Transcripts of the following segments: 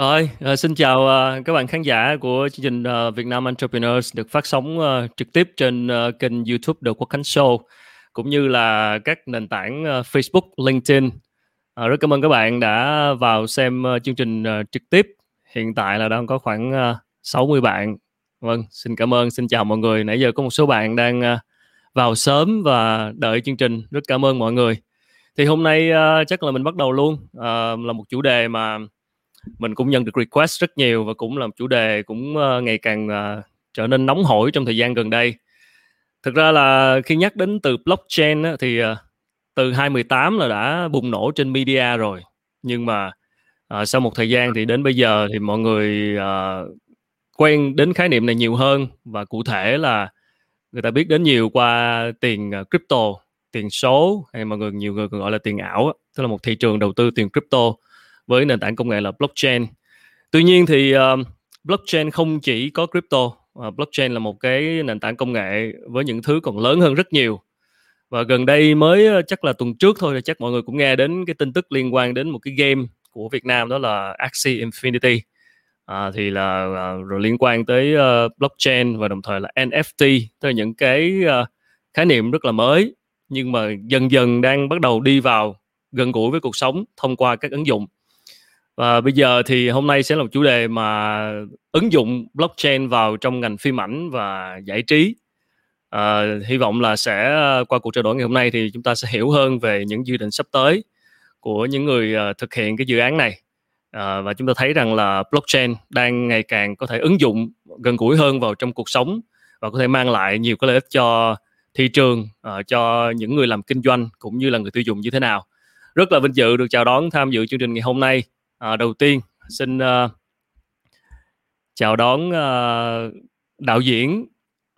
Rồi, ờ, xin chào ờ, các bạn khán giả của chương trình ờ, Việt Nam Entrepreneurs được phát sóng trực tiếp trên kênh YouTube The Quốc Khánh Show cũng như là các nền tảng Facebook, LinkedIn. Rất cảm ơn các bạn đã vào xem chương trình trực tiếp. Hiện tại là đang có khoảng 60 bạn. Vâng, xin cảm ơn, xin chào mọi người. Nãy giờ có một số bạn đang vào sớm và đợi chương trình. Rất cảm ơn mọi người. Thì hôm nay chắc là mình bắt đầu luôn. Là một chủ đề mà mình cũng nhận được request rất nhiều và cũng là chủ đề cũng ờ, ngày càng ờ, trở nên nóng hổi trong thời gian gần đây. Thực ra là khi nhắc đến từ blockchain á, thì ờ, từ 2018 là đã bùng nổ trên media rồi. Nhưng mà ờ, sau một thời gian thì đến bây giờ thì mọi người ờ, quen đến khái niệm này nhiều hơn và cụ thể là người ta biết đến nhiều qua tiền ờ, crypto, tiền số hay mọi người nhiều người còn gọi là tiền ảo, tức là một thị trường đầu tư tiền crypto với nền tảng công nghệ là blockchain. Tuy nhiên thì uh, blockchain không chỉ có crypto, uh, blockchain là một cái nền tảng công nghệ với những thứ còn lớn hơn rất nhiều. Và gần đây mới uh, chắc là tuần trước thôi chắc mọi người cũng nghe đến cái tin tức liên quan đến một cái game của Việt Nam đó là Axie Infinity. À, thì là à, rồi liên quan tới uh, blockchain và đồng thời là NFT, tức là những cái uh, khái niệm rất là mới nhưng mà dần dần đang bắt đầu đi vào gần gũi với cuộc sống thông qua các ứng dụng và bây giờ thì hôm nay sẽ là một chủ đề mà ứng dụng blockchain vào trong ngành phim ảnh và giải trí. À, hy vọng là sẽ à, qua cuộc trao đổi ngày hôm nay thì chúng ta sẽ hiểu hơn về những dự định sắp tới của những người uh, thực hiện cái dự án này. À, và chúng ta thấy rằng là blockchain đang ngày càng có thể ứng dụng gần gũi hơn vào trong cuộc sống và có thể mang lại nhiều cái lợi ích cho thị trường, uh, cho những người làm kinh doanh cũng như là người tiêu dùng như thế nào. Rất là vinh dự được chào đón tham dự chương trình ngày hôm nay À, đầu tiên xin uh, chào đón uh, đạo diễn,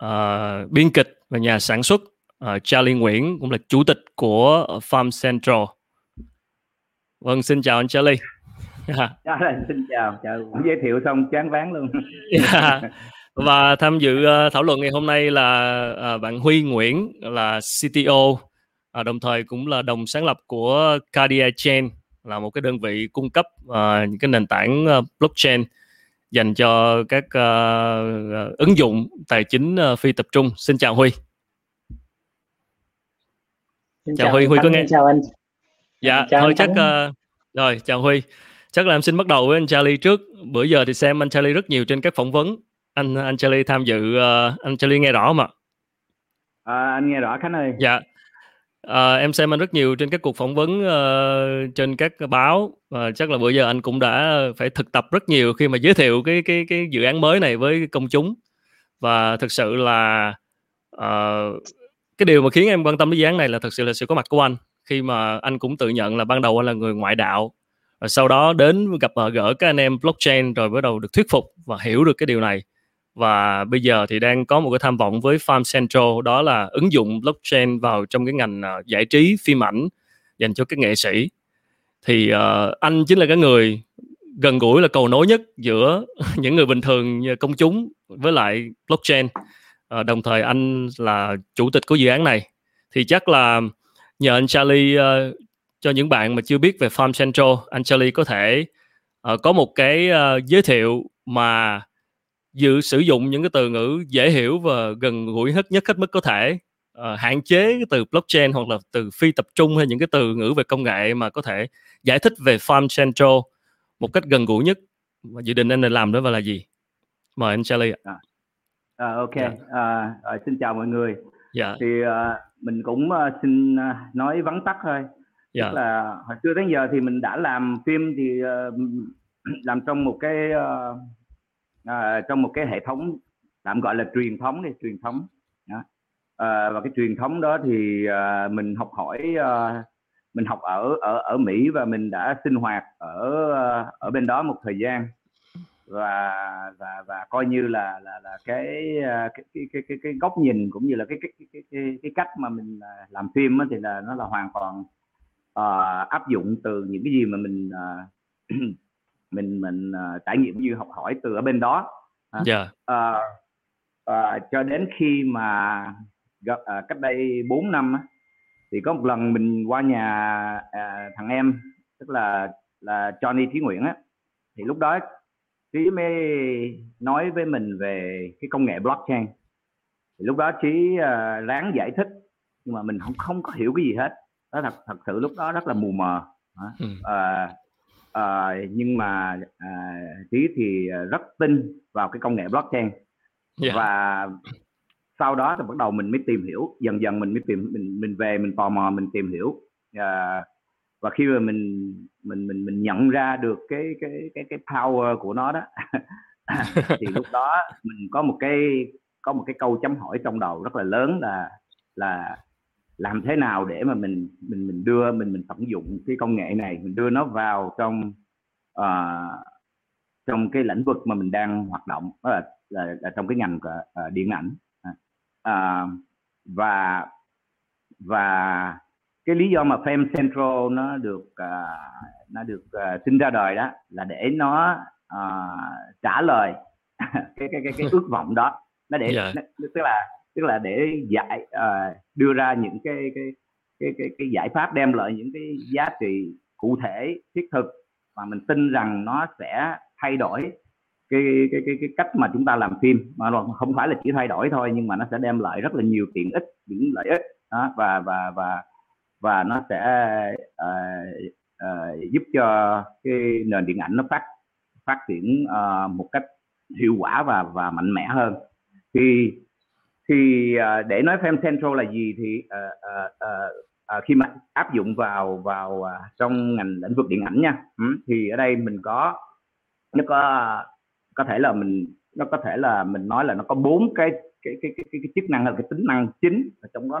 uh, biên kịch và nhà sản xuất uh, Charlie Nguyễn cũng là chủ tịch của Farm Central. Vâng, xin chào anh Charlie. yeah. yeah, xin chào, chào giới thiệu xong chán ván luôn. yeah. Và tham dự uh, thảo luận ngày hôm nay là uh, bạn Huy Nguyễn là CTO, uh, đồng thời cũng là đồng sáng lập của Cardia Chain là một cái đơn vị cung cấp uh, những cái nền tảng uh, blockchain dành cho các uh, ứng dụng tài chính uh, phi tập trung. Xin chào Huy. Xin chào, chào Huy, Huy có nghe? Chào anh. Dạ, chào thôi anh chắc uh, rồi chào Huy. Chắc là em xin bắt đầu với anh Charlie trước. Bữa giờ thì xem anh Charlie rất nhiều trên các phỏng vấn. Anh anh Charlie tham dự uh, anh Charlie nghe rõ không ạ? À, anh nghe rõ Khánh ơi. Dạ, À, em xem anh rất nhiều trên các cuộc phỏng vấn uh, trên các báo và chắc là bữa giờ anh cũng đã phải thực tập rất nhiều khi mà giới thiệu cái cái cái dự án mới này với công chúng. Và thực sự là uh, cái điều mà khiến em quan tâm đến dự án này là thực sự là sự có mặt của anh. Khi mà anh cũng tự nhận là ban đầu anh là người ngoại đạo và sau đó đến gặp gỡ các anh em blockchain rồi bắt đầu được thuyết phục và hiểu được cái điều này và bây giờ thì đang có một cái tham vọng với Farm Central đó là ứng dụng blockchain vào trong cái ngành uh, giải trí phim ảnh dành cho các nghệ sĩ. Thì uh, anh chính là cái người gần gũi là cầu nối nhất giữa những người bình thường như công chúng với lại blockchain. Uh, đồng thời anh là chủ tịch của dự án này. Thì chắc là nhờ anh Charlie uh, cho những bạn mà chưa biết về Farm Central anh Charlie có thể uh, có một cái uh, giới thiệu mà dự sử dụng những cái từ ngữ dễ hiểu và gần gũi hết nhất hết mức có thể uh, hạn chế cái từ blockchain hoặc là từ phi tập trung hay những cái từ ngữ về công nghệ mà có thể giải thích về farm central một cách gần gũi nhất và dự định anh này làm đó và là gì mời anh Charlie ạ à. à, ok yeah. Dạ. à, à, xin chào mọi người yeah. Dạ. thì uh, mình cũng uh, xin uh, nói vắn tắt thôi yeah. Dạ. tức là hồi xưa đến giờ thì mình đã làm phim thì uh, làm trong một cái uh, à, trong một cái hệ thống tạm gọi là truyền thống đi truyền thống đó. À, và cái truyền thống đó thì à, mình học hỏi à, mình học ở ở ở Mỹ và mình đã sinh hoạt ở ở bên đó một thời gian và và và coi như là là là cái cái cái cái cái, cái góc nhìn cũng như là cái cái cái cái, cái cách mà mình làm phim thì là nó là hoàn toàn uh, áp dụng từ những cái gì mà mình uh, mình mình uh, trải nghiệm như học hỏi từ ở bên đó yeah. uh, uh, cho đến khi mà gặp uh, cách đây 4 năm thì có một lần mình qua nhà uh, thằng em tức là là Johnny Thí Nguyễn á thì lúc đó trí mới nói với mình về cái công nghệ blockchain thì lúc đó trí uh, ráng giải thích nhưng mà mình không không có hiểu cái gì hết đó thật thật sự lúc đó rất là mù mờ ừ. à, à, nhưng mà à, trí thì rất tin vào cái công nghệ blockchain yeah. Dạ. và sau đó thì bắt đầu mình mới tìm hiểu dần dần mình mới tìm mình mình về mình tò mò mình tìm hiểu à, và khi mà mình mình mình mình nhận ra được cái cái cái cái power của nó đó thì lúc đó mình có một cái có một cái câu chấm hỏi trong đầu rất là lớn là là làm thế nào để mà mình mình mình đưa mình mình tận dụng cái công nghệ này mình đưa nó vào trong uh, trong cái lĩnh vực mà mình đang hoạt động đó là, là, là trong cái ngành uh, điện ảnh uh, và và cái lý do mà Fame Central nó được uh, nó được uh, sinh ra đời đó là để nó uh, trả lời cái cái cái cái ước vọng đó nó để yeah. Dạ. nó, tức là tức là để giải uh, đưa ra những cái cái cái cái cái giải pháp đem lại những cái giá trị cụ thể thiết thực mà mình tin rằng nó sẽ thay đổi cái cái cái cái cách mà chúng ta làm phim. Mà không phải là chỉ thay đổi thôi nhưng mà nó sẽ đem lại rất là nhiều tiện ích những lợi ích đó, và và và và nó sẽ uh, uh, giúp cho cái nền điện ảnh nó phát phát triển uh, một cách hiệu quả và và mạnh mẽ hơn. Khi thì uh, để nói Fem Central là gì thì uh, uh, uh, uh, khi mà áp dụng vào vào uh, trong ngành lĩnh vực điện ảnh nha. Ừ, thì ở đây mình có nó có có thể là mình nó có thể là mình nói là nó có bốn cái cái cái cái, cái, cái chức năng là cái tính năng chính. Ở trong đó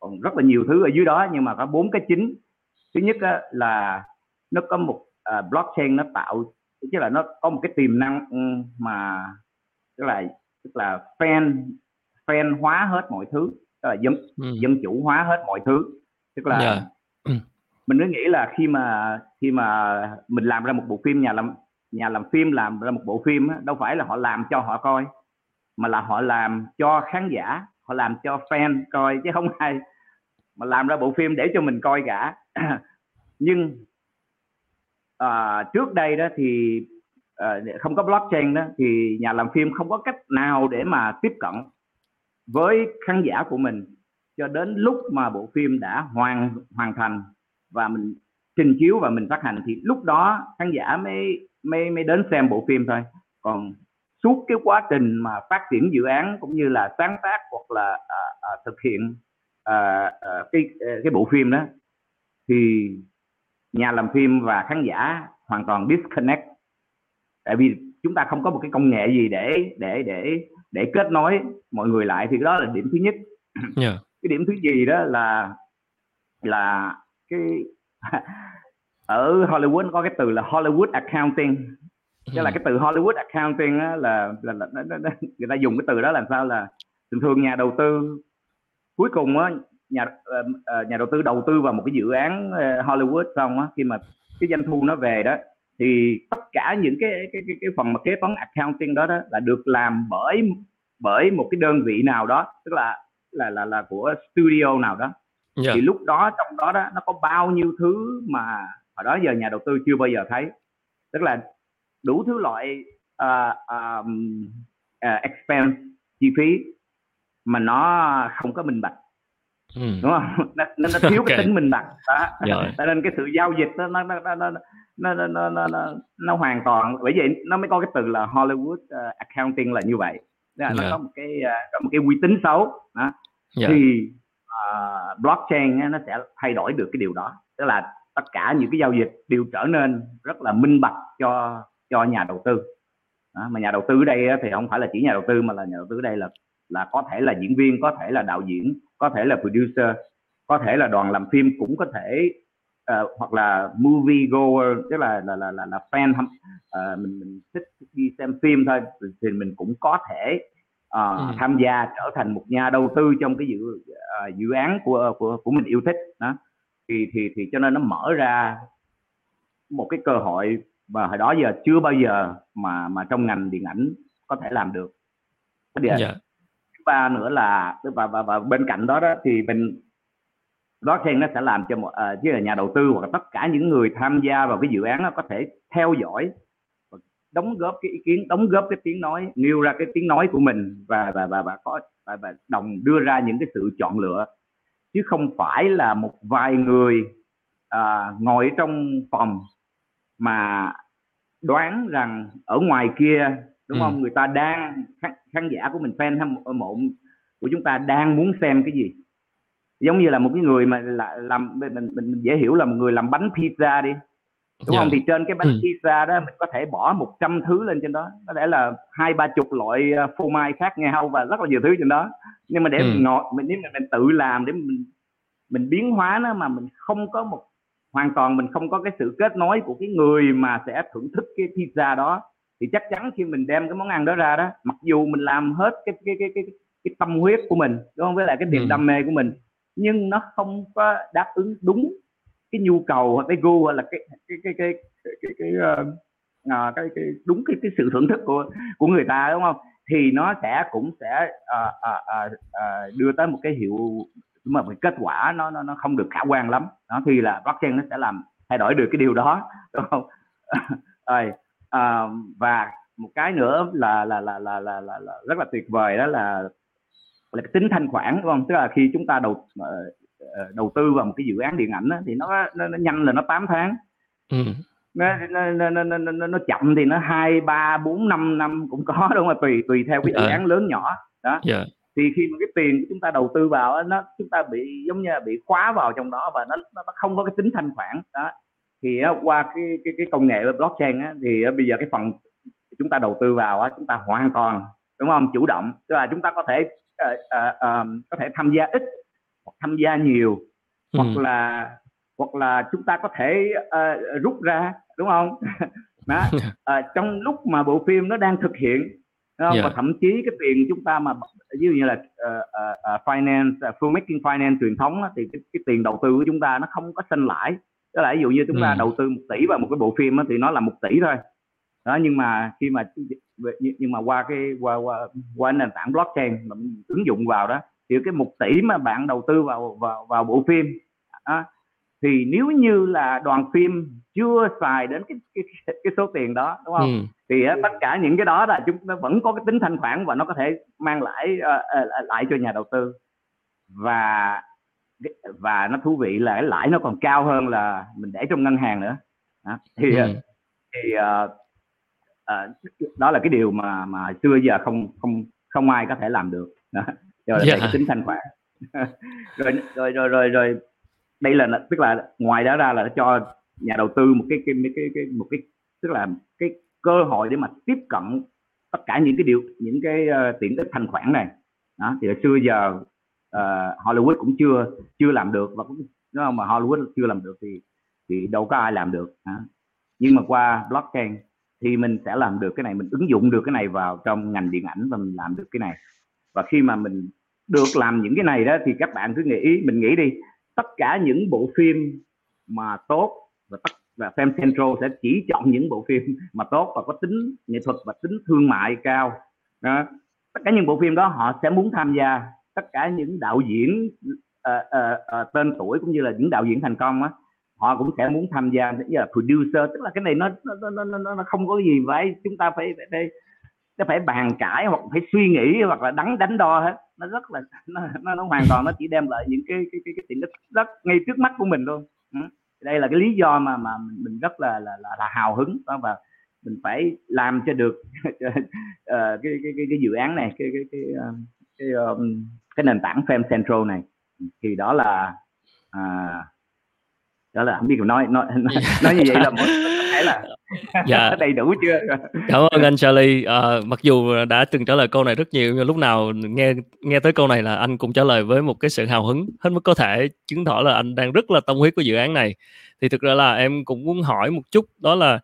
còn rất là nhiều thứ ở dưới đó nhưng mà có bốn cái chính. Thứ nhất á, là nó có một uh, blockchain nó tạo tức là nó có một cái tiềm năng ừ, mà tức là tức là fan fan hóa hết mọi thứ tức là dân ừ. dân chủ hóa hết mọi thứ tức là yeah. Dạ. mình mới nghĩ là khi mà khi mà mình làm ra một bộ phim nhà làm nhà làm phim làm ra một bộ phim đâu phải là họ làm cho họ coi mà là họ làm cho khán giả họ làm cho fan coi chứ không ai mà làm ra bộ phim để cho mình coi cả nhưng à, trước đây đó thì à, không có blockchain đó thì nhà làm phim không có cách nào để mà tiếp cận với khán giả của mình cho đến lúc mà bộ phim đã hoàn hoàn thành và mình trình chiếu và mình phát hành thì lúc đó khán giả mới mới mới đến xem bộ phim thôi. Còn suốt cái quá trình mà phát triển dự án cũng như là sáng tác hoặc là à, à, thực hiện à, à, cái à, cái bộ phim đó thì nhà làm phim và khán giả hoàn toàn disconnect. Tại vì chúng ta không có một cái công nghệ gì để để để để kết nối mọi người lại thì đó là điểm thứ nhất yeah. Dạ. cái điểm thứ gì đó là là cái ở Hollywood có cái từ là Hollywood accounting tức là ừ. cái từ Hollywood accounting á, là, là, là, là, người ta dùng cái từ đó làm sao là thường thường nhà đầu tư cuối cùng á nhà uh, nhà đầu tư đầu tư vào một cái dự án uh, Hollywood xong á khi mà cái doanh thu nó về đó thì tất cả những cái cái cái, cái phần mà kế toán accounting đó đó là được làm bởi bởi một cái đơn vị nào đó tức là là là là của studio nào đó yeah. Dạ. thì lúc đó trong đó đó nó có bao nhiêu thứ mà hồi đó giờ nhà đầu tư chưa bao giờ thấy tức là đủ thứ loại uh, um, uh, expense chi phí mà nó không có minh bạch ừ. đúng không nó, nó, nó thiếu okay. cái tính minh bạch đó cho nên cái sự giao dịch đó, nó nó nó nó nó nó nó, nó, nó, nó hoàn toàn bởi vậy nó mới có cái từ là Hollywood uh, accounting là như vậy Tức là yeah. nó có một cái uh, có một cái uy tín xấu đó. Yeah. thì uh, blockchain nó sẽ thay đổi được cái điều đó tức là tất cả những cái giao dịch đều trở nên rất là minh bạch cho cho nhà đầu tư đó, mà nhà đầu tư ở đây thì không phải là chỉ nhà đầu tư mà là nhà đầu tư ở đây là là có thể là diễn viên có thể là đạo diễn có thể là producer có thể là đoàn làm phim cũng có thể uh, hoặc là movie goer tức là là là là, là fan uh, mình mình thích đi xem phim thôi thì mình cũng có thể uh, ừ. tham gia trở thành một nhà đầu tư trong cái dự uh, dự án của của của mình yêu thích đó thì thì thì cho nên nó mở ra một cái cơ hội và hồi đó giờ chưa bao giờ mà mà trong ngành điện ảnh có thể làm được cái điều yeah. thứ ba nữa là và, và và bên cạnh đó đó thì mình blockchain nó sẽ làm cho một uh, chứ là nhà đầu tư hoặc tất cả những người tham gia vào cái dự án nó có thể theo dõi đóng góp cái ý kiến đóng góp cái tiếng nói nêu ra cái tiếng nói của mình và và và, và có và, và đồng đưa ra những cái sự chọn lựa. Chứ không phải là một vài người à, ngồi trong phòng mà đoán rằng ở ngoài kia đúng ừ. không? Người ta đang khán, khán giả của mình fan hâm mộ của chúng ta đang muốn xem cái gì giống như là một cái người mà là, làm mình, mình, mình dễ hiểu là một người làm bánh pizza đi đúng yeah. không thì trên cái bánh ừ. pizza đó mình có thể bỏ 100 thứ lên trên đó có thể là hai ba chục loại ờ, phô mai khác nhau và rất là nhiều thứ trên đó nhưng mà để ừ. ngọt mình nếu mà mình tự làm để mình mình biến hóa nó mà mình không có một hoàn toàn mình không có cái sự kết nối của cái người mà sẽ thưởng thức cái pizza đó thì chắc chắn khi mình đem cái món ăn đó ra đó mặc dù mình làm hết cái cái cái cái, cái tâm huyết của mình đúng không với lại cái niềm ừ. đam mê của mình nhưng nó không có đáp ứng đúng cái nhu cầu hoặc cái gu hoặc là cái cái cái cái cái cái, cái, uh, uh, cái, cái đúng cái cái sự thưởng thức của của người ta đúng không? Thì nó sẽ cũng sẽ uh, uh, uh, uh, đưa tới một cái hiệu mà cái kết quả nó nó nó không được khả quan lắm. Đó thì là blockchain nó sẽ làm thay đổi được cái điều đó đúng không? Rồi uh, và một cái nữa là là là là là, là, là rất là tuyệt vời đó là là cái tính thanh khoản đúng không? Tức là khi chúng ta đầu uh, đầu tư vào một cái dự án điện ảnh đó, thì nó, nó nó nhanh là nó 8 tháng. Ừ. nó, nó, nó, nó, nó, nó chậm thì nó hai ba bốn năm năm cũng có đúng không? Tùy tùy theo cái dự án lớn nhỏ. Đó. Yeah. Dạ. thì khi mà cái tiền của chúng ta đầu tư vào nó chúng ta bị giống như là bị khóa vào trong đó và nó nó không có cái tính thanh khoản. Đó. Thì qua cái cái cái công nghệ blockchain á, thì bây giờ cái phần chúng ta đầu tư vào á, chúng ta hoàn toàn đúng không? Chủ động. Tức là chúng ta có thể uh, uh, uh, có thể tham gia ít hoặc tham gia nhiều ừ. hoặc là hoặc là chúng ta có thể uh, rút ra đúng không đó uh, trong lúc mà bộ phim nó đang thực hiện không? Yeah. và thậm chí cái tiền chúng ta mà ví dụ như là uh, uh, finance uh, filmmaking finance truyền thống thì cái, cái tiền đầu tư của chúng ta nó không có sinh lãi tức là ví dụ như chúng ta ừ. đầu tư một tỷ vào một cái bộ phim thì nó là một tỷ thôi đó nhưng mà khi mà nhưng mà qua cái qua qua qua nền tảng blockchain mà ứng dụng vào đó thì cái một tỷ mà bạn đầu tư vào vào vào bộ phim đó, thì nếu như là đoàn phim chưa xài đến cái cái, cái số tiền đó đúng không ừ. thì tất cả những cái đó là chúng nó vẫn có cái tính thanh khoản và nó có thể mang lại uh, lại cho nhà đầu tư và và nó thú vị là cái lãi nó còn cao hơn là mình để trong ngân hàng nữa đó. thì ừ. thì uh, uh, đó là cái điều mà mà xưa giờ không không không ai có thể làm được đó. rồi yeah. cái tính thanh khoản rồi, rồi rồi rồi rồi đây là tức là ngoài đó ra là cho nhà đầu tư một cái cái, cái, cái, một cái tức là cái cơ hội để mà tiếp cận tất cả những cái điều những cái uh, tiện ích thanh khoản này đó thì xưa giờ uh, Hollywood cũng chưa chưa làm được và cũng nếu mà Hollywood chưa làm được thì thì đâu có ai làm được hả? nhưng mà qua blockchain thì mình sẽ làm được cái này mình ứng dụng được cái này vào trong ngành điện ảnh và mình làm được cái này. Và khi mà mình được làm những cái này đó thì các bạn cứ nghĩ mình nghĩ đi tất cả những bộ phim mà tốt và tất và Fem Central sẽ chỉ chọn những bộ phim mà tốt và có tính nghệ thuật và tính thương mại cao. Đó. tất cả những bộ phim đó họ sẽ muốn tham gia. Tất cả những đạo diễn uh, uh, uh, tên tuổi cũng như là những đạo diễn thành công á họ cũng sẽ muốn tham gia như là producer tức là cái này nó nó nó nó, nó không có gì phải chúng ta phải phải, phải phải bàn cãi hoặc phải suy nghĩ hoặc là đắn đánh đo hết. Nó rất là nó, nó, nó hoàn toàn nó chỉ đem lại những cái cái cái, cái tiện ích rất ngay trước mắt của mình luôn ừ. đây là cái lý do mà mà mình rất là là là, là hào hứng. Đó và mình phải làm cho được uh, cái, cái cái cái dự án này cái cái cái ờ, cái, cái, um, cái nền tảng fem Central này. Thì đó là à, đó là không biết nói nói nói, nói như vậy là một thể là dạ. đầy đủ chưa? Cảm ơn anh Charlie. À, mặc dù đã từng trả lời câu này rất nhiều nhưng lúc nào nghe nghe tới câu này là anh cũng trả lời với một cái sự hào hứng hết mức có thể chứng tỏ là anh đang rất là tâm huyết của dự án này. Thì thực ra là em cũng muốn hỏi một chút đó là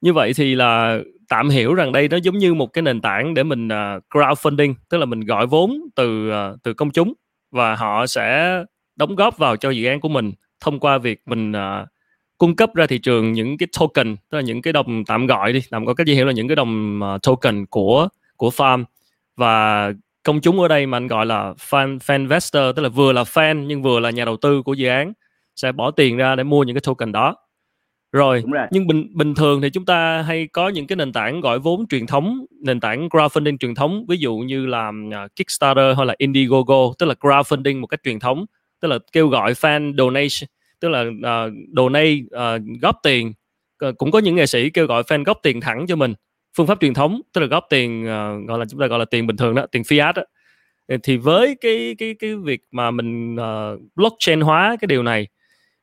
như vậy thì là tạm hiểu rằng đây nó giống như một cái nền tảng để mình uh, crowdfunding tức là mình gọi vốn từ uh, từ công chúng và họ sẽ đóng góp vào cho dự án của mình thông qua việc mình uh, cung cấp ra thị trường những cái token tức là những cái đồng tạm gọi đi tạm gọi cách gì hiểu là những cái đồng uh, token của của farm. Và công chúng ở đây mà anh gọi là fan fan investor tức là vừa là fan nhưng vừa là nhà đầu tư của dự án sẽ bỏ tiền ra để mua những cái token đó. Rồi. rồi. nhưng bình bình thường thì chúng ta hay có những cái nền tảng gọi vốn truyền thống nền tảng crowdfunding truyền thống ví dụ như là uh, Kickstarter hay là Indiegogo tức là crowdfunding một cách truyền thống tức là kêu gọi fan donation tức là uh, donate uh, góp tiền uh, cũng có những nghệ sĩ kêu gọi fan góp tiền thẳng cho mình phương pháp truyền thống tức là góp tiền uh, gọi là chúng ta gọi là tiền bình thường đó tiền fiat đó. thì với cái cái cái việc mà mình uh, blockchain hóa cái điều này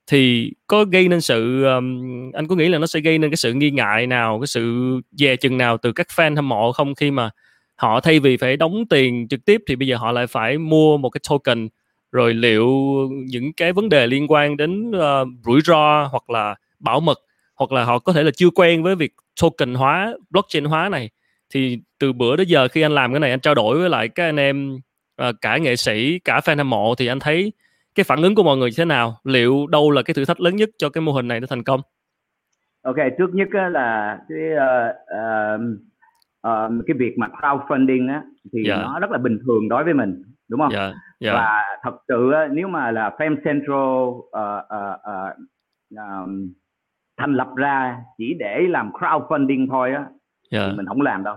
thì có gây nên sự um, anh có nghĩ là nó sẽ gây nên cái sự nghi ngại nào cái sự dè chừng nào từ các fan hâm mộ không khi mà họ thay vì phải đóng tiền trực tiếp thì bây giờ họ lại phải mua một cái token rồi liệu những cái vấn đề liên quan đến uh, rủi ro hoặc là bảo mật hoặc là họ có thể là chưa quen với việc token hóa blockchain hóa này thì từ bữa đến giờ khi anh làm cái này anh trao đổi với lại các anh em uh, cả nghệ sĩ cả fan hâm mộ thì anh thấy cái phản ứng của mọi người thế nào liệu đâu là cái thử thách lớn nhất cho cái mô hình này nó thành công ok trước nhất là cái uh, uh, uh, cái việc mà crowdfunding á thì yeah. Dạ. nó rất là bình thường đối với mình đúng không yeah. Dạ, yeah. Dạ. và thật sự nếu mà là Fame Central uh, uh, uh, um, thành lập ra chỉ để làm crowdfunding thôi á yeah. thì mình không làm đâu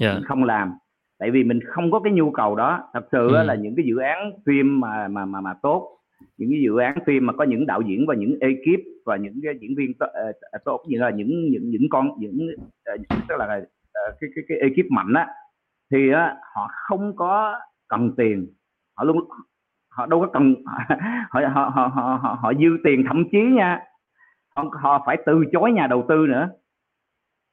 yeah. mình không làm tại vì mình không có cái nhu cầu đó thật sự ừ. là những cái dự án phim mà mà mà mà tốt những cái dự án phim mà có những đạo diễn và những ekip và những cái diễn viên uh, tốt như là những những những con những uh, tức là uh, cái cái cái ekip mạnh á thì uh, họ không có cần tiền. Họ luôn họ đâu có cần họ họ họ họ họ, họ dư tiền thậm chí nha. Họ, họ phải từ chối nhà đầu tư nữa.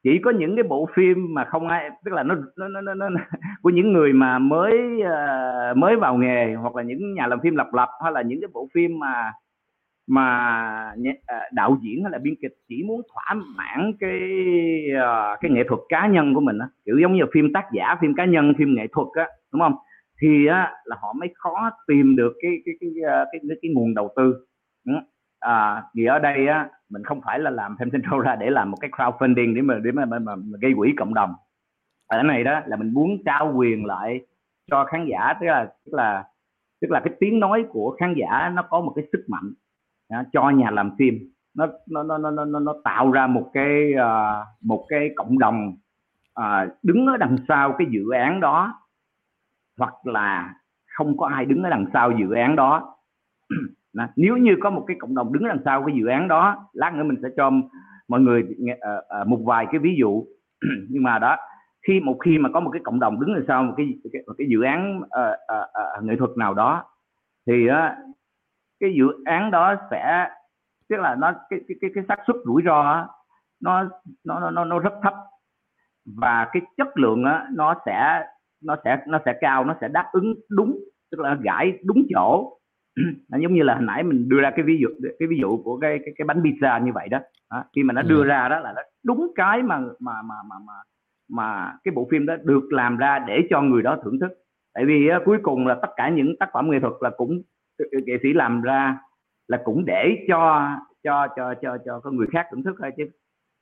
Chỉ có những cái bộ phim mà không ai tức là nó nó nó, nó, nó của những người mà mới uh, mới vào nghề hoặc là những nhà làm phim lập lập hay là những cái bộ phim mà mà uh, đạo diễn hay là biên kịch chỉ muốn thỏa mãn cái uh, cái nghệ thuật cá nhân của mình á. Kiểu giống như phim tác giả phim cá nhân phim nghệ thuật á đúng không? Thì á là họ mới khó tìm được cái cái cái cái cái, cái, cái nguồn đầu tư. Ừ. À, vì ở đây á mình không phải là làm thêm Central ra để làm một cái crowdfunding để mà để mà, mà, mà, mà gây quỹ cộng đồng. Ở này đó là mình muốn trao quyền lại cho khán giả tức là tức là tức là cái tiếng nói của khán giả nó có một cái sức mạnh đó, cho nhà làm phim. Nó nó nó nó nó nó tạo ra một cái uh, một cái cộng đồng uh, đứng ở đằng sau cái dự án đó hoặc là không có ai đứng ở đằng sau dự án đó. Nếu như có một cái cộng đồng đứng đằng sau cái dự án đó lát nữa mình sẽ cho mọi người ờ, ờ, ờ, một vài cái ví dụ. Nhưng mà đó khi một khi mà có một cái cộng đồng đứng đằng sau một cái cái, một cái dự án uh, uh, uh, nghệ thuật nào đó thì uh, cái dự án đó sẽ tức là nó cái cái cái, cái xác suất rủi ro nó nó nó nó rất thấp. Và cái chất lượng đó, nó sẽ nó sẽ nó sẽ cao nó sẽ đáp ứng đúng tức là gãi đúng chỗ nó giống như là hồi nãy mình đưa ra cái ví dụ cái ví dụ của cái cái, cái bánh pizza như vậy đó, đó. khi mà nó đưa ừ. ra đó là nó đúng cái mà mà mà mà mà mà cái bộ phim đó được làm ra để cho người đó thưởng thức tại vì á, cuối cùng là tất cả những tác phẩm nghệ thuật là cũng nghệ sĩ làm ra là cũng để cho cho cho cho cho có người khác thưởng thức thôi chứ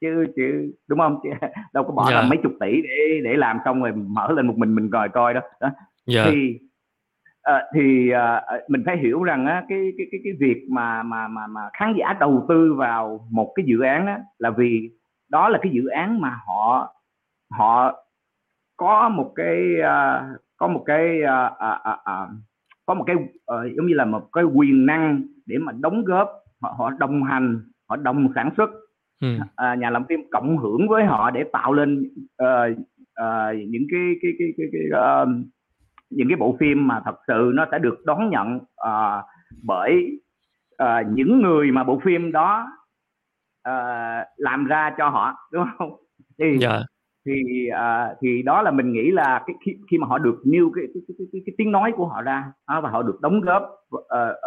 chứ chứ đúng không chứ, đâu có bỏ yeah. ra dạ. mấy chục tỷ để để làm xong rồi mở lên một mình mình coi coi đó, đó. Yeah. Dạ. thì À, thì à, mình phải hiểu rằng á, cái cái cái cái việc mà mà mà mà khán giả đầu tư vào một cái dự án á, là vì đó là cái dự án mà họ họ có một cái uh, có một cái uh, uh, uh, uh, có một cái uh, giống như là một cái quyền năng để mà đóng góp họ, họ đồng hành họ đồng sản xuất ừ. uh, nhà làm phim cộng hưởng với họ để tạo lên uh, uh, những cái cái cái cái, cái uh, những cái bộ phim mà thật sự nó sẽ được đón nhận uh, bởi uh, những người mà bộ phim đó uh, làm ra cho họ đúng không thì yeah. Dạ. thì uh, thì đó là mình nghĩ là cái khi, khi mà họ được nêu cái cái, cái, cái, cái tiếng nói của họ ra uh, và họ được đóng góp uh,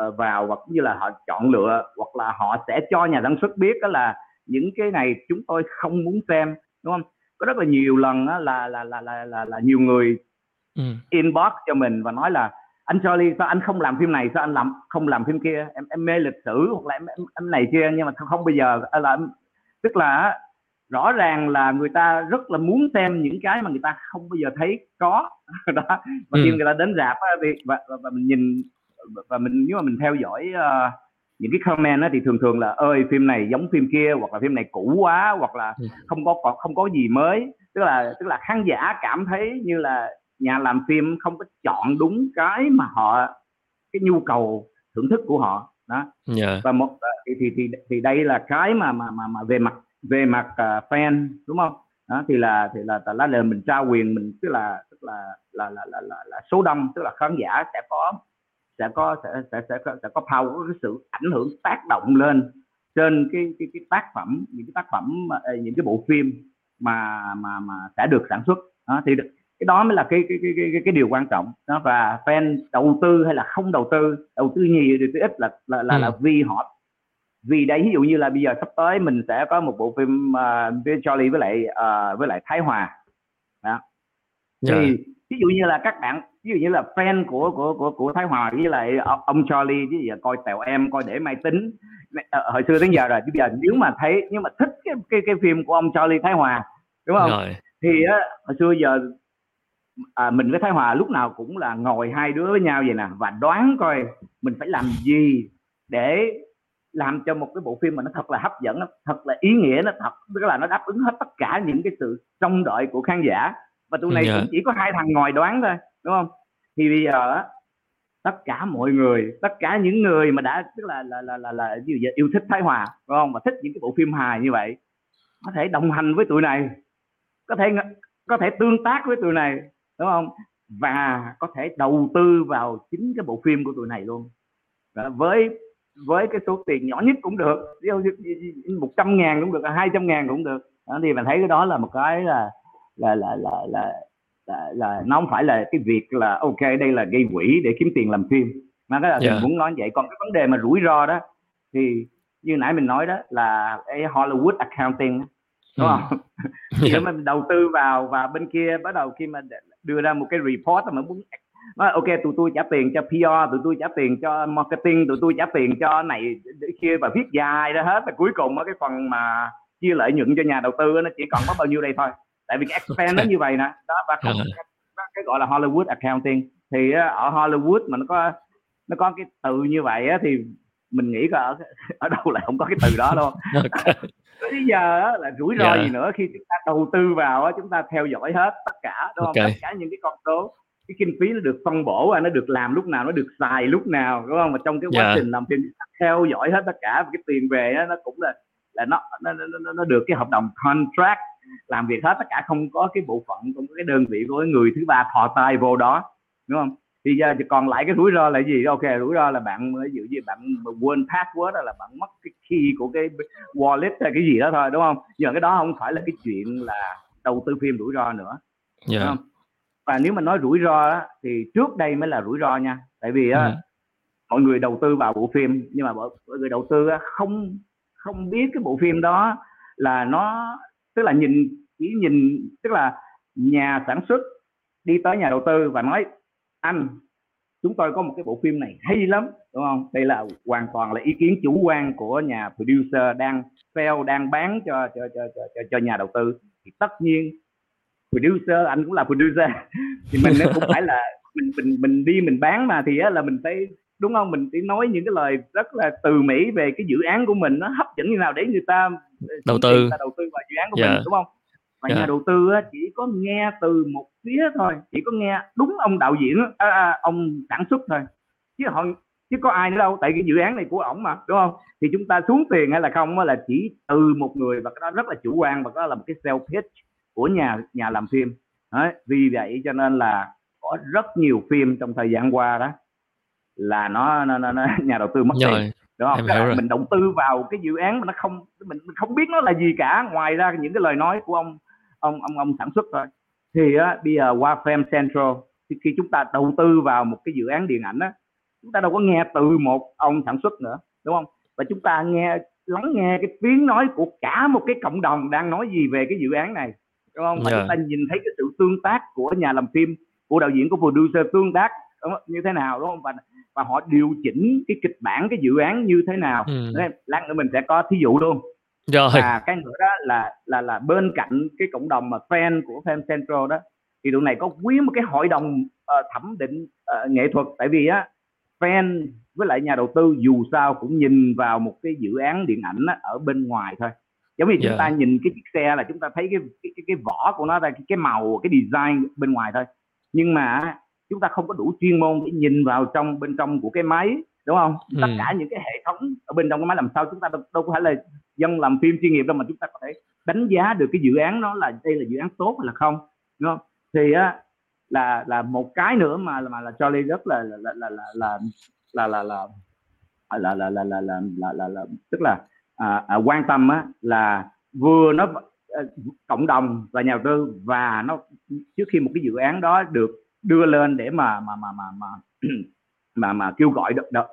uh, vào hoặc như là họ chọn lựa hoặc là họ sẽ cho nhà sản xuất biết đó là những cái này chúng tôi không muốn xem đúng không có rất là nhiều lần là là là là là, là nhiều người ừ. inbox cho mình và nói là anh Charlie sao anh không làm phim này sao anh làm không làm phim kia em em mê lịch sử hoặc là em em, em này kia nhưng mà không bây giờ là tức là rõ ràng là người ta rất là muốn xem những cái mà người ta không bao giờ thấy có đó và khi ừ. người ta đến rạp thì và, và, và mình nhìn và mình nếu mà mình theo dõi uh, những cái comment đó thì thường thường là ơi phim này giống phim kia hoặc là phim này cũ quá hoặc là ừ. không có không có gì mới tức là tức là khán giả cảm thấy như là nhà làm phim không có chọn đúng cái mà họ cái nhu cầu thưởng thức của họ đó yeah. Dạ. và một thì thì thì thì đây là cái mà mà mà, mà về mặt về mặt uh, fan đúng không đó thì là thì là là, là mình trao quyền mình tức là tức là là là là, là, là số đông tức là khán giả sẽ có sẽ có sẽ sẽ sẽ có, sẽ có power cái sự ảnh hưởng tác động lên trên cái cái cái tác phẩm những cái tác phẩm những cái bộ phim mà mà mà sẽ được sản xuất đó, thì cái đó mới là cái cái cái cái, cái điều quan trọng đó và fan đầu tư hay là không đầu tư đầu tư nhiều thì ít là là là, ừ. là vì họ vì đây ví dụ như là bây giờ sắp tới mình sẽ có một bộ phim uh, với Charlie với lại uh, với lại Thái Hòa đó. thì yeah. Dạ. Ví dụ như là các bạn ví dụ như là fan của của của của Thái Hòa với lại ông Charlie chứ giờ coi tèo em coi để mai tính. Ờ, hồi xưa đến giờ rồi bây giờ nếu mà thấy nhưng mà thích cái cái cái phim của ông Charlie Thái Hòa đúng không? Rồi. thì á hồi xưa giờ à, mình với Thái Hòa lúc nào cũng là ngồi hai đứa với nhau vậy nè và đoán coi mình phải làm gì để làm cho một cái bộ phim mà nó thật là hấp dẫn nó thật là ý nghĩa nó thật tức là nó đáp ứng hết tất cả những cái sự trông đợi của khán giả và tụi này yeah. Dạ. cũng chỉ có hai thằng ngồi đoán thôi đúng không thì bây giờ tất cả mọi người tất cả những người mà đã tức là là là là, là như vậy, yêu thích Thái Hòa đúng không và thích những cái bộ phim hài như vậy có thể đồng hành với tụi này có thể có thể tương tác với tụi này đúng không và có thể đầu tư vào chính cái bộ phim của tụi này luôn Đó, với với cái số tiền nhỏ nhất cũng được một trăm ngàn cũng được hai trăm ngàn cũng được đó, thì mình thấy cái đó là một cái là là là là là là, là nó không phải là cái việc là ok đây là gây quỹ để kiếm tiền làm phim. Mà cái là yeah. mình muốn nói vậy. Còn cái vấn đề mà rủi ro đó thì như nãy mình nói đó là cái Hollywood accounting đúng không? Ừ. khi mà mình đầu tư vào và bên kia bắt đầu khi mà đưa ra một cái report mà muốn nói ok tụi tôi trả tiền cho PR tụi tôi trả tiền cho marketing tụi tôi trả tiền cho này kia và viết dài ra hết. Và cuối cùng cái phần mà chia lợi nhuận cho nhà đầu tư nó chỉ còn có bao nhiêu đây thôi tại vì cái expense nó như vậy nè. Đó và không, cái gọi là Hollywood accounting. Thì ở Hollywood mà nó có nó có cái từ như vậy á, thì mình nghĩ ở ở đâu lại không có cái từ đó đâu. Bây giờ á, là rủi ro yeah. gì nữa khi chúng ta đầu tư vào á, chúng ta theo dõi hết tất cả đúng không? Okay. tất cả những cái con số cái kinh phí nó được phân bổ và nó được làm lúc nào nó được xài lúc nào đúng không? Mà trong cái quá yeah. trình làm phim theo dõi hết tất cả cái tiền về á, nó cũng là là nó nó, nó nó được cái hợp đồng contract làm việc hết tất cả không có cái bộ phận không có cái đơn vị của người thứ ba thò tay vô đó đúng không thì giờ chỉ còn lại cái rủi ro là gì ok rủi ro là bạn ví dụ như bạn quên password là bạn mất cái key của cái wallet hay cái gì đó thôi đúng không giờ cái đó không phải là cái chuyện là đầu tư phim rủi ro nữa yeah. Dạ. đúng không? và nếu mà nói rủi ro á, thì trước đây mới là rủi ro nha tại vì á, ừ. mọi người đầu tư vào bộ phim nhưng mà mọi người đầu tư không không biết cái bộ phim đó là nó tức là nhìn chỉ nhìn tức là nhà sản xuất đi tới nhà đầu tư và nói anh chúng tôi có một cái bộ phim này hay lắm đúng không? Đây là hoàn toàn là ý kiến chủ quan của nhà producer đang sell đang bán cho cho cho cho, cho, cho nhà đầu tư. Thì tất nhiên producer anh cũng là producer. Thì mình cũng phải là mình mình mình đi mình bán mà thì á, là mình phải đúng không? Mình chỉ nói những cái lời rất là từ mỹ về cái dự án của mình nó hấp dẫn như nào để người ta đầu tư. người ta đầu tư vào dự án của yeah. mình đúng không? Và yeah. nhà đầu tư chỉ có nghe từ một phía thôi chỉ có nghe đúng ông đạo diễn à, à, ông sản xuất thôi. Chứ họ chứ có ai nữa đâu tại cái dự án này của ổng mà đúng không? Thì chúng ta xuống tiền hay là không là chỉ từ một người và cái đó rất là chủ quan và đó là một cái sell pitch của nhà nhà làm phim. Đấy, vì vậy cho nên là có rất nhiều phim trong thời gian qua đó là nó, nó, nó, nó nhà đầu tư mất rồi. tiền đúng không? em mình đầu tư vào cái dự án mà nó không mình, mình không biết nó là gì cả. Ngoài ra những cái lời nói của ông ông ông ông sản xuất thôi. Thì á, bây giờ qua Fame Central thì khi chúng ta đầu tư vào một cái dự án điện ảnh á chúng ta đâu có nghe từ một ông sản xuất nữa đúng không? Và chúng ta nghe lắng nghe cái tiếng nói của cả một cái cộng đồng đang nói gì về cái dự án này đúng không? Và yeah. chúng ta nhìn thấy cái sự tương tác của nhà làm phim của đạo diễn của producer tương tác như thế nào đúng không? Và và họ điều chỉnh cái kịch bản cái dự án như thế nào ừ. lát nữa mình sẽ có thí dụ luôn rồi. và cái nữa đó là là là bên cạnh cái cộng đồng mà fan của fan central đó thì tụi này có quý một cái hội đồng uh, thẩm định uh, nghệ thuật tại vì á fan với lại nhà đầu tư dù sao cũng nhìn vào một cái dự án điện ảnh á, ở bên ngoài thôi giống như yeah. chúng dạ. ta nhìn cái chiếc xe là chúng ta thấy cái cái cái, cái vỏ của nó cái, cái màu cái design bên ngoài thôi nhưng mà chúng ta không có đủ chuyên môn để nhìn vào trong bên trong của cái máy đúng không ừ. tất cả những cái hệ thống ở bên trong cái máy làm sao chúng ta đâu, đâu có phải là dân làm phim chuyên nghiệp đâu mà chúng ta có thể đánh giá được cái dự án đó là đây là dự án tốt hay là không đúng không thì á là là một cái nữa mà mà là Charlie rất là là là là là là là là là là là là là là là là tức là à, à, quan tâm á là vừa nó cộng đồng và nhà đầu tư và nó trước khi một cái dự án đó được đưa lên để mà mà mà mà mà mà, mà kêu gọi được, được,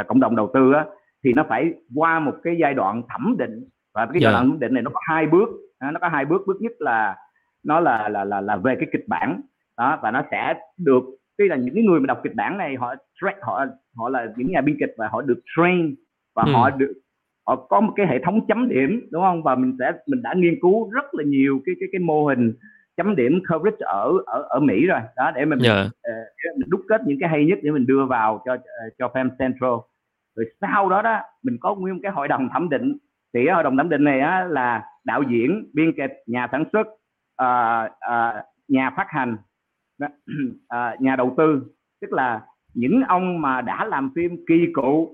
uh, cộng đồng đầu tư á, thì nó phải qua một cái giai đoạn thẩm định. Và cái giai yeah. đoạn thẩm định này nó có hai bước. Nó có hai bước. Bước nhất là nó là là là là về cái kịch bản. Đó và nó sẽ được tức là những người mà đọc kịch bản này họ họ họ là những nhà biên kịch và họ được train và ừ. họ được họ có một cái hệ thống chấm điểm đúng không? Và mình sẽ mình đã nghiên cứu rất là nhiều cái cái cái mô hình chấm điểm coverage ở ở ở Mỹ rồi. Đó để mình, yeah. uh, mình đúc kết những cái hay nhất để mình đưa vào cho uh, cho Fam Central. Rồi sau đó đó mình có nguyên cái hội đồng thẩm định. Thì hội đồng thẩm định này á, là đạo diễn biên kịch nhà sản xuất uh, uh, nhà phát hành uh, nhà đầu tư. Tức là những ông mà đã làm phim kỳ cựu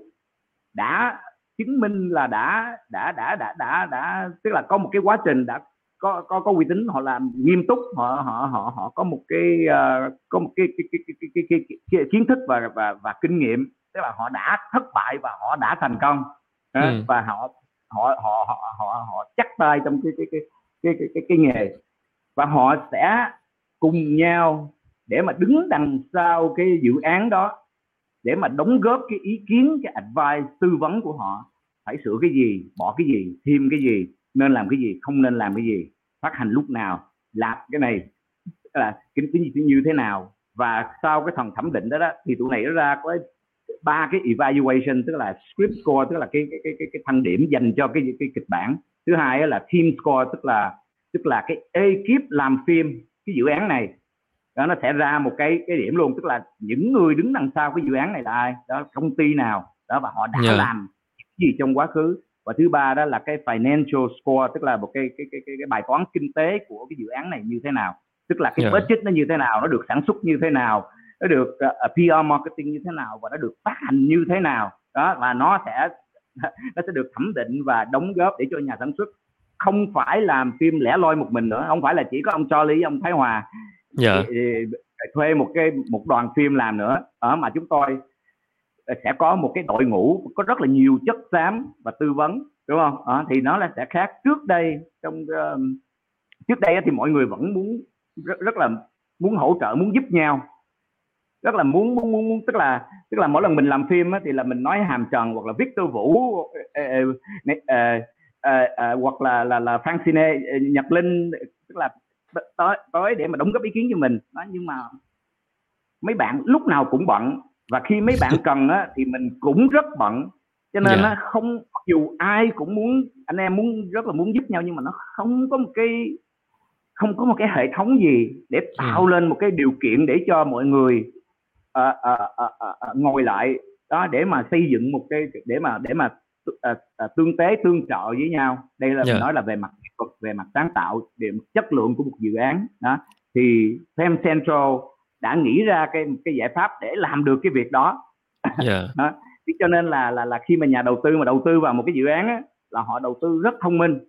đã chứng minh là đã đã đã đã đã đã tức là có một cái quá trình đã có có có uy tín họ làm nghiêm túc họ họ họ họ có một cái uh, có một cái cái, cái, cái, cái, cái, cái, cái kiến thức và và và kinh nghiệm tức là họ đã thất bại và họ đã thành công ừ. và họ họ họ họ họ họ chắc tay trong cái cái cái cái cái, cái, cái nghề và họ sẽ cùng nhau để mà đứng đằng sau cái dự án đó để mà đóng góp cái ý kiến cái advice tư vấn của họ phải sửa cái gì bỏ cái gì thêm cái gì nên làm cái gì không nên làm cái gì phát hành lúc nào làm cái này là cái, cái gì như thế nào. Và sau cái phần thẩm định đó, đó thì tụi này nó ra có ba cái evaluation tức là script score tức là cái cái cái cái, thăng điểm dành cho cái cái kịch bản. Thứ hai là team score tức là tức là cái ekip làm phim cái dự án này. Đó nó sẽ ra một cái cái điểm luôn tức là những người đứng đằng sau cái dự án này là ai? Đó công ty nào? Đó và họ đã yeah. làm gì trong quá khứ và thứ ba đó là cái financial score tức là một cái cái cái cái, cái bài toán kinh tế của cái dự án này như thế nào tức là cái yeah. budget nó như thế nào nó được sản xuất như thế nào nó được uh, ờ, PR marketing như thế nào và nó được phát hành như thế nào đó và nó sẽ nó sẽ được thẩm định và đóng góp để cho nhà sản xuất không phải làm phim lẻ loi một mình nữa không phải là chỉ có ông Charlie ông Thái Hòa yeah. thuê một cái một đoàn phim làm nữa ở mà chúng tôi sẽ có một cái đội ngũ có rất là nhiều chất xám và tư vấn đúng không? À, thì nó là sẽ khác. Trước đây trong uh, trước đây thì mọi người vẫn muốn rất, rất là muốn hỗ trợ muốn giúp nhau. Rất là muốn muốn muốn tức là tức là mỗi lần mình làm phim á, thì là mình nói hàm trần hoặc là Victor Vũ ê, ê, ê, uh, uh, hoặc là là là Francine ờ, Nhật Linh tức là tới tới để mà đóng góp ý kiến cho mình. Đó nhưng mà mấy bạn lúc nào cũng bận và khi mấy bạn cần á, thì mình cũng rất bận cho nên yeah. Dạ. nó không dù ai cũng muốn anh em muốn rất là muốn giúp nhau nhưng mà nó không có một cái không có một cái hệ thống gì để tạo ừ. lên một cái điều kiện để cho mọi người uh, uh, uh, uh, ngồi lại đó để mà xây dựng một cái để mà để mà uh, uh, tương tế tương trợ với nhau đây là yeah. mình dạ. nói là về mặt về mặt sáng tạo về mặt chất lượng của một dự án đó thì Fem Central đã nghĩ ra cái cái giải pháp để làm được cái việc đó, yeah. Dạ. đó. cho nên là là là khi mà nhà đầu tư mà đầu tư vào một cái dự án á, là họ đầu tư rất thông minh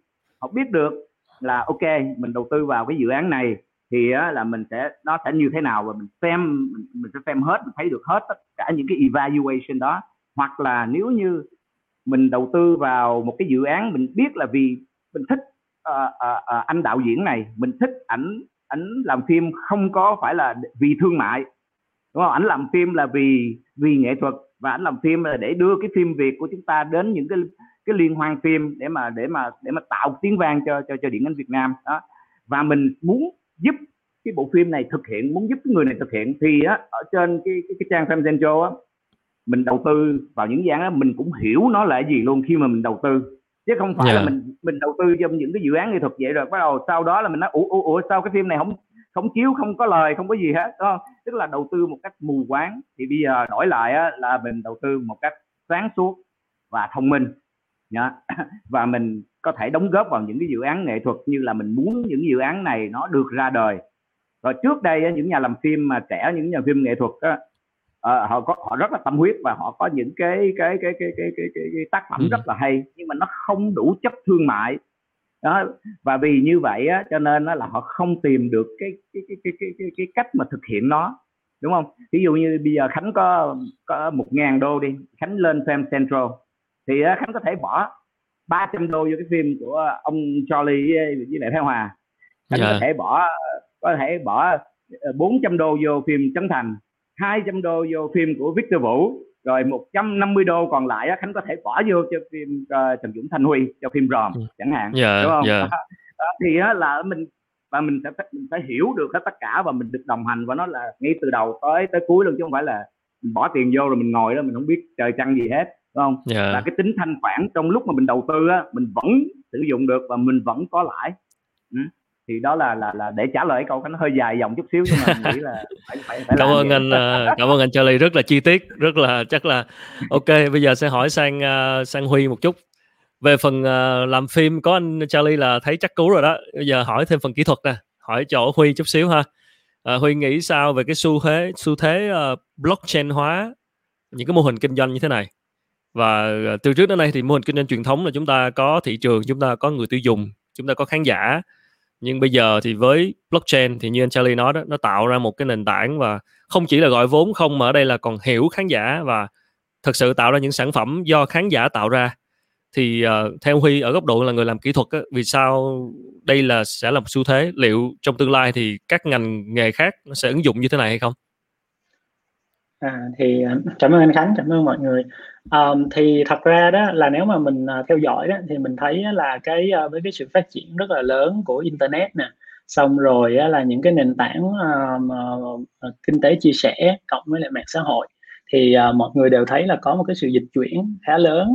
họ biết được là ok mình đầu tư vào cái dự án này thì á, là mình sẽ nó sẽ như thế nào và mình xem mình, mình sẽ xem hết mình thấy được hết tất cả những cái evaluation đó hoặc là nếu như mình đầu tư vào một cái dự án mình biết là vì mình thích uh, uh, uh, anh đạo diễn này mình thích ảnh ảnh làm phim không có phải là vì thương mại đúng không? Ảnh làm phim là vì vì nghệ thuật và ảnh làm phim là để đưa cái phim việt của chúng ta đến những cái cái liên hoan phim để mà để mà để mà tạo tiếng vang cho cho cho điện ảnh Việt Nam. Đó. Và mình muốn giúp cái bộ phim này thực hiện muốn giúp cái người này thực hiện thì á ở trên cái cái, cái trang Film Central á mình đầu tư vào những dạng á mình cũng hiểu nó là gì luôn khi mà mình đầu tư chứ không phải yeah. là dạ. mình mình đầu tư trong những cái dự án nghệ thuật vậy rồi bắt đầu sau đó là mình nói ủa ủa, ủa sao cái phim này không không chiếu không có lời không có gì hết đúng không tức là đầu tư một cách mù quáng thì bây giờ đổi lại á, là mình đầu tư một cách sáng suốt và thông minh nhá và mình có thể đóng góp vào những cái dự án nghệ thuật như là mình muốn những dự án này nó được ra đời rồi trước đây những nhà làm phim mà trẻ những nhà phim nghệ thuật á, uh, họ có họ rất là tâm huyết và họ có những cái cái cái cái cái cái, cái, cái tác phẩm ừ. rất là hay nhưng mà nó không đủ chất thương mại đó và vì như vậy á, cho nên là họ không tìm được cái cái cái cái cái cái, cái cách mà thực hiện nó đúng không ví dụ như bây giờ khánh có có một ngàn đô đi khánh lên xem central thì khánh có thể bỏ 300 đô vô cái phim của ông Charlie với lại Thái Hòa khánh yeah. có dạ. thể bỏ có thể bỏ 400 ờ, đô vô phim Trấn Thành 200 đô vô phim của Victor Vũ rồi 150 đô còn lại á, Khánh có thể bỏ vô cho phim uh, Trần Dũng Thanh Huy cho phim ròm ừ. chẳng hạn yeah, dạ, đúng không yeah. Dạ. đó, thì á, là mình và mình sẽ mình phải hiểu được hết tất cả và mình được đồng hành và nó là ngay từ đầu tới tới cuối luôn chứ không phải là mình bỏ tiền vô rồi mình ngồi đó mình không biết trời trăng gì hết đúng không yeah. là cái tính thanh khoản trong lúc mà mình đầu tư á mình vẫn sử dụng được và mình vẫn có lãi ừ thì đó là là là để trả lời câu nó hơi dài dòng chút xíu nhưng mà mình nghĩ là phải phải, phải cảm ơn anh ờ, cảm ơn anh Charlie rất là chi tiết rất là chắc là ok bây giờ sẽ hỏi sang uh, sang Huy một chút. Về phần uh, làm phim có anh Charlie là thấy chắc cú rồi đó. Bây giờ hỏi thêm phần kỹ thuật nè hỏi chỗ Huy chút xíu ha. Uh, Huy nghĩ sao về cái xu thế xu thế uh, blockchain hóa những cái mô hình kinh doanh như thế này? Và từ trước đến nay thì mô hình kinh doanh truyền thống là chúng ta có thị trường chúng ta có người tiêu dùng chúng ta có khán giả nhưng bây giờ thì với blockchain thì như anh Charlie nói đó nó tạo ra một cái nền tảng và không chỉ là gọi vốn không mà ở đây là còn hiểu khán giả và thực sự tạo ra những sản phẩm do khán giả tạo ra thì uh, theo Huy ở góc độ là người làm kỹ thuật á, vì sao đây là sẽ là một xu thế liệu trong tương lai thì các ngành nghề khác nó sẽ ứng dụng như thế này hay không? À, thì ờ, cảm ơn anh Khánh, cảm ơn mọi người. Um, thì thật ra đó là nếu mà mình uh, theo dõi đó thì mình thấy là cái uh, với cái sự phát triển rất là lớn của internet nè, xong rồi uh, là những cái nền tảng uh, uh, kinh tế chia sẻ cộng với lại mạng xã hội thì uh, mọi người đều thấy là có một cái sự dịch chuyển khá lớn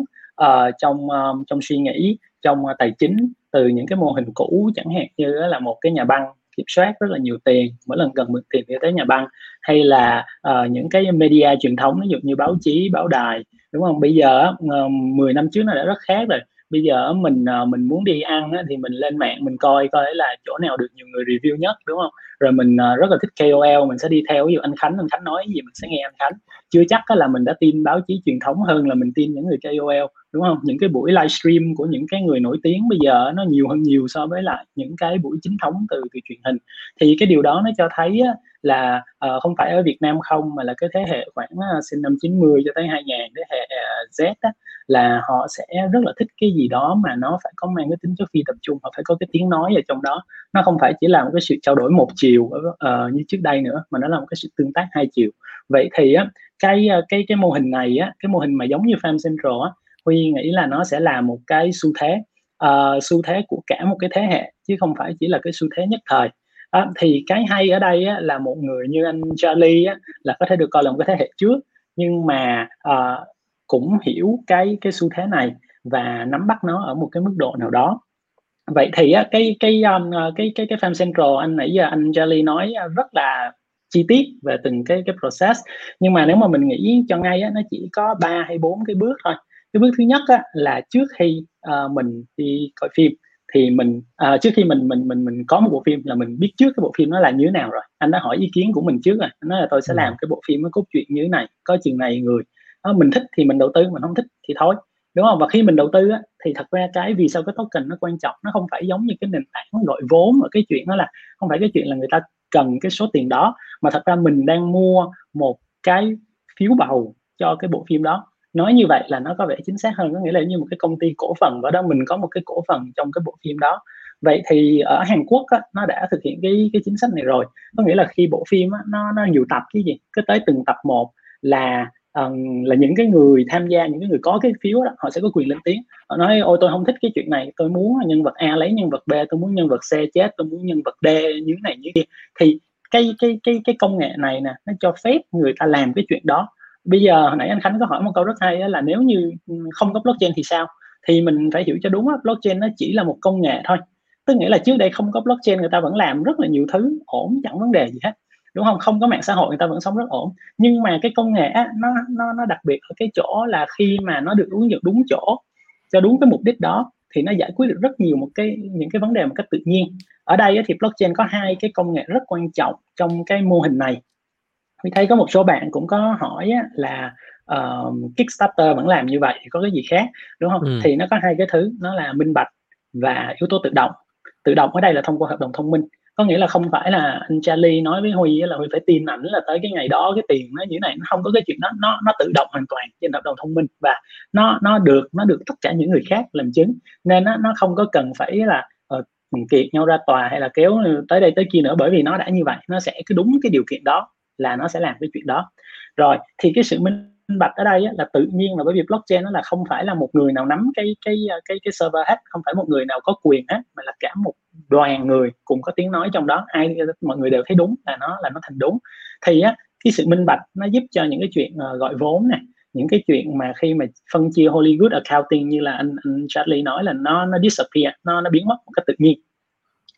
uh, trong uh, trong suy nghĩ, trong uh, tài chính từ những cái mô hình cũ chẳng hạn như là một cái nhà băng kiểm soát rất là nhiều tiền mỗi lần cần mượn tiền thì tới nhà băng hay là uh, những cái media truyền thống ví dụ như báo chí báo đài đúng không? Bây giờ 10 ờ, năm trước nó đã rất khác rồi. Bây giờ mình ờ, mình muốn đi ăn thì mình lên mạng mình coi coi là chỗ nào được nhiều người review nhất đúng không? Rồi mình ờ, rất là thích KOL mình sẽ đi theo ví dụ anh Khánh anh Khánh nói gì mình sẽ nghe anh Khánh. Chưa chắc là mình đã tin báo chí truyền thống hơn là mình tin những người KOL đúng không? Những cái buổi livestream của những cái người nổi tiếng bây giờ nó nhiều hơn nhiều so với lại những cái buổi chính thống từ từ truyền hình. Thì cái điều đó nó cho thấy á, là uh, không phải ở Việt Nam không mà là cái thế hệ khoảng uh, sinh năm 90 cho tới 2000 thế hệ uh, Z á, là họ sẽ rất là thích cái gì đó mà nó phải có mang cái tính chất phi tập trung họ phải có cái tiếng nói ở trong đó. Nó không phải chỉ là một cái sự trao đổi một chiều uh, như trước đây nữa mà nó là một cái sự tương tác hai chiều. Vậy thì á cái cái cái mô hình này á cái mô hình mà giống như Farm Central á Huy nghĩ là nó sẽ là một cái xu thế uh, xu thế của cả một cái thế hệ chứ không phải chỉ là cái xu thế nhất thời à, thì cái hay ở đây á, là một người như anh Charlie á, là có thể được coi là một cái thế hệ trước. Nhưng mà à, cũng hiểu cái cái xu thế này và nắm bắt nó ở một cái mức độ nào đó. Vậy thì á, cái cái um, ờ, cái cái cái farm central anh nãy giờ anh Charlie nói ờ, rất là chi tiết về từng cái cái process. Nhưng mà nếu mà mình nghĩ cho ngay á, nó chỉ có ba hay bốn cái bước thôi. Cái bước thứ nhất á, là trước khi uh, mình đi coi phim thì mình à, trước khi mình mình mình mình có một bộ phim là mình biết trước cái bộ phim nó là như thế nào rồi. Anh đã hỏi ý kiến của mình trước rồi. Anh nói là tôi sẽ ừ. làm cái bộ phim nó cốt truyện như thế này có chừng này người. À, mình thích thì mình đầu tư mình không thích thì thôi. Đúng không? Và khi mình đầu tư á, thì thật ra cái vì sao cái token nó quan trọng nó không phải giống như cái nền tảng gọi vốn ở cái chuyện đó là không phải cái chuyện là người ta cần cái số tiền đó mà thật ra mình đang mua một cái phiếu bầu cho cái bộ phim đó nói như vậy là nó có vẻ chính xác hơn có nghĩa là như một cái công ty cổ phần và đó mình có một cái cổ phần trong cái bộ phim đó. Vậy thì ở Hàn Quốc á, nó đã thực hiện cái cái chính sách này rồi. Có nghĩa là khi bộ phim á, nó nó nhiều tập cái gì cứ tới từng tập một là um, là những cái người tham gia những cái người có cái phiếu đó họ sẽ có quyền lên tiếng. Họ nói ôi tôi không thích cái chuyện này tôi muốn nhân vật A lấy nhân vật B tôi muốn nhân vật C chết tôi muốn nhân vật D như này như kia. Thì cái cái cái cái công nghệ này nè nó cho phép người ta làm cái chuyện đó bây giờ hồi nãy anh Khánh có hỏi một câu rất hay là nếu như ừ, không có blockchain thì sao? Thì mình phải hiểu cho đúng á, blockchain nó chỉ là một công nghệ thôi. Tức nghĩa là trước đây không có blockchain, người ta vẫn làm rất là nhiều thứ, ổn, chẳng vấn đề gì hết. Đúng không? Không có mạng xã hội, người ta vẫn sống rất ổn. Nhưng mà cái công nghệ á, nó nó nó đặc biệt ở cái chỗ là khi mà nó được ứng dụng đúng chỗ, cho đúng cái mục đích đó, thì nó giải quyết được rất nhiều một cái, những cái vấn đề một cách tự nhiên. Ở đây thì blockchain có hai cái công nghệ rất quan trọng trong cái mô hình này mình thấy có một số bạn cũng có hỏi là uh, Kickstarter vẫn làm như vậy thì có cái gì khác đúng không? Ừ. thì nó có hai cái thứ nó là minh bạch và yếu tố tự động. Tự động ở đây là thông qua hợp đồng thông minh. Có nghĩa là không phải là anh Charlie nói với Huy là Huy phải tin ảnh là tới cái ngày đó cái tiền nó như thế này nó không có cái chuyện đó nó nó tự động hoàn toàn trên hợp đồng thông minh và nó nó được nó được tất cả những người khác làm chứng. Nên nó nó không có cần phải là uh, kiệt nhau ra tòa hay là kéo tới đây tới kia nữa bởi vì nó đã như vậy nó sẽ cứ đúng cái điều kiện đó là nó sẽ làm cái chuyện đó. Rồi thì cái sự minh bạch ở đây á, là tự nhiên là bởi vì blockchain nó là không phải là một người nào nắm cái cái cái cái server hết không phải một người nào có quyền hết mà là cả một đoàn người cùng có tiếng nói trong đó. Ai mọi người đều thấy đúng là nó là nó thành đúng. Thì á cái sự minh bạch nó giúp cho những cái chuyện uh, gọi vốn này những cái chuyện mà khi mà phân chia Hollywood accounting như là anh, anh Charlie nói là nó nó disappear nó nó biến mất một cách tự nhiên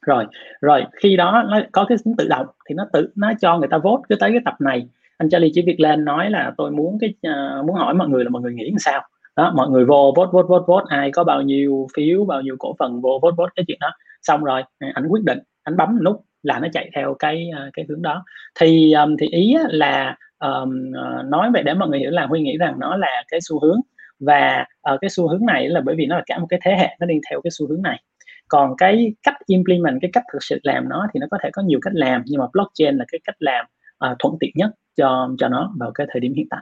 rồi rồi khi đó nó có cái tính tự động thì nó tự nó cho người ta vote cứ tới cái tập này. Anh Charlie chỉ việc lên nói là tôi muốn cái uh, muốn hỏi mọi người là mọi người nghĩ làm sao? Đó mọi người vô vote vote vote vote ai có bao nhiêu phiếu bao nhiêu cổ phần vô vote vote cái chuyện đó. Xong rồi à, anh quyết định anh bấm nút là nó chạy theo cái uh, cái hướng đó. Thì um, thì ý là um, nói về để mọi người hiểu là huy nghĩ rằng nó là cái xu hướng và uh, cái xu hướng này là bởi vì nó là cả một cái thế hệ nó đi theo cái xu hướng này còn cái cách implement cái cách thực sự làm nó thì nó có thể có nhiều cách làm nhưng mà blockchain là cái cách làm uh, thuận tiện nhất cho cho nó vào cái thời điểm hiện tại.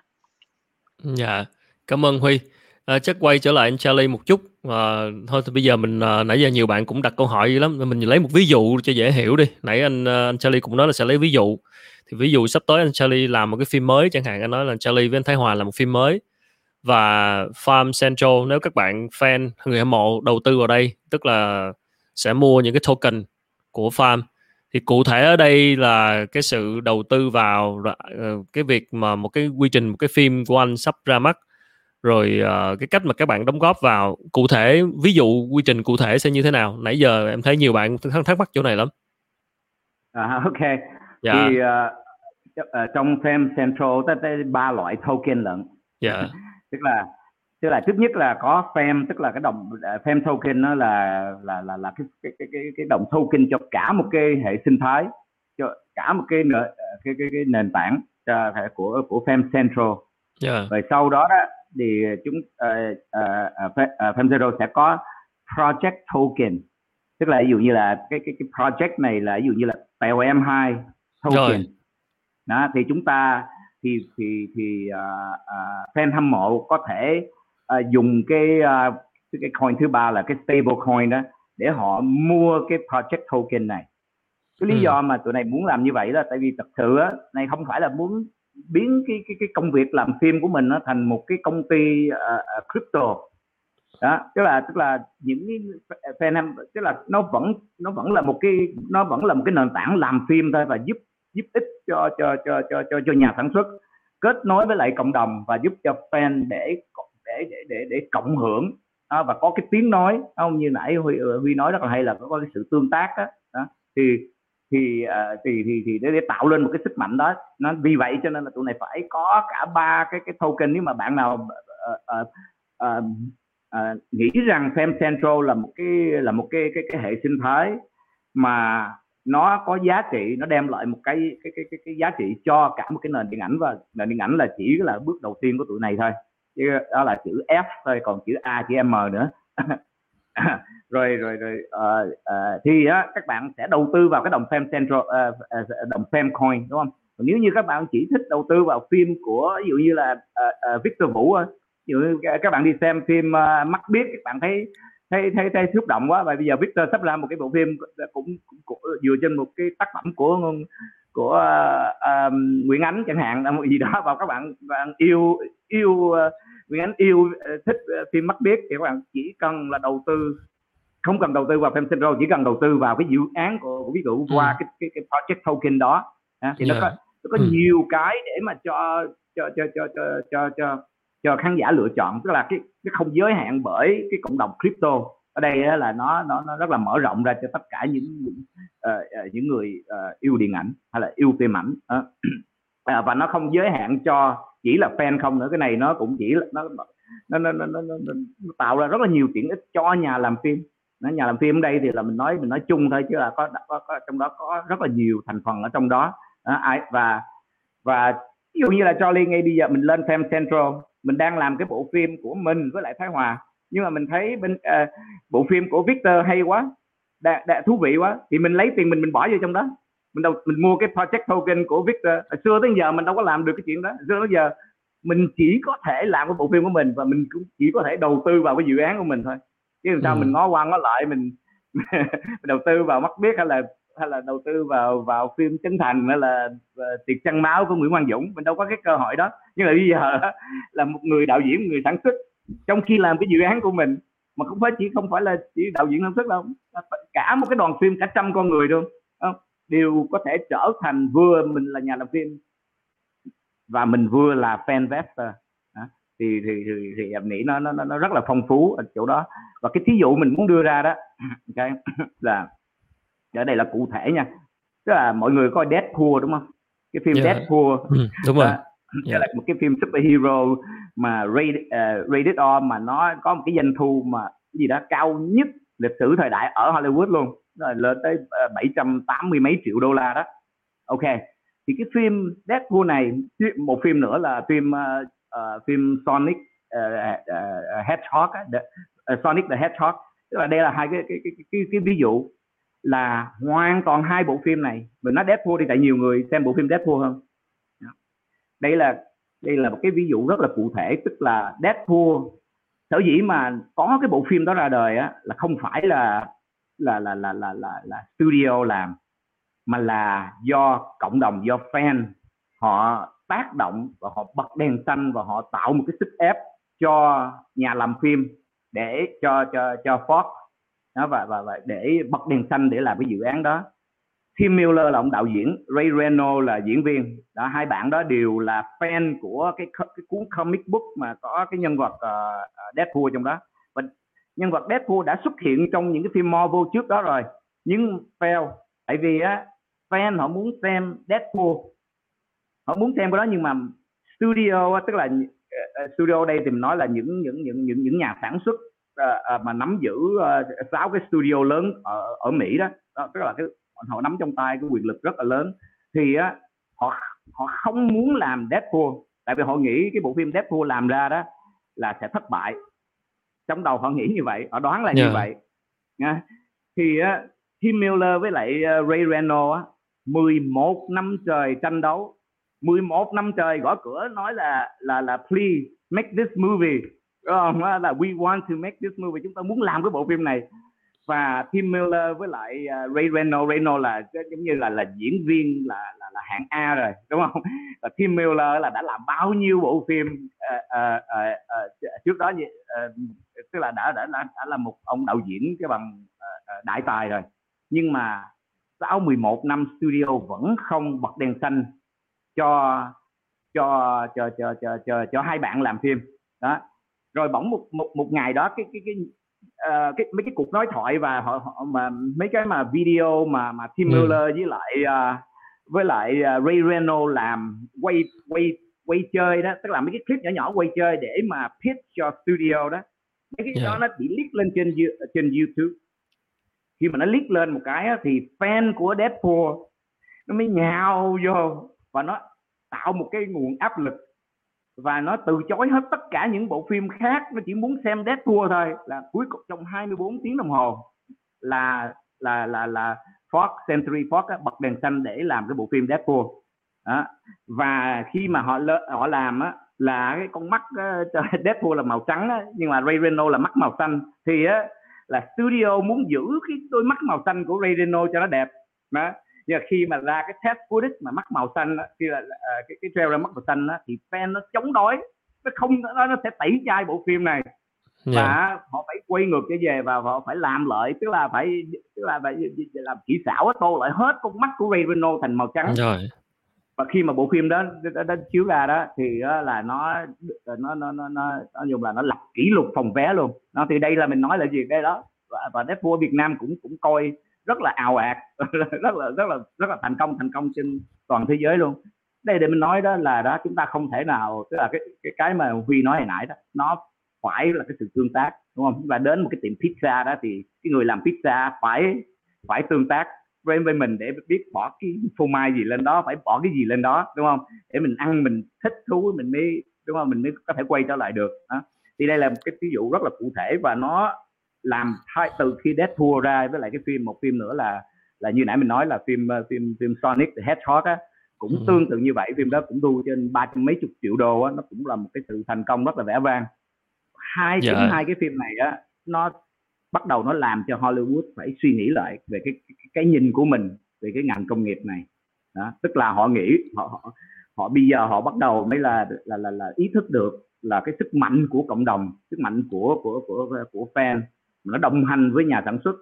Dạ, cảm ơn Huy. À, chắc quay trở lại anh Charlie một chút. À, thôi thì bây giờ mình à, nãy giờ nhiều bạn cũng đặt câu hỏi lắm, mình lấy một ví dụ cho dễ hiểu đi. Nãy anh à, anh Charlie cũng nói là sẽ lấy ví dụ. Thì ví dụ sắp tới anh Charlie làm một cái phim mới chẳng hạn anh nói là Charlie với anh Thái Hòa làm một phim mới và Farm Central nếu các bạn fan người hâm mộ đầu tư vào đây tức là sẽ mua những cái token của Farm. Thì cụ thể ở đây là cái sự đầu tư vào ờ, cái việc mà một cái quy trình một cái phim của anh sắp ra mắt. Rồi uh, cái cách mà các bạn đóng góp vào cụ thể ví dụ quy trình cụ thể sẽ như thế nào? Nãy giờ em thấy nhiều bạn thắc, thắc mắc chỗ này lắm. À, ok. Dạ. thì uh, uh, trong Fame Central tới ba loại token lận. Dạ. tức là tức là trước nhất là có fem tức là cái đồng fem token nó là là là là cái cái cái cái, cái đồng token cho cả một cái hệ sinh thái cho cả một cái nền cái cái, cái nền tảng cho, của của fem central yeah. rồi sau đó đó thì chúng uh, uh, uh, fem zero sẽ có project token tức là ví dụ như là cái cái cái project này là ví dụ như là POM 2 token rồi. đó thì chúng ta thì thì thì uh, uh, fan hâm mộ có thể uh, dùng cái uh, cái coin thứ ba là cái stable coin đó để họ mua cái project token này cái lý ừ. do mà tụi này muốn làm như vậy là tại vì thật sự á này không phải là muốn biến cái cái cái công việc làm phim của mình nó thành một cái công ty uh, crypto đó tức là tức là những fan em tức là nó vẫn nó vẫn là một cái nó vẫn là một cái nền tảng làm phim thôi và giúp giúp ích cho cho cho cho cho cho nhà sản xuất kết nối với lại cộng đồng và giúp cho fan để để để để để cộng hưởng đó, và có cái tiếng nói không như nãy huy, ờ, huy nói rất là hay là có cái sự tương tác đó, đó. thì thì uh, thì thì thì để, để tạo lên một cái sức mạnh đó nó vì vậy cho nên là tụi này phải có cả ba cái cái token nếu mà bạn nào uh, uh, uh, uh, nghĩ rằng Fem Central là một cái là một cái cái cái hệ sinh thái mà nó có giá trị nó đem lại một cái cái cái cái, cái giá trị cho cả một cái nền điện ảnh và nền điện ảnh là chỉ là bước đầu tiên của tụi này thôi. Chứ đó là chữ F thôi còn chữ A chữ M nữa. Rồi rồi rồi uh, uh, thì á, các bạn sẽ đầu tư vào cái đồng Fem Central uh, uh, đồng Fem Coin đúng không? Còn nếu như các bạn chỉ thích đầu tư vào phim của ví dụ như là uh, uh, Victor Vũ ví dụ như các bạn đi xem phim uh, mắt biết các bạn thấy thấy thấy thấy xúc động quá và bây giờ Victor sắp làm một cái bộ phim cũng, cũng, cũng dựa trên một cái tác phẩm của của uh, Nguyễn Ánh chẳng hạn là một gì đó và các bạn bạn yêu yêu uh, Nguyễn Ánh yêu uh, thích uh, phim mắt biết thì các bạn chỉ cần là đầu tư không cần đầu tư vào phim Central chỉ cần đầu tư vào cái dự án của, của ví dụ qua ừ. cái, cái cái project token đó à, thì yeah. nó có nó có ừ. nhiều cái để mà cho cho cho cho cho cho cho cho khán giả lựa chọn tức là cái cái không giới hạn bởi cái cộng đồng crypto. Ở đây là nó nó nó rất là mở rộng ra cho tất cả những những, uh, ờ, ờ, những người uh, yêu điện ảnh hay là yêu phim ảnh. Uh. à, và nó không giới hạn cho chỉ là fan không nữa. Cái này nó cũng chỉ là nó nó nó, nó, nó, nó, nó tạo ra rất là nhiều tiện ích cho nhà làm phim. Nó nhà làm phim ở đây thì là mình nói mình nói chung thôi chứ là có, có, có trong đó có rất là nhiều thành phần ở trong đó. À, và và ví dụ như là Charlie ngay bây giờ mình lên xem Central mình đang làm cái bộ phim của mình với lại Thái Hòa. Nhưng mà mình thấy bên uh, bộ phim của Victor hay quá đã, đã thú vị quá thì mình lấy tiền mình mình bỏ vô trong đó. Mình đâu mình mua cái project token của Victor. Hồi xưa tới giờ mình đâu có làm được cái chuyện đó. Xưa tới giờ mình chỉ có thể làm cái bộ phim của mình và mình cũng chỉ có thể đầu tư vào cái dự án của mình thôi. Chứ làm sao ừ. mình ngó qua ngó lại mình, mình đầu tư vào mắt biết hay là hay là đầu tư vào vào phim Trấn Thành hay là ờ, tiệc trăng máu của Nguyễn Quang Dũng? Mình đâu có cái cơ hội đó. Nhưng mà bây giờ là một người đạo diễn người sản xuất trong khi làm cái dự án của mình mà không phải chỉ không phải là chỉ đạo diễn sản xuất đâu. Cả một cái đoàn phim cả trăm con người luôn đều có thể trở thành vừa mình là nhà làm phim và mình vừa là fan investor thì thì thì, thì em nghĩ nó nó nó rất là phong phú ở chỗ đó. Và cái thí dụ mình muốn đưa ra đó okay, là ở đây là cụ thể nha tức là mọi người coi Deadpool đúng không cái phim yeah. Deadpool ừ, đúng rồi yeah. Dạ. là một cái phim superhero mà rated, uh, rated R mà nó có một cái doanh thu mà gì đó cao nhất lịch sử thời đại ở Hollywood luôn rồi lên tới uh, 780 mấy triệu đô la đó ok thì cái phim Deadpool này một phim nữa là phim uh, uh, phim Sonic uh, uh, Hedgehog the, uh, Sonic the Hedgehog tức là đây là hai cái cái cái, cái, cái ví dụ là hoàn toàn hai bộ phim này. Mình nói Deadpool thì tại nhiều người xem bộ phim Deadpool hơn. Đây là đây là một cái ví dụ rất là cụ thể tức là Deadpool sở dĩ mà có cái bộ phim đó ra đời á là không phải là là là là là là, là studio làm mà là do cộng đồng do fan họ tác động và họ bật đèn xanh và họ tạo một cái sức ép cho nhà làm phim để cho cho cho Fox đó và và, và để bật đèn xanh để làm cái dự án đó. Tim Miller là ông đạo diễn Ray Reno là diễn viên. Đó hai bạn đó đều là fan của cái cái cuốn comic book mà có cái nhân vật uh, Deadpool trong đó. Và nhân vật Deadpool đã xuất hiện trong những cái phim Marvel trước đó rồi nhưng fail. Tại vì á fan họ muốn xem Deadpool. Họ muốn xem cái đó nhưng mà studio tức là ờ, studio đây thì nói là những những những những những nhà sản xuất uh, uh, mà nắm giữ sáu uh, cái studio lớn ở ở Mỹ đó, đó tức là cái họ nắm trong tay cái quyền lực rất là lớn. Thì á họ họ không muốn làm Deadpool tại vì họ nghĩ cái bộ phim Deadpool làm ra đó là sẽ thất bại. Trong đầu họ nghĩ như vậy họ đoán là yeah. như vậy. Nha. Thì á Tim Miller với lại Ray Reynolds á 11 năm trời tranh đấu. 11 năm trời gõ cửa nói là là là please make this movie uh, là we want to make this movie chúng ta muốn làm cái bộ phim này. Và Tim Miller với lại uh, Ray Reynolds Reynolds là giống như là là diễn viên là là, là hạng A rồi đúng không? Và Tim Miller là đã làm bao nhiêu bộ phim uh, uh, uh, uh, trước đó uh, tức là đã, đã đã đã là một ông đạo diễn cái bằng uh, đại tài rồi. Nhưng mà sau 11 năm studio vẫn không bật đèn xanh cho cho cho cho cho cho, cho hai bạn làm phim. Đó rồi bỗng một một một ngày đó cái cái cái uh, cái mấy cái cuộc nói thoại và họ, họ mà mấy cái mà video mà mà Tim ừ. Miller với lại uh, với lại uh, Ray Reynolds làm quay quay quay chơi đó tức là mấy cái clip nhỏ nhỏ quay chơi để mà pitch cho studio đó mấy cái yeah. đó nó bị leak lên trên trên YouTube khi mà nó leak lên một cái thì fan của Deadpool nó mới nhào vô và nó tạo một cái nguồn áp lực và nó từ chối hết tất cả những bộ phim khác nó chỉ muốn xem Deadpool thôi. Là cuối cùng trong 24 tiếng đồng hồ là là là là Fox Century Fox á, bật đèn xanh để làm cái bộ phim Deadpool. Đó. và khi mà họ họ làm á là cái con mắt uh, Deadpool là màu trắng á, nhưng mà Ray Reno là mắt màu xanh. Thì á là studio muốn giữ cái đôi mắt màu xanh của Ray Reno cho nó đẹp. Đó nhưng mà khi mà ra cái test footage mà mắt màu xanh đó, khi là uh, cái cái trailer mắt màu xanh đó, thì fan nó chống đối nó không nó, nó sẽ tẩy chay bộ phim này. Yeah. Và họ phải quay ngược trở về và họ phải làm lại tức là phải tức là phải làm kỹ xảo tô lại hết con mắt của Ray Reynolds thành màu trắng. Rồi. Và khi mà bộ phim đó đó, đó chiếu ra đó thì đó là nó nó nó nó nó, nó dùng là nó lập kỷ lục phòng vé luôn. Nó thì đây là mình nói là gì đây đó. Và, và Deadpool Việt Nam cũng cũng coi rất là ào ạt, rất là rất là rất là thành công thành công trên toàn thế giới luôn. Đây để mình nói đó là đó, chúng ta không thể nào, tức là cái cái cái mà Huy nói hồi nãy đó, nó phải là cái sự tương tác, đúng không? Và đến một cái tiệm pizza đó thì cái người làm pizza phải phải tương tác với với mình để biết bỏ cái phô mai gì lên đó, phải bỏ cái gì lên đó, đúng không? Để mình ăn, mình thích thú, mình mới, đúng không? Mình mới có thể quay trở lại được, đó. thì đây là một cái ví dụ rất là cụ thể và nó làm thay từ khi Deadpool ra với lại cái phim một phim nữa là là như nãy mình nói là phim ờ, phim phim Sonic the Hedgehog á cũng ừ. tương tự như vậy phim đó cũng thu trên ba trăm mấy chục triệu đô á nó cũng là một cái sự thành công rất là vẻ vang hai dạ. hai cái phim này á nó bắt đầu nó làm cho Hollywood phải suy nghĩ lại về cái cái, cái nhìn của mình về cái ngành công nghiệp này đó tức là họ nghĩ họ họ, họ bây giờ họ bắt đầu mới là là là, là ý thức được là cái sức mạnh của cộng đồng sức mạnh của của của của fan nó đồng hành với nhà sản xuất.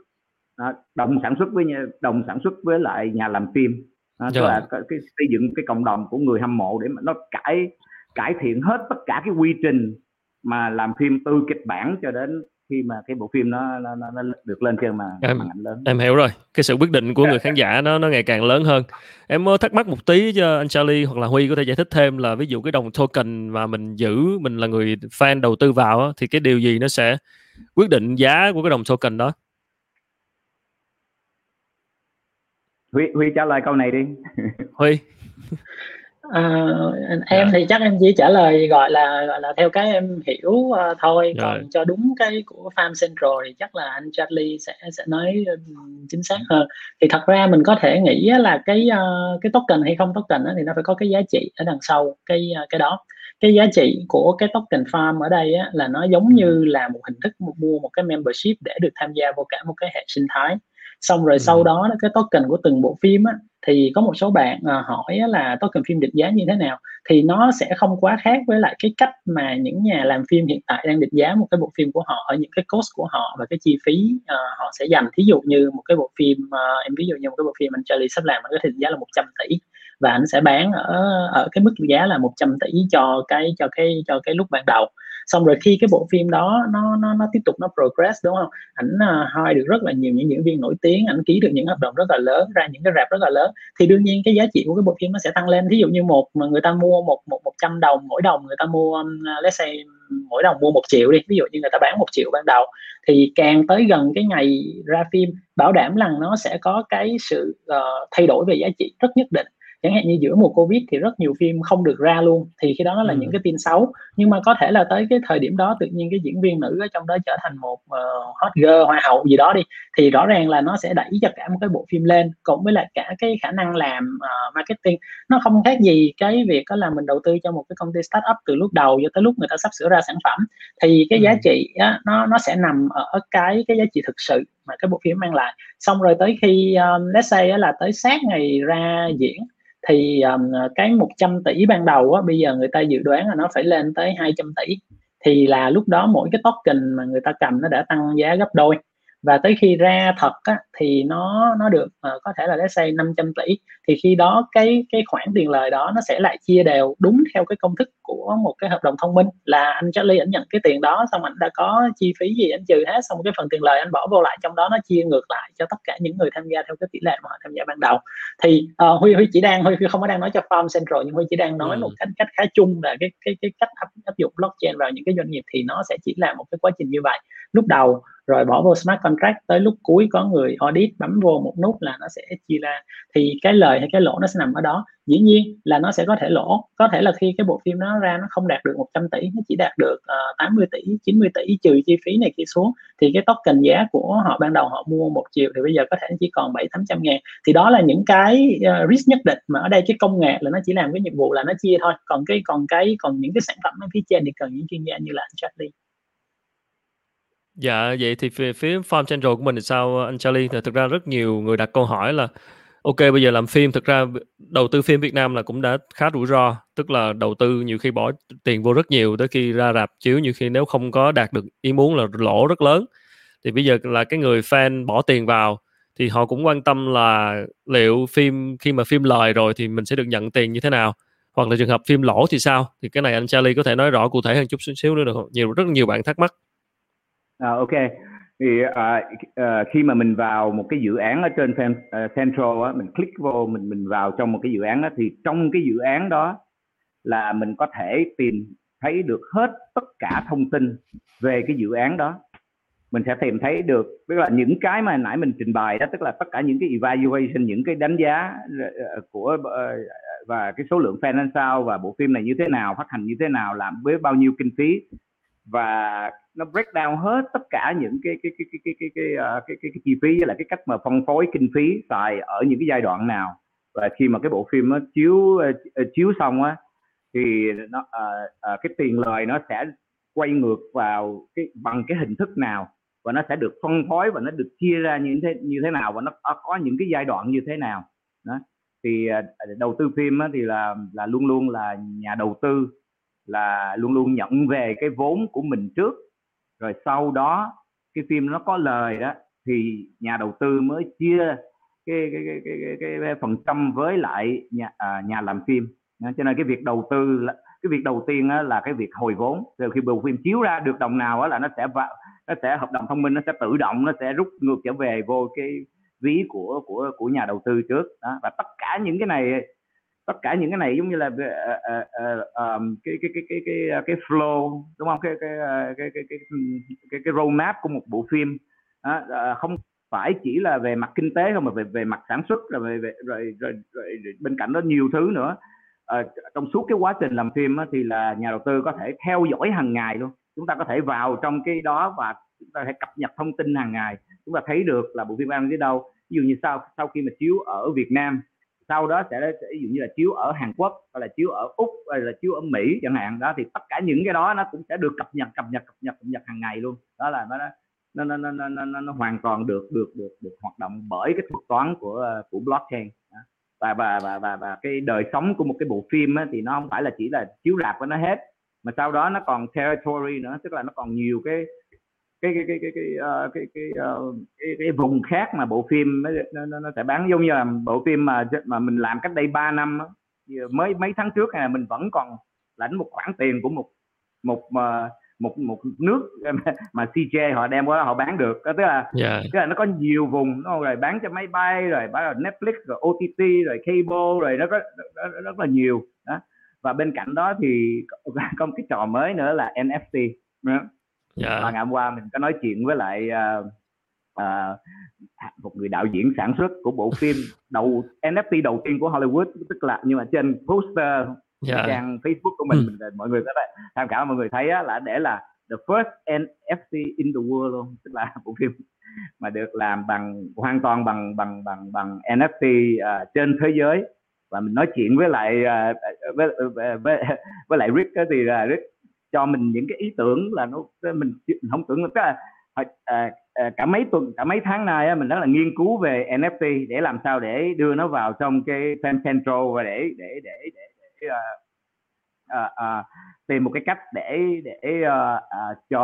Đó, đồng sản xuất với nhà, đồng sản xuất với lại nhà làm phim. Đó, tức là cái, cái xây dựng cái cộng đồng của người hâm mộ để mà nó cải cải thiện hết tất cả cái quy trình mà làm phim từ kịch bản cho đến khi mà cái bộ phim nó nó, nó được lên trên mà em, màn ảnh lớn. em hiểu rồi. Cái sự quyết định của người khán giả nó nó ngày càng lớn hơn. Em thắc mắc một tí cho anh Charlie hoặc là Huy có thể giải thích thêm là ví dụ cái đồng token mà mình giữ mình là người fan đầu tư vào thì cái điều gì nó sẽ quyết định giá của cái đồng token đó. Huy Huy trả lời câu này đi. Huy. À, em dạ. thì chắc em chỉ trả lời gọi là gọi là theo cái em hiểu uh, thôi. Rồi. còn cho đúng cái của Farm Central thì chắc là anh Charlie sẽ sẽ nói um, chính xác hơn. Thì thật ra mình có thể nghĩ là cái uh, cái token hay không token đó, thì nó phải có cái giá trị ở đằng sau cái uh, cái đó cái giá trị của cái token farm ở đây á, là nó giống như là một hình thức mua một cái membership để được tham gia vào cả một cái hệ sinh thái. Xong rồi ừ. sau đó cái token của từng bộ phim á, thì có một số bạn uh, hỏi là token phim định giá như thế nào thì nó sẽ không quá khác với lại cái cách mà những nhà làm phim hiện tại đang định giá một cái bộ phim của họ ở những cái cost của họ và cái chi phí uh, họ sẽ dành. Thí dụ như một cái bộ phim uh, em ví dụ như một cái bộ phim anh Charlie sắp làm nó có thể định giá là 100 tỷ và anh sẽ bán ở ở cái mức giá là 100 tỷ cho cái cho cái cho cái lúc ban đầu. Xong rồi khi cái bộ phim đó nó nó nó tiếp tục nó progress đúng không? Ảnh uh, được rất là nhiều những diễn viên nổi tiếng ảnh ký được những hợp đồng rất là lớn ra những cái rạp rất là lớn. Thì đương nhiên cái giá trị của cái bộ phim nó sẽ tăng lên. Ví dụ như một mà người ta mua một một một trăm đồng mỗi đồng người ta mua um, let's say mỗi đồng mua một triệu đi ví dụ như người ta bán một triệu ban đầu thì càng tới gần cái ngày ra phim bảo đảm rằng nó sẽ có cái sự uh, thay đổi về giá trị rất nhất định chẳng hạn như giữa mùa covid thì rất nhiều phim không được ra luôn thì khi đó nó là ừ. những cái tin xấu nhưng mà có thể là tới cái thời điểm đó tự nhiên cái diễn viên nữ ở trong đó trở thành một uh, hot girl hoa hậu gì đó đi thì rõ ràng là nó sẽ đẩy cho cả một cái bộ phim lên cộng với lại cả cái khả năng làm uh, marketing nó không khác gì cái việc đó là mình đầu tư cho một cái công ty startup từ lúc đầu cho tới lúc người ta sắp sửa ra sản phẩm thì cái ừ. giá trị á, nó nó sẽ nằm ở cái cái giá trị thực sự mà cái bộ phim mang lại xong rồi tới khi um, let's say là tới sát ngày ra diễn thì um, cái 100 tỷ ban đầu á, bây giờ người ta dự đoán là nó phải lên tới 200 tỷ. Thì là lúc đó mỗi cái token mà người ta cầm nó đã tăng giá gấp đôi và tới khi ra thật á, thì nó nó được uh, có thể là let's say 500 tỷ thì khi đó cái cái khoản tiền lời đó nó sẽ lại chia đều đúng theo cái công thức của một cái hợp đồng thông minh. Là anh Charlie ảnh nhận cái tiền đó xong anh đã có chi phí gì anh trừ hết xong cái phần tiền lời anh bỏ vô lại trong đó nó chia ngược lại cho tất cả những người tham gia theo cái tỷ lệ mà họ tham gia ban đầu. Thì uh, Huy Huy chỉ đang Huy, Huy không có đang nói cho Farm Central nhưng Huy chỉ đang nói ừ. một cách cách khá chung là cái cái cái cách áp, áp dụng blockchain vào những cái doanh nghiệp thì nó sẽ chỉ là một cái quá trình như vậy lúc đầu rồi bỏ vô smart contract tới lúc cuối có người audit bấm vô một nút là nó sẽ chia ra. Thì cái lời hay cái lỗ nó sẽ nằm ở đó. Dĩ nhiên là nó sẽ có thể lỗ. Có thể là khi cái bộ phim nó ra nó không đạt được 100 tỷ nó chỉ đạt được ờ, uh, 80 tỷ 90 tỷ trừ chi phí này kia xuống thì cái token giá của họ ban đầu họ mua một triệu thì bây giờ có thể chỉ còn bảy tám trăm ngàn. Thì đó là những cái uh, risk nhất định mà ở đây cái công nghệ là nó chỉ làm cái nhiệm vụ là nó chia thôi. Còn cái còn cái còn những cái sản phẩm ở phía trên thì cần những chuyên gia như là anh Charlie. Dạ, vậy thì phía phía Farm Central của mình thì sao anh Charlie? Thì thực ra rất nhiều người đặt câu hỏi là ok bây giờ làm phim thực ra đầu tư phim Việt Nam là cũng đã khá rủi ro, tức là đầu tư nhiều khi bỏ tiền vô rất nhiều tới khi ra rạp chiếu nhiều khi nếu không có đạt được ý muốn là lỗ rất lớn. Thì bây giờ là cái người fan bỏ tiền vào thì họ cũng quan tâm là liệu phim khi mà phim lời rồi thì mình sẽ được nhận tiền như thế nào hoặc là trường hợp phim lỗ thì sao thì cái này anh Charlie có thể nói rõ cụ thể hơn chút xíu nữa được không nhiều rất nhiều bạn thắc mắc à, ok. Thì à, à, khi mà mình vào một cái dự án ở trên uh, Central á, mình click vô mình mình vào trong một cái dự án đó thì trong cái dự án đó là mình có thể tìm thấy được hết tất cả thông tin về cái dự án đó. Mình sẽ tìm thấy được tức là những cái mà nãy mình trình bày đó tức là tất cả những cái evaluation những cái đánh giá ờ, của và cái số lượng fan sao và bộ phim này như thế nào phát hành như thế nào làm với bao nhiêu kinh phí. Và nó break down hết tất cả những cái cái cái cái cái cái cái, ờ, cái, cái, cái chi phí với lại cái cách mà phân phối kinh phí xài ở những cái giai đoạn nào. Và khi mà cái bộ phim nó chiếu ờ, ờ, chiếu xong á thì nó à, à, cái tiền lời nó sẽ quay ngược vào cái bằng cái hình thức nào và nó sẽ được phân phối và nó được chia ra như thế như thế nào và nó có những cái giai đoạn như thế nào. Đó. Thì đầu tư phim á, thì là là luôn luôn là nhà đầu tư là luôn luôn nhận về cái vốn của mình trước rồi sau đó cái phim nó có lời đó thì nhà đầu tư mới chia cái cái cái cái, cái, cái phần trăm với lại nhà à, nhà làm phim. Cho nên cái việc đầu tư là cái việc đầu tiên là cái việc hồi vốn. Rồi khi bộ phim chiếu ra được đồng nào là nó sẽ vào nó sẽ hợp đồng thông minh nó sẽ tự động nó sẽ rút ngược trở về vô cái ví của của của nhà đầu tư trước. Đó và tất cả những cái này tất cả những cái này giống như là uh, uh, um, cái, cái cái cái cái cái flow đúng không? Cái cái cái cái cái cái, cái roadmap của một bộ phim. À, uh, không phải chỉ là về mặt kinh tế không mà về về mặt sản xuất rồi về, về rồi, rồi, rồi, rồi bên cạnh đó nhiều thứ nữa. Uh, trong suốt cái quá trình làm phim á, thì là nhà đầu tư có thể theo dõi hàng ngày luôn. Chúng ta có thể vào trong cái đó và chúng ta có thể cập nhật thông tin hàng ngày. Chúng ta thấy được là bộ phim đang đến đâu. Ví dụ như sau sau khi mà chiếu ở Việt Nam sau đó sẽ, ví dụ như là chiếu ở Hàn Quốc hay là chiếu ở Úc hay là chiếu ở Mỹ chẳng hạn đó thì tất cả những cái đó nó cũng sẽ được cập nhật cập nhật cập nhật cập nhật hàng ngày luôn. Đó là nó nó nó nó nó, nó, nó hoàn toàn được được được được hoạt động bởi cái thuật toán của của blockchain và và và và, và cái đời sống của một cái bộ phim á, thì nó không phải là chỉ là chiếu rạp của nó hết mà sau đó nó còn territory nữa tức là nó còn nhiều cái cái cái cái cái cái uh, cái cái, uh, cái cái vùng khác mà bộ phim nó, nó, nó sẽ bán giống như là bộ phim mà mà mình làm cách đây 3 năm mới mấy tháng trước này mình vẫn còn lãnh một khoản tiền của một một uh, một một nước mà CJ họ đem qua họ bán được tức là yeah. Dạ. tức là nó có nhiều vùng nó rồi bán cho máy bay rồi bán rồi Netflix rồi OTT rồi cable rồi nó có rất, rất là nhiều đó và bên cạnh đó thì có một cái trò mới nữa là NFT đó. Dạ. và ngày hôm qua mình có nói chuyện với lại uh, uh, một người đạo diễn sản xuất của bộ phim đầu NFT đầu tiên của Hollywood tức là nhưng mà trên poster yeah. Dạ. trang Facebook của mình, ừ. mình mọi người có thể tham khảo mọi người thấy á, là để là the first NFT in the world luôn tức là bộ phim mà được làm bằng hoàn toàn bằng bằng bằng bằng NFT uh, à, trên thế giới và mình nói chuyện với lại uh, với, với, với, với lại Rick thì uh, Rick cho mình những cái ý tưởng là nó mình, mình không tưởng là là à, à, cả mấy tuần cả mấy tháng nay á, mình rất là nghiên cứu về NFT để làm sao để đưa nó vào trong cái fan central và để để để để, để uh, uh, uh, tìm một cái cách để để uh, uh, cho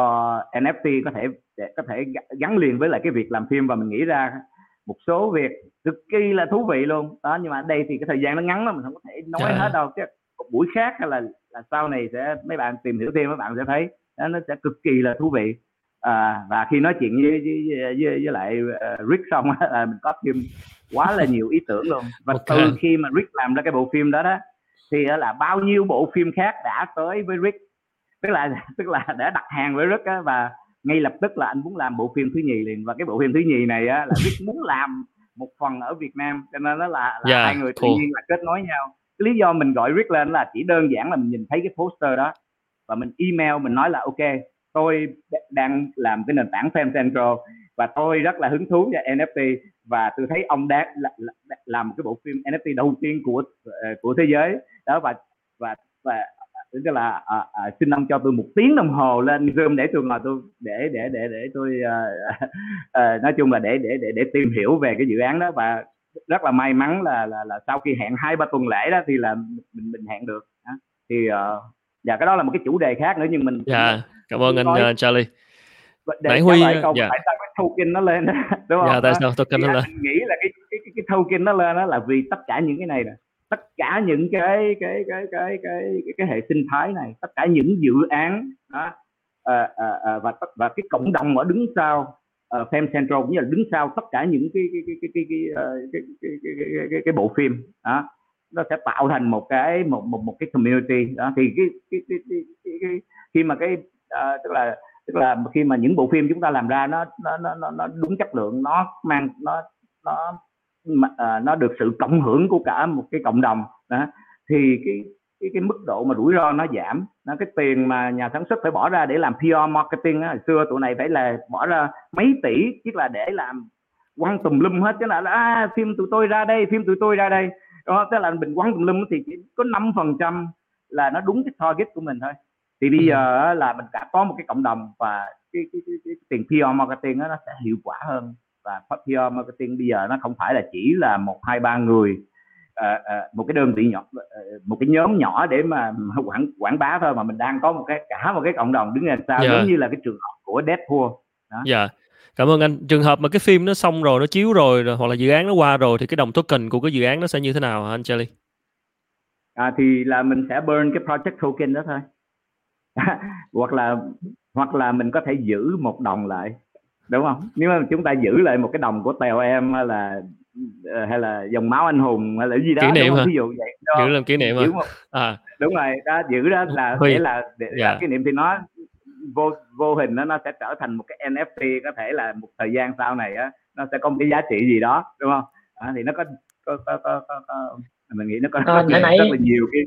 NFT có thể để có thể gắn liền với lại cái việc làm phim. Và mình nghĩ ra một số việc cực kỳ là thú vị luôn. Đó nhưng mà đây thì cái thời gian nó ngắn lắm mình không có thể nói Trời hết đâu. Chứ một buổi khác hay là là sau này sẽ mấy bạn tìm hiểu thêm mấy bạn sẽ thấy đó, nó sẽ cực kỳ là thú vị. À, và khi nói chuyện với với, với, với lại uh, Rick xong là mình có thêm quá là nhiều ý tưởng luôn. Và okay. từ khi mà Rick làm ra cái bộ phim đó đó thì là bao nhiêu bộ phim khác đã tới với Rick. Tức là tức là đã đặt hàng với Rick á, và ngay lập tức là anh muốn làm bộ phim thứ nhì liền. Và cái bộ phim thứ nhì này á, là Rick muốn làm một phần ở Việt Nam cho nên nó là, là yeah, dạ, hai người cool. tự nhiên là kết nối nhau cái lý do mình gọi Rick lên là chỉ đơn giản là mình nhìn thấy cái poster đó và mình email mình nói là ok tôi đang làm cái nền tảng Fan Central và tôi rất là hứng thú về NFT và tôi thấy ông đã làm một cái bộ phim NFT đầu tiên của ờ, của thế giới. Đó và và và tức là à, à, xin ông cho tôi một tiếng đồng hồ lên zoom để tôi ngồi tôi để để để để tôi à, à, nói chung là để để để để tìm hiểu về cái dự án đó. Và rất là may mắn là là là sau khi hẹn hai ba tuần lễ đó thì là mình mình hẹn được thì uh, dạ cái đó là một cái chủ đề khác nữa nhưng mình dạ cảm ơn anh nói, uh, Charlie để Nãy Huy câu dạ. tại sao cái token nó lên đó, đúng không? Dạ, tại sao token nó lên? Mình nghĩ là cái cái cái, cái token nó lên đó là vì tất cả những cái này nè tất cả những cái cái cái cái cái cái, cái hệ sinh thái này tất cả những dự án đó à, à, à, và và cái cộng đồng ở đứng sau uh, Central cũng như là đứng sau tất cả những cái cái cái cái cái cái, cái, cái, cái, cái, cái, cái bộ phim đó nó sẽ tạo thành một cái một một một cái community đó thì cái cái cái, cái, cái, cái khi mà cái uh, tức là tức là khi mà những bộ phim chúng ta làm ra nó nó nó nó đúng chất lượng nó mang nó nó uh, nó được sự cộng hưởng của cả một cái cộng đồng đó thì cái cái cái mức độ mà rủi ro nó giảm nó cái tiền mà nhà sản xuất phải bỏ ra để làm PR marketing á hồi xưa tụi này phải là bỏ ra mấy tỷ chỉ là để làm quăng tùm lum hết. Chứ là à, phim tụi tôi ra đây phim tụi tôi ra đây. Đó tức là mình quăng tùm lum thì chỉ có năm phần trăm là nó đúng cái target của mình thôi. Thì bây ừ. giờ là mình đã có một cái cộng đồng và cái, cái, cái, cái tiền PR marketing đó, nó sẽ hiệu quả hơn. Và PR marketing bây giờ nó không phải là chỉ là một hai ba người uh, uh, một cái đơn vị nhỏ uh, một cái nhóm nhỏ để mà quảng quảng bá thôi mà mình đang có một cái cả một cái cộng đồng đứng đằng sau yeah. Dạ. giống như là cái trường hợp của Deadpool đó. Dạ. Yeah. Cảm ơn anh. Trường hợp mà cái phim nó xong rồi, nó chiếu rồi, rồi hoặc là dự án nó qua rồi thì cái đồng token của cái dự án nó sẽ như thế nào hả anh Charlie? À thì là mình sẽ burn cái project token đó thôi. hoặc là hoặc là mình có thể giữ một đồng lại đúng không nếu mà chúng ta giữ lại một cái đồng của tèo em là Ờ, hay là dòng máu anh hùng hay là gì đó kỷ niệm hả? ví dụ vậy giữ làm kỷ niệm giữ một, à. đúng rồi đó giữ đó là Huy. để là để yeah. Dạ. kỷ niệm thì nó vô vô hình nó nó sẽ trở thành một cái NFT có thể là một thời gian sau này á nó sẽ có một cái giá trị gì đó đúng không à, thì nó có có có, có, có, có mình nghĩ nó có, à, có rất là nhiều cái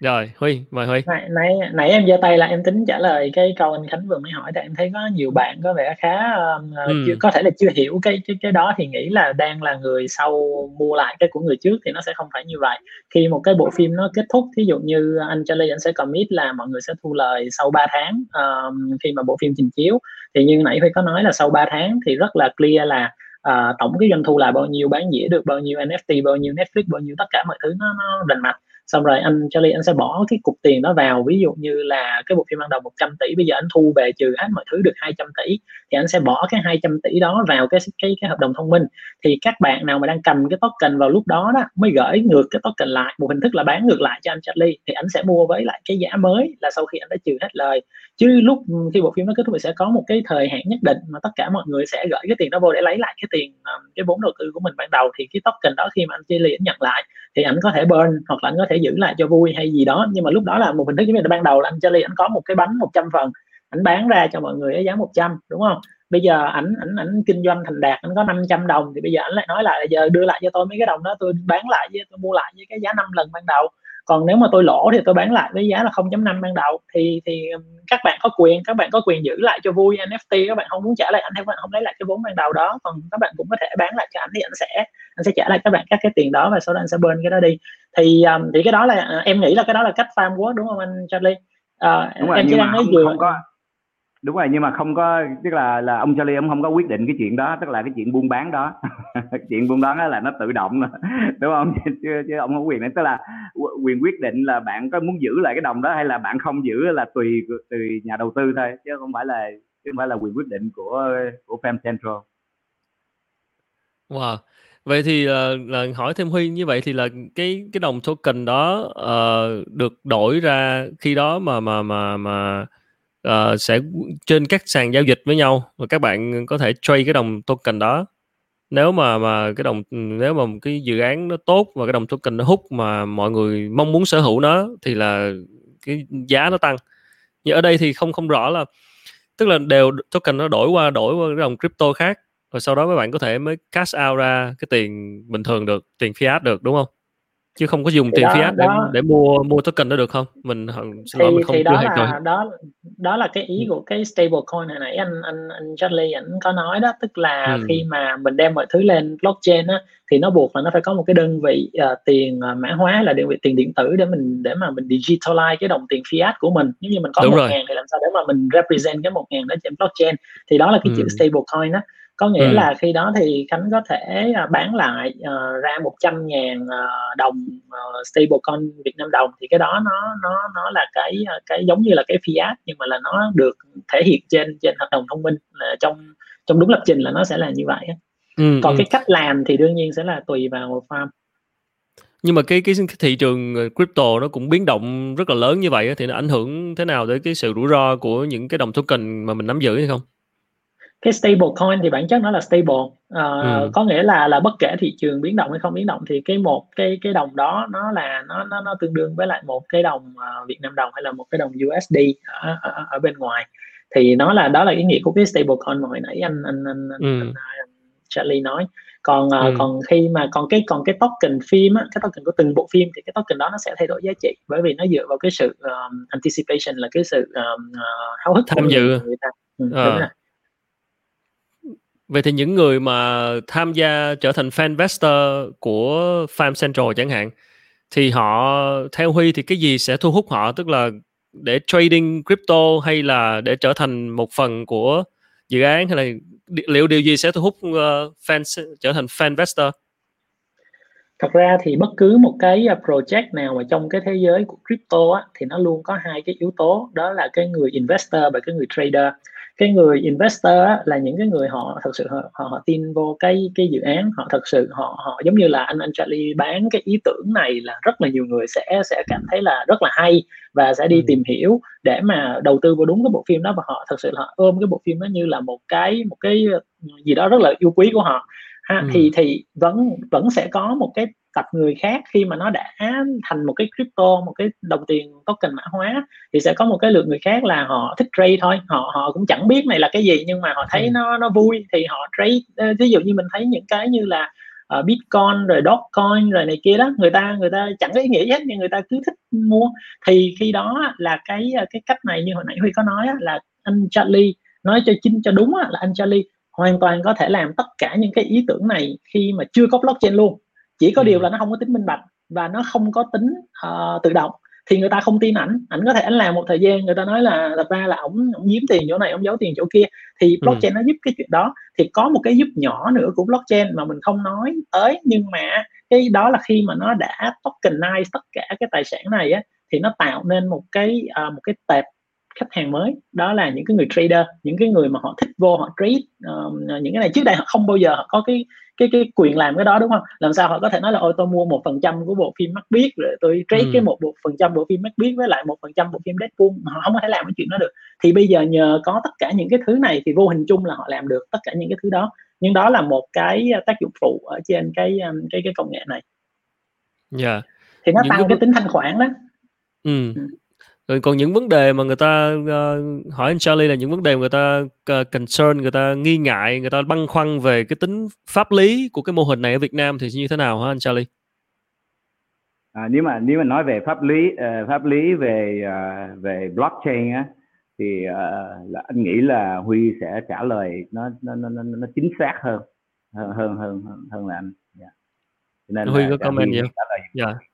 rồi huy mời huy. Nãy nãy, nãy em giơ tay là em tính trả lời cái câu anh khánh vừa mới hỏi tại em thấy có nhiều bạn có vẻ khá um, ừ. chưa có thể là chưa hiểu cái cái cái đó thì nghĩ là đang là người sau mua lại cái của người trước thì nó sẽ không phải như vậy. Khi một cái bộ phim nó kết thúc thí dụ như anh Charlie anh sẽ commit là mọi người sẽ thu lời sau 3 tháng um, khi mà bộ phim trình chiếu. Thì như nãy huy có nói là sau 3 tháng thì rất là clear là uh, tổng cái doanh thu là bao nhiêu bán dĩa được bao nhiêu NFT bao nhiêu Netflix bao nhiêu tất cả mọi thứ nó nó rành mạch xong rồi anh Charlie anh sẽ bỏ cái cục tiền đó vào. Ví dụ như là cái bộ phim ban đầu 100 tỷ, bây giờ anh thu về trừ hết mọi thứ được 200 tỷ, thì anh sẽ bỏ cái 200 tỷ đó vào cái cái cái hợp đồng thông minh. Thì các bạn nào mà đang cầm cái token vào lúc đó đó, mới gửi ngược cái token lại, một hình thức là bán ngược lại cho anh Charlie, thì anh sẽ mua với lại cái giá mới là sau khi anh đã trừ hết lời. Chứ lúc khi bộ phim nó kết thúc thì sẽ có một cái thời hạn nhất định mà tất cả mọi người sẽ gửi cái tiền đó vô để lấy lại cái tiền ờ, cái vốn đầu tư của mình ban đầu. Thì cái token đó khi mà anh Charlie nhận lại thì ảnh có thể burn hoặc là anh có thể giữ lại cho vui hay gì đó. Nhưng mà lúc đó là một hình thức giống như ban đầu là anh Charlie anh có một cái bánh 100 phần, ảnh bán ra cho mọi người ở giá 100 đúng không? Bây giờ ảnh ảnh ảnh kinh doanh thành đạt, ảnh có 500 đồng thì bây giờ ảnh lại nói lại là giờ đưa lại cho tôi mấy cái đồng đó, tôi bán lại với, tôi mua lại với cái giá 5 lần ban đầu còn nếu mà tôi lỗ thì tôi bán lại với giá là 0.5 ban đầu. Thì thì các bạn có quyền các bạn có quyền giữ lại cho vui NFT các bạn không muốn trả lại anh hay các bạn không lấy lại cái vốn ban đầu đó. Còn các bạn cũng có thể bán lại cho anh thì anh sẽ anh sẽ trả lại các bạn các cái tiền đó và sau đó anh sẽ burn cái đó đi. Thì um, thì cái đó là em nghĩ là cái đó là cách farm work đúng không anh Charlie? Uh, đúng rồi, em chỉ đang nói vừa không có đúng rồi nhưng mà không có tức là là ông Charlie ông không có quyết định cái chuyện đó tức là cái chuyện buôn bán đó. Chuyện buôn bán đó là nó tự động đúng không? Chứ, chứ ông không quyền. Đấy tức là quyền quyết định là bạn có muốn giữ lại cái đồng đó hay là bạn không giữ là tùy tùy nhà đầu tư thôi chứ không phải là chứ không phải là quyền quyết định của của Fam Central. Wow. Vậy thì là, là hỏi thêm huy như vậy thì là cái cái đồng token đó uh, được đổi ra khi đó mà mà mà mà uh, sẽ trên các sàn giao dịch với nhau và các bạn có thể trade cái đồng token đó. Nếu mà mà cái đồng nếu mà cái dự án nó tốt và cái đồng token nó hút mà mọi người mong muốn sở hữu nó thì là cái giá nó tăng. Nhưng ở đây thì không không rõ là tức là đều token nó đổi qua đổi qua cái đồng crypto khác rồi sau đó các bạn có thể mới cash out ra cái tiền bình thường được tiền fiat được đúng không? Chứ không có dùng thì tiền đó, fiat để đó, để mua mua token đó được không mình thì, mình không thì đó là rồi. đó đó là cái ý ừ. của cái stable coin này nãy anh anh anh Charlie ảnh có nói đó tức là ừ. khi mà mình đem mọi thứ lên blockchain á thì nó buộc là nó phải có một cái đơn vị uh, tiền uh, mã hóa là đơn vị tiền điện tử để mình để mà mình digitalize cái đồng tiền fiat của mình nếu như mình có một ngàn thì làm sao để mà mình represent cái một ngàn đó trên blockchain thì đó là cái ừ. chữ stable coin đó có nghĩa ừ. là khi đó thì khánh có thể à, bán lại uh, ra 100 ngàn uh, đồng uh, stablecoin Việt Nam đồng thì cái đó nó nó nó là cái cái giống như là cái fiat nhưng mà là nó được thể hiện trên trên hợp đồng thông minh là trong trong đúng lập trình là nó sẽ là như vậy ừ, còn ừ. cái cách làm thì đương nhiên sẽ là tùy vào farm nhưng mà cái cái thị trường crypto nó cũng biến động rất là lớn như vậy thì nó ảnh hưởng thế nào tới cái sự rủi ro của những cái đồng token mà mình nắm giữ hay không? Cái stable coin thì bản chất nó là stable uh, ừ. có nghĩa là là bất kể thị trường biến động hay không biến động thì cái một cái cái đồng đó nó là nó nó nó tương đương với lại một cái đồng uh, Việt Nam đồng hay là một cái đồng USD ở, ở, ở bên ngoài thì nó là đó là ý nghĩa của cái stable coin mà hồi nãy anh anh anh, anh, ừ. anh, anh Charlie nói còn uh, ừ. còn khi mà còn cái còn cái token phim á cái token của từng bộ phim thì cái token đó nó sẽ thay đổi giá trị bởi vì nó dựa vào cái sự um, anticipation là cái sự um, uh, háo hức tham dự người ta. Ừ, à. Vậy thì những người mà tham gia trở thành fan investor của Farm Central chẳng hạn thì họ theo Huy thì cái gì sẽ thu hút họ tức là để trading crypto hay là để trở thành một phần của dự án hay là liệu điều gì sẽ thu hút uh, fan trở thành fan investor? Thật ra thì bất cứ một cái ờ, project nào mà trong cái thế giới của crypto á, thì nó luôn có hai cái yếu tố đó là cái người investor và cái người trader cái người investor á, là những cái người họ thật sự họ, họ, họ tin vô cái cái dự án họ thật sự họ họ giống như là anh anh Charlie bán cái ý tưởng này là rất là nhiều người sẽ sẽ cảm thấy là rất là hay và sẽ đi ừ. tìm hiểu để mà đầu tư vào đúng cái bộ phim đó và họ thật sự họ ôm cái bộ phim đó như là một cái một cái gì đó rất là yêu quý của họ ha, ừ. thì thì vẫn vẫn sẽ có một cái tập người khác khi mà nó đã thành một cái crypto một cái đồng tiền token mã hóa thì sẽ có một cái lượng người khác là họ thích trade thôi. Họ họ cũng chẳng biết này là cái gì nhưng mà họ thấy ừ. nó nó vui. Thì họ trade ví dụ như mình thấy những cái như là uh, bitcoin rồi dogecoin rồi này kia đó người ta người ta chẳng có ý nghĩa hết nhưng người ta cứ thích mua. Thì khi đó là cái cái cách này như hồi nãy huy có nói là anh Charlie nói cho chính cho đúng là anh Charlie hoàn toàn có thể làm tất cả những cái ý tưởng này khi mà chưa có blockchain luôn chỉ có ừ. điều là nó không có tính minh bạch và nó không có tính uh, tự động thì người ta không tin ảnh ảnh có thể ảnh làm một thời gian người ta nói là thật ra là ổng ổng giếm tiền chỗ này ổng giấu tiền chỗ kia thì ừ. blockchain ừ. nó giúp cái chuyện đó thì có một cái giúp nhỏ nữa của blockchain mà mình không nói tới nhưng mà cái đó là khi mà nó đã tokenize tất cả cái tài sản này á thì nó tạo nên một cái uh, một cái tệp khách hàng mới đó là những cái người trader những cái người mà họ thích vô họ trade uh, những cái này trước đây họ không bao giờ họ có cái cái cái quyền làm cái đó đúng không làm sao họ có thể nói là ôi tôi mua một phần trăm của bộ phim mắt biết rồi tôi trade ừ. cái một bộ phần trăm bộ phim mắt biết với lại một phần trăm bộ phim Deadpool họ không có thể làm cái chuyện đó được thì bây giờ nhờ có tất cả những cái thứ này thì vô hình chung là họ làm được tất cả những cái thứ đó nhưng đó là một cái tác dụng phụ ở trên cái cái cái công nghệ này yeah. Dạ. thì nó những tăng cái, cái tính thanh khoản đó ừ. ừ rồi còn những vấn đề mà người ta uh, hỏi anh Charlie là những vấn đề mà người ta uh, concern người ta nghi ngại người ta băn khoăn về cái tính pháp lý của cái mô hình này ở Việt Nam thì như thế nào hả anh Charlie à, nếu mà nếu mà nói về pháp lý uh, pháp lý về uh, về blockchain á thì uh, là anh nghĩ là Huy sẽ trả lời nó nó nó nó, nó chính xác hơn hơn hơn hơn hơn là anh. Yeah. Dạ. Nên Huy có comment gì không? Dạ. Yeah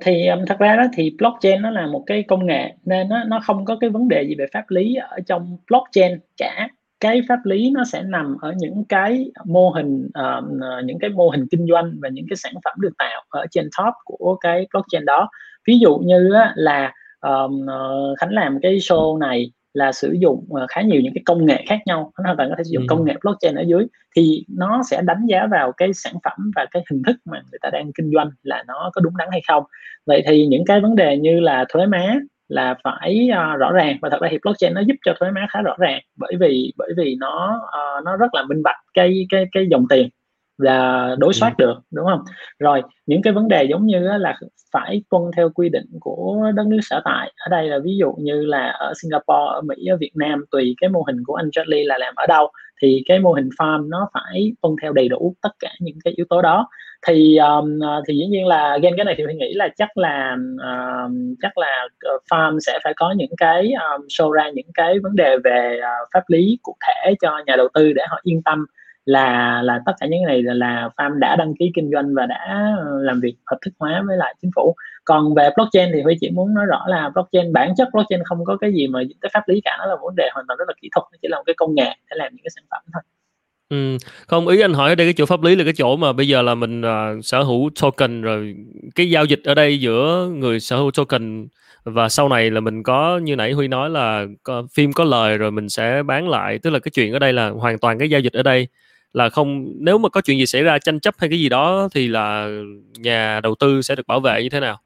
thì um, thật ra đó thì blockchain nó là một cái công nghệ nên nó nó không có cái vấn đề gì về pháp lý ở trong blockchain cả. Cái pháp lý nó sẽ nằm ở những cái mô hình uh, những cái mô hình kinh doanh và những cái sản phẩm được tạo ở trên top của cái blockchain đó. Ví dụ như là um, ờ, khánh làm cái show này là sử dụng uh, khá nhiều những cái công nghệ khác nhau. Nó hoàn toàn có thể sử dụng ừ. công nghệ blockchain ở dưới. Thì nó sẽ đánh giá vào cái sản phẩm và cái hình thức mà người ta đang kinh doanh là nó có đúng đắn hay không. Vậy thì những cái vấn đề như là thuế má là phải uh, rõ ràng và thật ra thì blockchain nó giúp cho thuế má khá rõ ràng bởi vì bởi vì nó uh, nó rất là minh bạch cái cái cái dòng tiền là đối soát được đúng không? Rồi những cái vấn đề giống như là phải tuân theo quy định của đất nước sở tại. Ở đây là ví dụ như là ở Singapore ở Mỹ ở Việt Nam tùy cái mô hình của anh Charlie là làm ở đâu thì cái mô hình farm nó phải tuân theo đầy đủ tất cả những cái yếu tố đó. Thì um, à, thì dĩ nhiên là gen cái này thì mình nghĩ là chắc là um, chắc là ờ, farm sẽ phải có những cái um, show ra những cái vấn đề về uh, pháp lý cụ thể cho nhà đầu tư để họ yên tâm là là tất cả những cái này là, là farm đã đăng ký kinh doanh và đã ờ, làm việc hợp thức hóa với lại chính phủ còn về blockchain thì huy chỉ muốn nói rõ là blockchain bản chất blockchain không có cái gì mà cái pháp lý cả nó là vấn đề hoàn toàn rất là kỹ thuật nó chỉ là một cái công nghệ để làm những cái sản phẩm thôi Ừ. Không ý anh hỏi ở đây cái chỗ pháp lý là cái chỗ mà bây giờ là mình uh, sở hữu token rồi cái giao dịch ở đây giữa người sở hữu token và sau này là mình có như nãy Huy nói là có, phim có lời rồi mình sẽ bán lại tức là cái chuyện ở đây là hoàn toàn cái giao dịch ở đây là không nếu mà có chuyện gì xảy ra tranh chấp hay cái gì đó thì là nhà đầu tư sẽ được bảo vệ như thế nào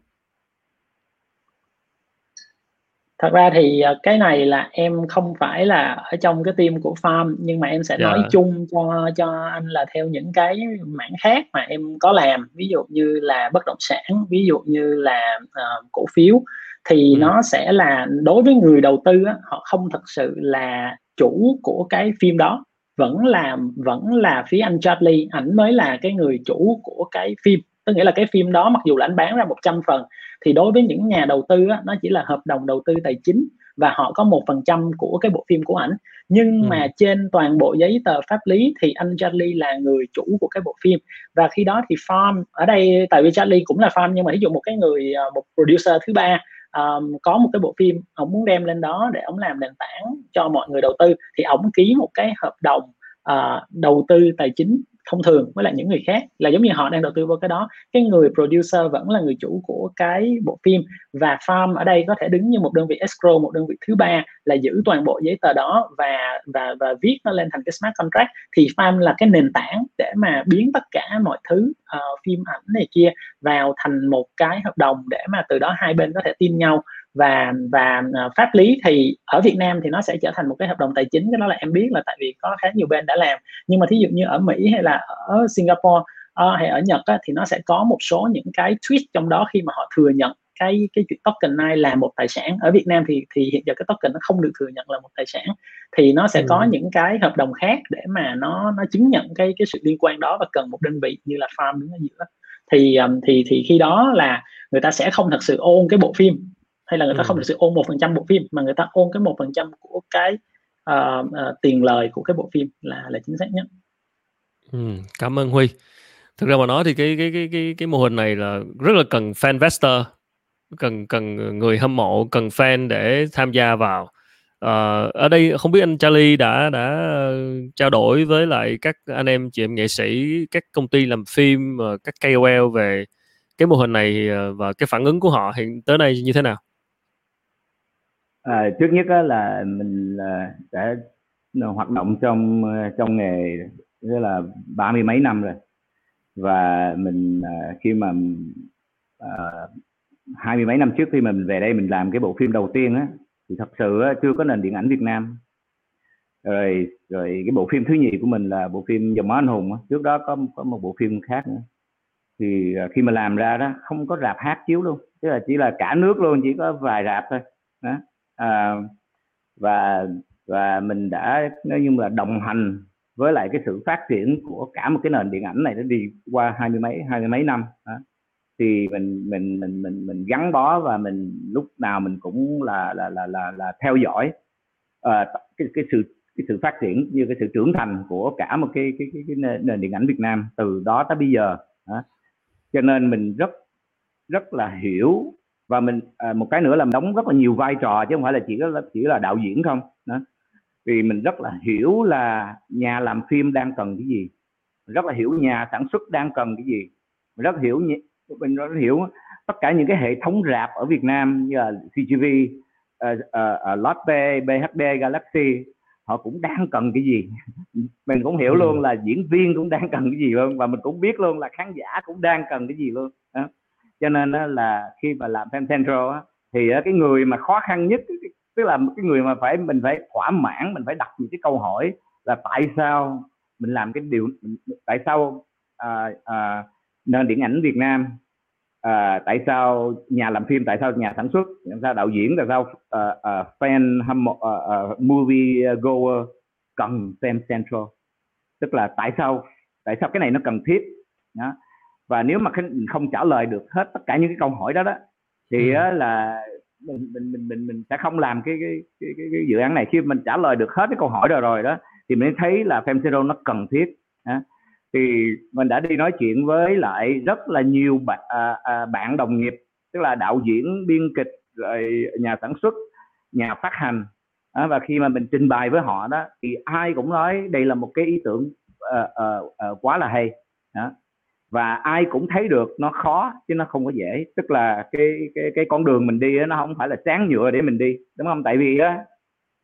thật ra thì ờ, cái này là em không phải là ở trong cái team của farm nhưng mà em sẽ yeah. nói dạ. chung cho cho anh là theo những cái mảng khác mà em có làm ví dụ như là bất động sản ví dụ như là uh, cổ phiếu thì ừ. nó sẽ là đối với người đầu tư á, họ không thật sự là chủ của cái phim đó vẫn là vẫn là phía anh Charlie. Ảnh mới là cái người chủ của cái phim. Tức nghĩa là cái phim đó mặc dù là anh bán ra 100 phần thì đối với những nhà đầu tư á, nó chỉ là hợp đồng đầu tư tài chính và họ có một phần trăm của cái bộ phim của ảnh. Nhưng ừ. mà trên toàn bộ giấy tờ pháp lý thì anh Charlie là người chủ của cái bộ phim. Và khi đó thì farm ở đây tại vì Charlie cũng là farm nhưng mà ví dụ một cái người ờ, một producer thứ ba um, có một cái bộ phim ông muốn đem lên đó để ông làm nền tảng cho mọi người đầu tư thì ông ký một cái hợp đồng uh, đầu tư tài chính thông thường với lại những người khác là giống như họ đang đầu tư vào cái đó. Cái người producer vẫn là người chủ của cái bộ phim và farm ở đây có thể đứng như một đơn vị escrow một đơn vị thứ ba là giữ toàn bộ giấy tờ đó và và và viết nó lên thành cái smart contract. Thì farm là cái nền tảng để mà biến tất cả mọi thứ uh, phim ảnh này kia vào thành một cái hợp đồng để mà từ đó hai bên có thể tin nhau và và uh, pháp lý thì ở Việt Nam thì nó sẽ trở thành một cái hợp đồng tài chính cái đó là em biết là tại vì có khá nhiều bên đã làm. Nhưng mà thí dụ như ở Mỹ hay là ở Singapore uh, hay ở Nhật á, thì nó sẽ có một số những cái twist trong đó khi mà họ thừa nhận cái cái chuyện token này là một tài sản. Ở Việt Nam thì thì hiện giờ cái token nó không được thừa nhận là một tài sản. Thì nó sẽ ừ. có những cái hợp đồng khác để mà nó nó chứng nhận cái cái sự liên quan đó và cần một đơn vị như là farm đứng ở giữa. Thì um, thì thì khi đó là người ta sẽ không thật sự ôn cái bộ phim hay là người ta ừ. không thực sự ôn một phần trăm bộ phim mà người ta ôn cái một phần trăm của cái uh, uh, tiền lời của cái bộ phim là là chính xác nhất. Ừ, cảm ơn Huy. Thực ra mà nói thì cái cái cái cái cái mô hình này là rất là cần fan investor, cần cần người hâm mộ, cần fan để tham gia vào. Uh, ở đây không biết anh Charlie đã đã trao đổi với lại các anh em chị em nghệ sĩ, các công ty làm phim, các KOL về cái mô hình này và cái phản ứng của họ hiện tới nay như thế nào? À, trước nhất á, là mình ờ, là đã ờ, hoạt động trong trong nghề rất là ba mươi mấy năm rồi. Và mình à, khi mà à, hai mươi mấy năm trước khi mà mình về đây mình làm cái bộ phim đầu tiên á thì thật sự á, chưa có nền điện ảnh Việt Nam. Rồi rồi cái bộ phim thứ nhì của mình là bộ phim dòng máu anh hùng á. trước đó có có một bộ phim khác nữa. Thì khi mà làm ra đó không có rạp hát chiếu luôn tức là chỉ là cả nước luôn chỉ có vài rạp thôi đó à, và và mình đã nói như là đồng hành với lại cái sự phát triển của cả một cái nền điện ảnh này nó đi qua hai mươi mấy hai mươi mấy năm đó. thì mình mình mình mình mình gắn bó và mình lúc nào mình cũng là là là là, là theo dõi uh, cái cái sự cái sự phát triển như cái sự trưởng thành của cả một cái cái cái, cái nền điện ảnh Việt Nam từ đó tới bây giờ đó. cho nên mình rất rất là hiểu và mình à, một cái nữa là mình đóng rất là nhiều vai trò chứ không phải là chỉ là chỉ là đạo diễn không. Đó. Vì mình rất là hiểu là nhà làm phim đang cần cái gì. Mình rất là hiểu nhà sản xuất đang cần cái gì. Mình rất hiểu mình rất hiểu tất cả những cái hệ thống rạp ở Việt Nam như là CGV, uh, à, uh, à, uh, à, Lotte, BHD, Galaxy họ cũng đang cần cái gì. Mình cũng hiểu luôn là diễn viên cũng đang cần cái gì luôn và mình cũng biết luôn là khán giả cũng đang cần cái gì luôn. Đó cho nên đó là khi mà làm fan central á, thì cái người mà khó khăn nhất tức là cái người mà phải mình phải thỏa mãn mình phải đặt những cái câu hỏi là tại sao mình làm cái điều tại sao à, à, nền điện ảnh Việt Nam à, tại sao nhà làm phim tại sao nhà sản xuất tại sao đạo diễn tại sao à, à, fan hâm mộ à, à, uh, uh, movie goer cần xem central. Tức là tại sao tại sao cái này nó cần thiết đó và nếu mà mình không trả lời được hết tất cả những cái câu hỏi đó đó thì ừ. là mình mình mình mình mình sẽ không làm cái cái, cái cái cái dự án này. Khi mình trả lời được hết cái câu hỏi rồi rồi đó thì mình thấy là Femzero nó cần thiết à, thì mình đã đi nói chuyện với lại rất là nhiều bạn à, à, bạn đồng nghiệp tức là đạo diễn biên kịch rồi nhà sản xuất nhà phát hành à, và khi mà mình trình bày với họ đó thì ai cũng nói đây là một cái ý tưởng uh, uh, uh, quá là hay đó và ai cũng thấy được nó khó, chứ nó không có dễ. Tức là cái cái cái con đường mình đi nó không phải là sáng nhựa để mình đi, đúng không? Tại vì á,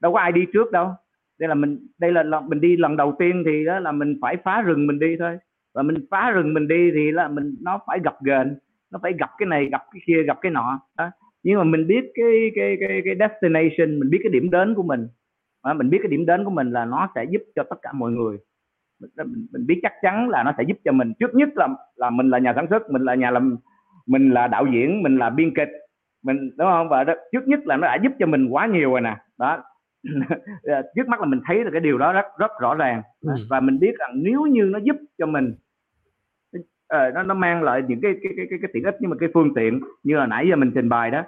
đâu có ai đi trước đâu. Đây là mình, đây là lần, mình đi lần đầu tiên thì đó là mình phải phá rừng mình đi thôi. Và mình phá rừng mình đi thì là mình, nó phải gặp gền nó phải gặp cái này gặp cái kia gặp cái nọ. Đó. Nhưng mà mình biết cái cái cái cái destination, mình biết cái điểm đến của mình. Mình biết cái điểm đến của mình là nó sẽ giúp cho tất cả mọi người mình, mình biết chắc chắn là nó sẽ giúp cho mình. Trước nhất là là mình là nhà sản xuất mình là nhà làm mình là đạo diễn mình là biên kịch. Mình đúng không? Và đó, trước nhất là nó đã giúp cho mình quá nhiều rồi nè. Đó. Trước mắt là mình thấy là cái điều đó rất rất rõ ràng. Ừ. và mình biết rằng nếu như nó giúp cho mình uh, nó nó mang lại những cái cái cái cái, cái tiện ích nhưng mà cái phương tiện như là nãy giờ mình trình bày đó.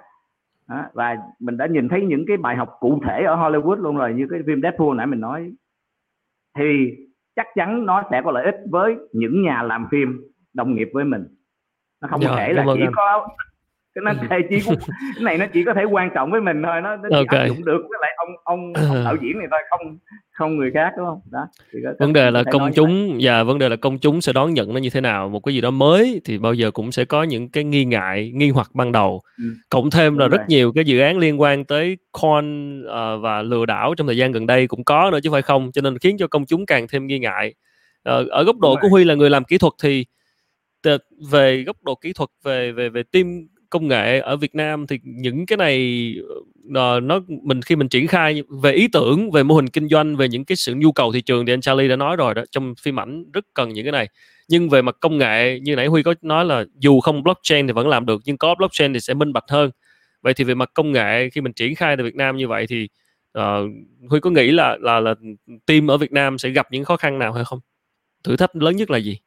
Đó, và mình đã nhìn thấy những cái bài học cụ thể ở Hollywood luôn rồi như cái phim Deadpool nãy mình nói. Thì chắc chắn nó sẽ có lợi ích với những nhà làm phim đồng nghiệp với mình nó không dạ, thể là chỉ anh. có cái nó thể chỉ cái này nó chỉ có thể quan trọng với mình thôi nó, nó chỉ okay. áp dụng được với lại ông ông, ông đạo diễn này thôi không không người khác đúng không? Đó vấn đề là công chúng và dạ, vấn đề là công chúng sẽ đón nhận nó như thế nào. Một cái gì đó mới thì bao giờ cũng sẽ có những cái nghi ngại nghi hoặc ban đầu. Ừ. cộng thêm là đúng rất rồi. nhiều cái dự án liên quan tới con uh, và lừa đảo trong thời gian gần đây cũng có nữa chứ phải không? Cho nên khiến cho công chúng càng thêm nghi ngại. Uh, ở góc độ của huy là người làm kỹ thuật thì về góc độ kỹ thuật về về về team công nghệ ở Việt Nam thì những cái này ờ, ờ, nó mình khi mình triển khai về ý tưởng về mô hình kinh doanh về những cái sự nhu cầu thị trường thì anh Charlie đã nói rồi đó trong phim ảnh rất cần những cái này. Nhưng về mặt công nghệ như nãy Huy có nói là dù không blockchain thì vẫn làm được nhưng có blockchain thì sẽ minh bạch hơn. Vậy thì về mặt công nghệ khi mình triển khai tại Việt Nam như vậy thì uh, Huy có nghĩ là là là team ở Việt Nam sẽ gặp những khó khăn nào hay không? Thử thách lớn nhất là gì?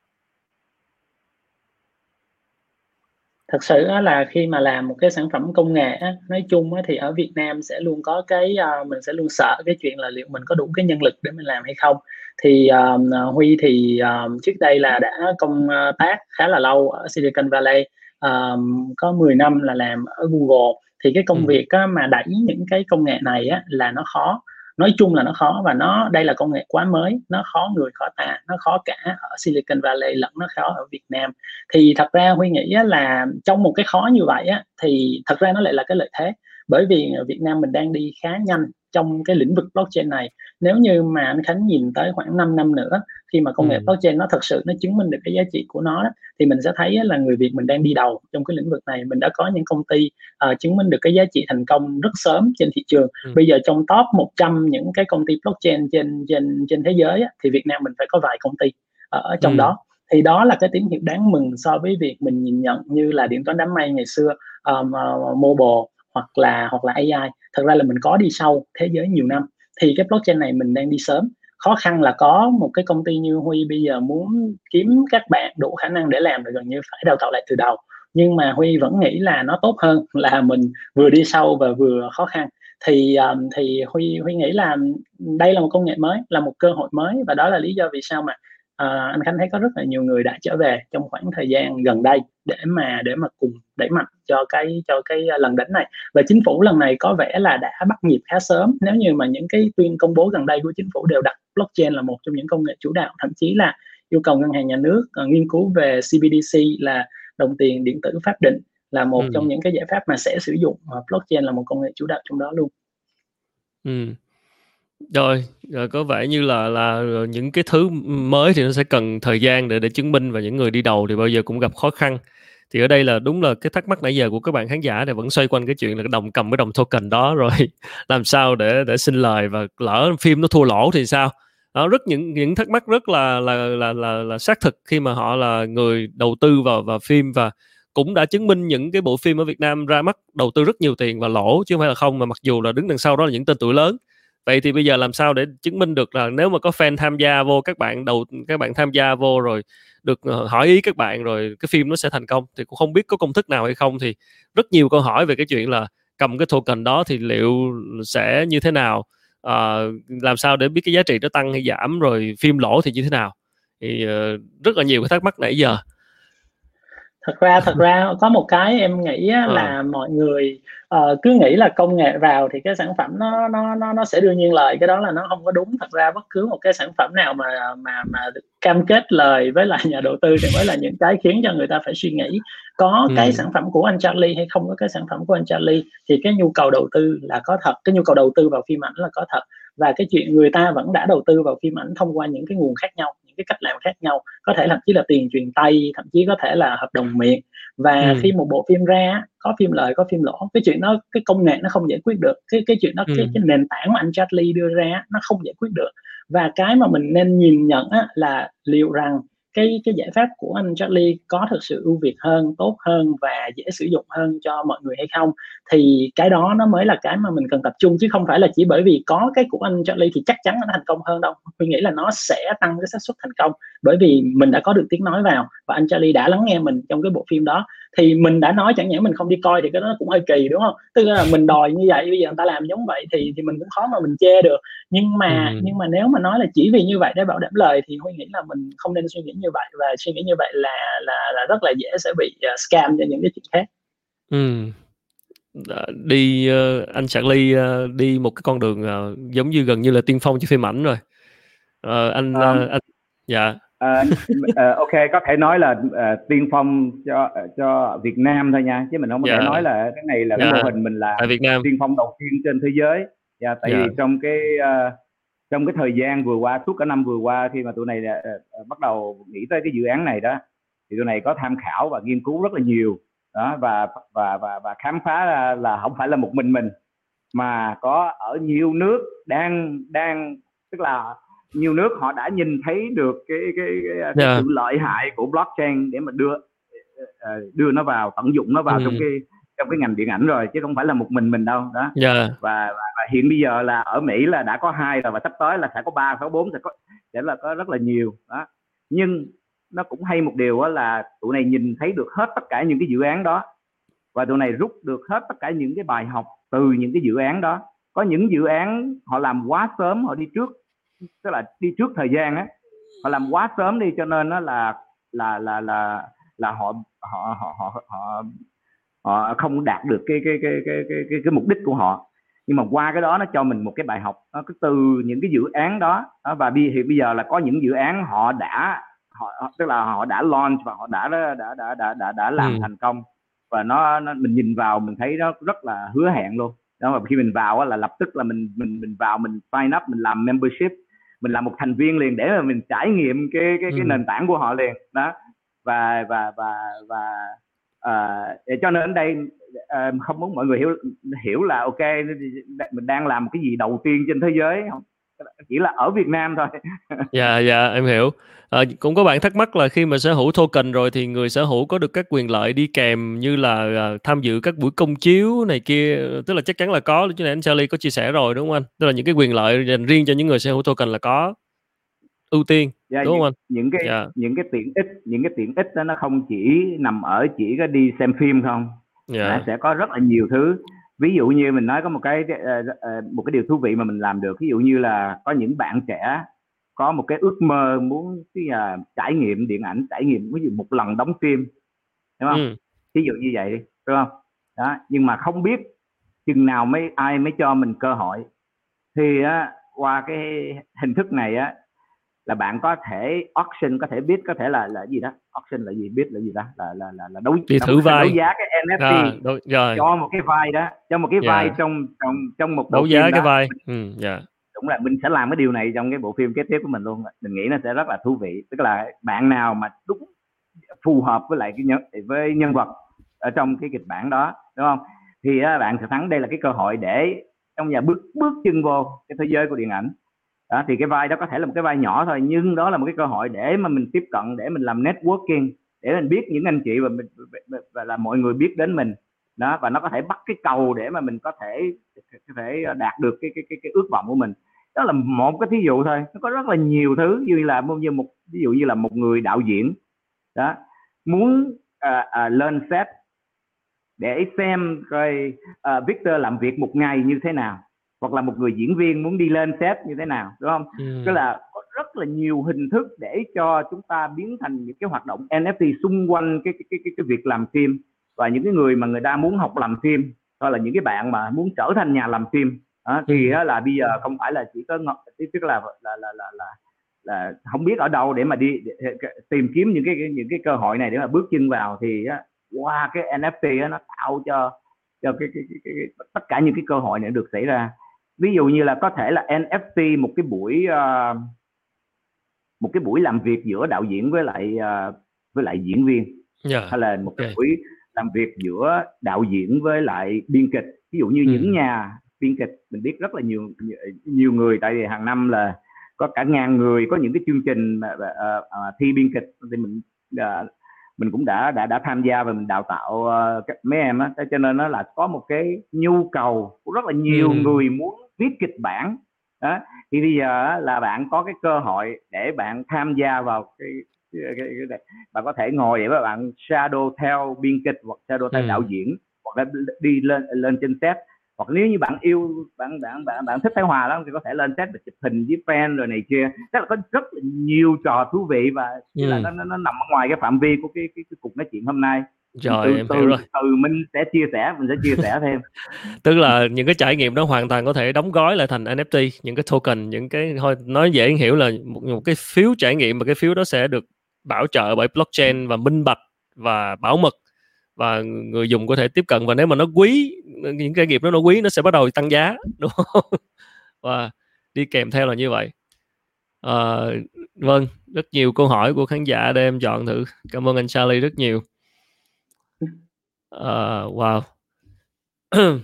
Thật sự là khi mà làm một cái sản phẩm công nghệ nói chung thì ở Việt Nam sẽ luôn có cái uh, mình sẽ luôn sợ cái chuyện là liệu mình có đủ cái nhân lực để mình làm hay không. Thì uh, Huy thì uh, trước đây là đã công tác khá là lâu ở Silicon Valley có 10 năm là làm ở Google. Thì cái công ừ. việc mà đẩy những cái công nghệ này là nó khó nói chung là nó khó và nó đây là công nghệ quá mới nó khó người khó ta nó khó cả ở Silicon Valley lẫn nó khó ở Việt Nam. Thì thật ra huy nghĩ là trong một cái khó như vậy á, thì thật ra nó lại là cái lợi thế bởi vì Việt Nam mình đang đi khá nhanh trong cái lĩnh vực blockchain này nếu như mà anh Khánh nhìn tới khoảng 5 năm nữa khi mà công nghệ ừ. blockchain nó thật sự nó chứng minh được cái giá trị của nó đó, thì mình sẽ thấy là người Việt mình đang đi đầu trong cái lĩnh vực này mình đã có những công ty uh, chứng minh được cái giá trị thành công rất sớm trên thị trường ừ. bây giờ trong top 100 những cái công ty blockchain trên trên trên thế giới á, thì Việt Nam mình phải có vài công ty ở trong ừ. đó thì đó là cái tín hiệu đáng mừng so với việc mình nhìn nhận như là điện toán đám mây ngày xưa um, uh, mobile hoặc là hoặc là AI thật ra là mình có đi sâu thế giới nhiều năm thì cái blockchain này mình đang đi sớm. Khó khăn là có một cái công ty như Huy bây giờ muốn kiếm các bạn đủ khả năng để làm là gần như phải đào tạo lại từ đầu. Nhưng mà Huy vẫn nghĩ là nó tốt hơn là mình vừa đi sâu và vừa khó khăn. Thì um, thì Huy Huy nghĩ là đây là một công nghệ mới là một cơ hội mới và đó là lý do vì sao mà uh, anh Khánh thấy có rất là nhiều người đã trở về trong khoảng thời gian gần đây để mà để mà cùng đẩy mạnh cho cái cho cái lần đánh này và chính phủ lần này có vẻ là đã bắt nhịp khá sớm nếu như mà những cái tuyên công bố gần đây của chính phủ đều đặt blockchain là một trong những công nghệ chủ đạo thậm chí là yêu cầu ngân hàng nhà nước uh, nghiên cứu về CBDC là đồng tiền điện tử pháp định là một ừ. trong những cái giải pháp mà sẽ sử dụng uh, blockchain là một công nghệ chủ đạo trong đó luôn. Ừ. Rồi, rồi có vẻ như là là những cái thứ mới thì nó sẽ cần thời gian để để chứng minh và những người đi đầu thì bao giờ cũng gặp khó khăn. Thì ở đây là đúng là cái thắc mắc nãy giờ của các bạn khán giả này vẫn xoay quanh cái chuyện là cái đồng cầm cái đồng token đó rồi làm sao để để xin lời và lỡ phim nó thua lỗ thì sao? Đó, rất những những thắc mắc rất là là là là, là xác thực khi mà họ là người đầu tư vào vào phim và cũng đã chứng minh những cái bộ phim ở Việt Nam ra mắt đầu tư rất nhiều tiền và lỗ chứ không phải là không mà mặc dù là đứng đằng sau đó là những tên tuổi lớn vậy thì bây giờ làm sao để chứng minh được là nếu mà có fan tham gia vô các bạn đầu các bạn tham gia vô rồi được ờ, hỏi ý các bạn rồi cái phim nó sẽ thành công thì cũng không biết có công thức nào hay không. Thì rất nhiều câu hỏi về cái chuyện là cầm cái token đó thì liệu sẽ như thế nào? À, làm sao để biết cái giá trị nó tăng hay giảm rồi phim lỗ thì như thế nào? Thì uh, rất là nhiều cái thắc mắc nãy giờ thật ra thật ra có một cái em nghĩ á, là ờ. mọi người uh, cứ nghĩ là công nghệ vào thì cái sản phẩm nó nó nó nó sẽ đương nhiên lời cái đó là nó không có đúng thật ra bất cứ một cái sản phẩm nào mà mà mà cam kết lời với lại nhà đầu tư thì mới là những cái khiến cho người ta phải suy nghĩ có ừ. cái sản phẩm của anh Charlie hay không có cái sản phẩm của anh Charlie thì cái nhu cầu đầu tư là có thật cái nhu cầu đầu tư vào phim ảnh là có thật và cái chuyện người ta vẫn đã đầu tư vào phim ảnh thông qua những cái nguồn khác nhau cái cách làm khác nhau có thể thậm chí là tiền truyền tay thậm chí có thể là hợp đồng miệng và ừ. khi một bộ phim ra có phim lời có phim lỗ cái chuyện đó cái công nghệ nó không giải quyết được cái cái chuyện đó ừ. cái, cái nền tảng mà anh Charlie đưa ra nó không giải quyết được và cái mà mình nên nhìn nhận á, là liệu rằng cái cái giải pháp của anh Charlie có thực sự ưu việt hơn, tốt hơn và dễ sử dụng hơn cho mọi người hay không thì cái đó nó mới là cái mà mình cần tập trung chứ không phải là chỉ bởi vì có cái của anh Charlie thì chắc chắn nó thành công hơn đâu. Mình nghĩ là nó sẽ tăng cái xác suất thành công bởi vì mình đã có được tiếng nói vào và anh Charlie đã lắng nghe mình trong cái bộ phim đó thì mình đã nói chẳng nhẽ mình không đi coi thì cái đó cũng hơi kỳ đúng không? Tức là mình đòi như vậy bây giờ người ta làm giống vậy thì thì mình cũng khó mà mình chê được. Nhưng mà ừ. nhưng mà nếu mà nói là chỉ vì như vậy để bảo đảm lời thì huy nghĩ là mình không nên suy nghĩ như vậy. Và suy nghĩ như vậy là là là rất là dễ sẽ bị uh, scam cho những cái chuyện khác. Ừ. Đi uh, anh Charlie uh, đi một cái con đường uh, giống như gần như là tiên phong cho phim ảnh rồi. Uh, anh uh, anh dạ uh, uh, ok có thể nói là uh, tiên phong cho cho Việt Nam thôi nha chứ mình không có yeah. thể dạ. nói là cái này là yeah. cái dạ. mô hình mình là Việt Nam tiên phong đầu tiên trên thế giới yeah, dạ, tại yeah. vì trong cái uh, trong cái thời gian vừa qua suốt cả năm vừa qua khi mà tụi này uh, bắt đầu nghĩ tới cái dự án này đó thì tụi này có tham khảo và nghiên cứu rất là nhiều đó và và và và khám phá ra là không phải là một mình mình mà có ở nhiều nước đang đang tức là nhiều nước họ đã nhìn thấy được cái cái, cái, cái yeah. sự lợi hại của blockchain để mà đưa ờ, đưa nó vào tận dụng nó vào ừ. trong cái trong cái ngành điện ảnh rồi chứ không phải là một mình mình đâu đó yeah. và, và, và hiện bây giờ là ở Mỹ là đã có hai rồi và sắp tới là sẽ có ba có bốn sẽ có sẽ là có rất là nhiều đó nhưng nó cũng hay một điều đó là tụi này nhìn thấy được hết tất cả những cái dự án đó và tụi này rút được hết tất cả những cái bài học từ những cái dự án đó có những dự án họ làm quá sớm họ đi trước tức là đi trước thời gian á họ làm quá sớm đi cho nên nó là là là là là họ họ họ họ họ họ không đạt được cái cái cái cái cái cái, cái mục đích của họ. Nhưng mà qua cái đó nó cho mình một cái bài học nó cứ từ những cái dự án đó, và bây thì bây giờ là có những dự án họ đã họ tức là họ đã launch và họ đã đã đã đã đã đã, đã làm ừ. thành công. Và nó, nó mình nhìn vào mình thấy nó rất là hứa hẹn luôn. Đó mà khi mình vào là lập tức là mình mình mình vào mình sign up mình làm membership mình là một thành viên liền để mà mình trải nghiệm cái cái cái ừ. nền tảng của họ liền đó và và và và uh, cho nên ở đây uh, không muốn mọi người hiểu hiểu là ok mình đang làm một cái gì đầu tiên trên thế giới không chỉ là ở Việt Nam thôi. dạ dạ em hiểu. À, cũng có bạn thắc mắc là khi mà sở hữu token rồi thì người sở hữu có được các quyền lợi đi kèm như là uh, tham dự các buổi công chiếu này kia tức là chắc chắn là có chứ này anh Charlie có chia sẻ rồi đúng không anh tức là những cái quyền lợi dành riêng cho những người sở hữu token là có ưu tiên yeah, đúng những, không anh những cái yeah. những cái tiện ích những cái tiện ích đó nó không chỉ nằm ở chỉ có đi xem phim không yeah. nó sẽ có rất là nhiều thứ ví dụ như mình nói có một cái ờ, ờ, một cái điều thú vị mà mình làm được. Ví dụ như là có những bạn trẻ có một cái ước mơ muốn cái uh, trải nghiệm điện ảnh trải nghiệm ví dụ một lần đóng phim đúng không? Ừ. ví dụ như vậy đi đúng không? Đó nhưng mà không biết chừng nào mới ai mới cho mình cơ hội. Thì á, qua cái hình thức này á là bạn có thể auction có thể biết có thể là là gì đó auction là gì biết là gì đó là là là, là đấu đi thử vai đấu giá cái NFT à, đấu, rồi. cho một cái vai đó cho một cái yeah. vai trong trong trong một đấu giá cái vai ừ, yeah. Dạ. đúng là mình sẽ làm cái điều này trong cái bộ phim kế tiếp của mình luôn mình nghĩ nó sẽ rất là thú vị tức là bạn nào mà đúng phù hợp với lại cái nhân với nhân vật ở trong cái kịch bản đó đúng không thì bạn sẽ thắng đây là cái cơ hội để trong nhà bước bước chân vô cái thế giới của điện ảnh đó thì cái vai đó có thể là một cái vai nhỏ thôi nhưng đó là một cái cơ hội để mà mình tiếp cận để mình làm networking để mình biết những anh chị và mình và là mọi người biết đến mình. Đó và nó có thể bắt cái cầu để mà mình có thể có thể đạt được cái cái cái, cái ước vọng của mình. Đó là một cái thí dụ thôi nó có rất là nhiều thứ như là như một ví dụ như là một người đạo diễn. Đó muốn à, à, lên set để xem coi à, Victor làm việc một ngày như thế nào hoặc là một người diễn viên muốn đi lên set như thế nào đúng không ừ. tức là có rất là nhiều hình thức để cho chúng ta biến thành những cái hoạt động NFT xung quanh cái cái cái cái, việc làm phim và những cái người mà người ta muốn học làm phim hoặc là những cái bạn mà muốn trở thành nhà làm phim đó, thì ừ. là bây giờ không phải là chỉ có tức là là là là là là không biết ở đâu để mà đi để, tìm kiếm những cái những cái cơ hội này để mà bước chân vào thì qua cái NFT nó tạo cho cho cái, cái, cái, cái, tất cả những cái cơ hội này được xảy ra ví dụ như là có thể là NFT một cái buổi uh, một cái buổi làm việc giữa đạo diễn với lại uh, với lại diễn viên yeah. Dạ, hay là một cái buổi làm việc giữa đạo diễn với lại biên kịch ví dụ như ừ. những nhà biên kịch mình biết rất là nhiều nhiều người tại vì hàng năm là có cả ngàn người có những cái chương trình mà, uh, uh, thi biên kịch thì mình uh, mình cũng đã đã đã tham gia và mình đào tạo uh, các mấy em á cho nên nó là có một cái nhu cầu của rất là nhiều ừ. người muốn viết kịch bản. Đó thì bây giờ là bạn có cái cơ hội để bạn tham gia vào cái cái, cái, cái bạn có thể ngồi để bạn shadow theo biên kịch hoặc shadow theo ừ. đạo diễn hoặc là đi lên lên trên set. Hoặc nếu như bạn yêu bạn bạn bạn bạn thích thái hòa lắm thì có thể lên set để chụp hình với fan rồi này kia. Tức là có rất là nhiều trò thú vị và ừ. là nó, nó, nó nằm ở ngoài cái phạm vi của cái cái, cái cuộc nói chuyện hôm nay rồi từ, em từ, hiểu rồi. từ mình sẽ chia sẻ mình sẽ chia sẻ thêm. Tức là những cái trải nghiệm đó hoàn toàn có thể đóng gói lại thành NFT những cái token những cái thôi nói dễ hiểu là một, một cái phiếu trải nghiệm và cái phiếu đó sẽ được bảo trợ bởi blockchain và minh bạch và bảo mật và người dùng có thể tiếp cận và nếu mà nó quý những cái nghiệp đó nó quý nó sẽ bắt đầu tăng giá đúng không? Và đi kèm theo là như vậy. À, vâng rất nhiều câu hỏi của khán giả để em chọn thử. Cảm ơn anh Charlie rất nhiều Uh, wow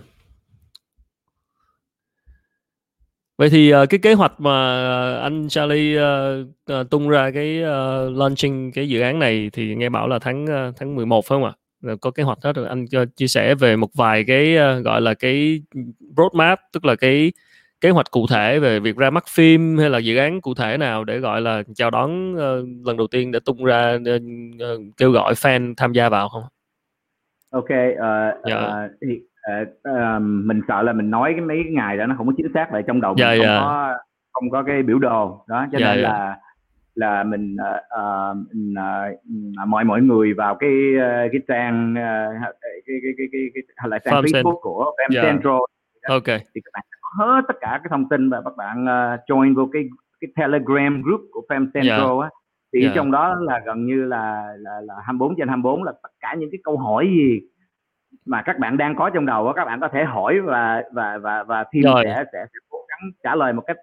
Vậy thì uh, cái kế hoạch mà ờ, anh Charlie uh, uh, tung ra cái uh, launching cái dự án này thì nghe bảo là tháng uh, tháng 11 phải không ạ? có kế hoạch hết rồi anh uh, chia sẻ về một vài cái uh, gọi là cái roadmap tức là cái kế hoạch cụ thể về việc ra mắt phim hay là dự án cụ thể nào để gọi là chào đón uh, lần đầu tiên để tung ra uh, kêu gọi fan tham gia vào không? Ok, uh, yeah. uh, uh, mình sợ là mình nói cái mấy cái ngày đó nó không có chính xác lại trong đầu mình yeah, không yeah. có không có cái biểu đồ đó cho yeah, nên yeah. là là mình uh, uh, mọi mọi người vào cái uh, cái trang uh, cái, cái, cái, cái, cái, hay là trang Farm Facebook Cent. của Farm yeah. Central ok thì các bạn có hết tất cả cái thông tin và các bạn uh, join vô cái cái Telegram group của Farm Central yeah. á thì yeah. trong đó là gần như là là là 24 trên 24 là tất cả những cái câu hỏi gì mà các bạn đang có trong đầu đó, các bạn có thể hỏi và và và và team sẽ, sẽ sẽ cố gắng trả lời một cách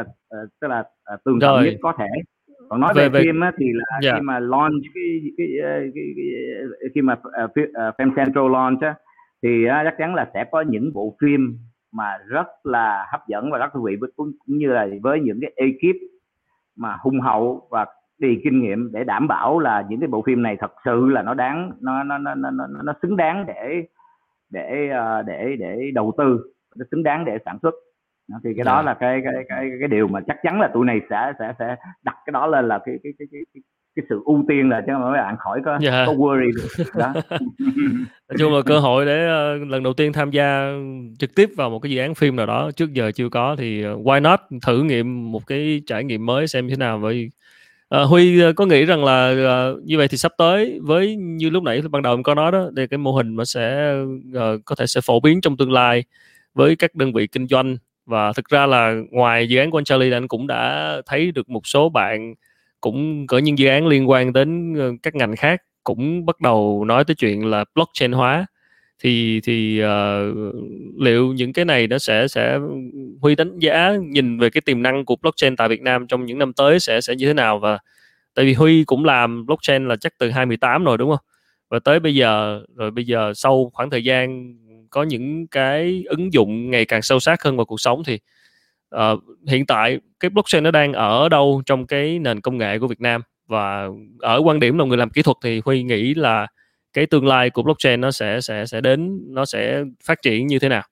uh, uh, tức là uh, tường tận nhất có thể còn nói về, về phim á, thì là yeah. Dạ. khi mà launch cái cái, cái, cái, cái khi mà uh, Film Central launch á, thì uh, chắc chắn là sẽ có những bộ phim mà rất là hấp dẫn và rất thú vị cũng, cũng như là với những cái ekip mà hùng hậu và đầy kinh nghiệm để đảm bảo là những cái bộ phim này thật sự là nó đáng nó nó nó nó nó xứng đáng để để để để đầu tư nó xứng đáng để sản xuất thì cái đó. Dạ. là cái cái cái cái điều mà chắc chắn là tụi này sẽ sẽ sẽ đặt cái đó lên là cái cái cái cái, cái, sự ưu tiên là chứ mà mấy bạn khỏi có yeah. Dạ. có worry được đó nói chung là cơ hội để uh, lần đầu tiên tham gia trực tiếp vào một cái dự án phim nào đó trước giờ chưa có thì uh, why not thử nghiệm một cái trải nghiệm mới xem thế nào với À, Huy ờ, có nghĩ rằng là à, như vậy thì sắp tới với như lúc nãy ban đầu em có nói đó đây cái mô hình mà sẽ à, có thể sẽ phổ biến trong tương lai với các đơn vị kinh doanh. Và thực ra là ngoài dự án của anh Charlie anh cũng đã thấy được một số bạn cũng có những dự án liên quan đến các ngành khác cũng bắt đầu nói tới chuyện là blockchain hóa thì thì uh, liệu những cái này nó sẽ sẽ huy đánh giá nhìn về cái tiềm năng của blockchain tại Việt Nam trong những năm tới sẽ sẽ như thế nào? Và tại vì Huy cũng làm blockchain là chắc từ 2018 rồi đúng không? Và tới bây giờ rồi bây giờ sau khoảng thời gian có những cái ứng dụng ngày càng sâu sát hơn vào cuộc sống thì uh, hiện tại cái blockchain nó đang ở đâu trong cái nền công nghệ của Việt Nam? Và ở quan điểm là người làm kỹ thuật thì Huy nghĩ là cái tương lai của blockchain nó sẽ sẽ sẽ đến nó sẽ phát triển như thế nào?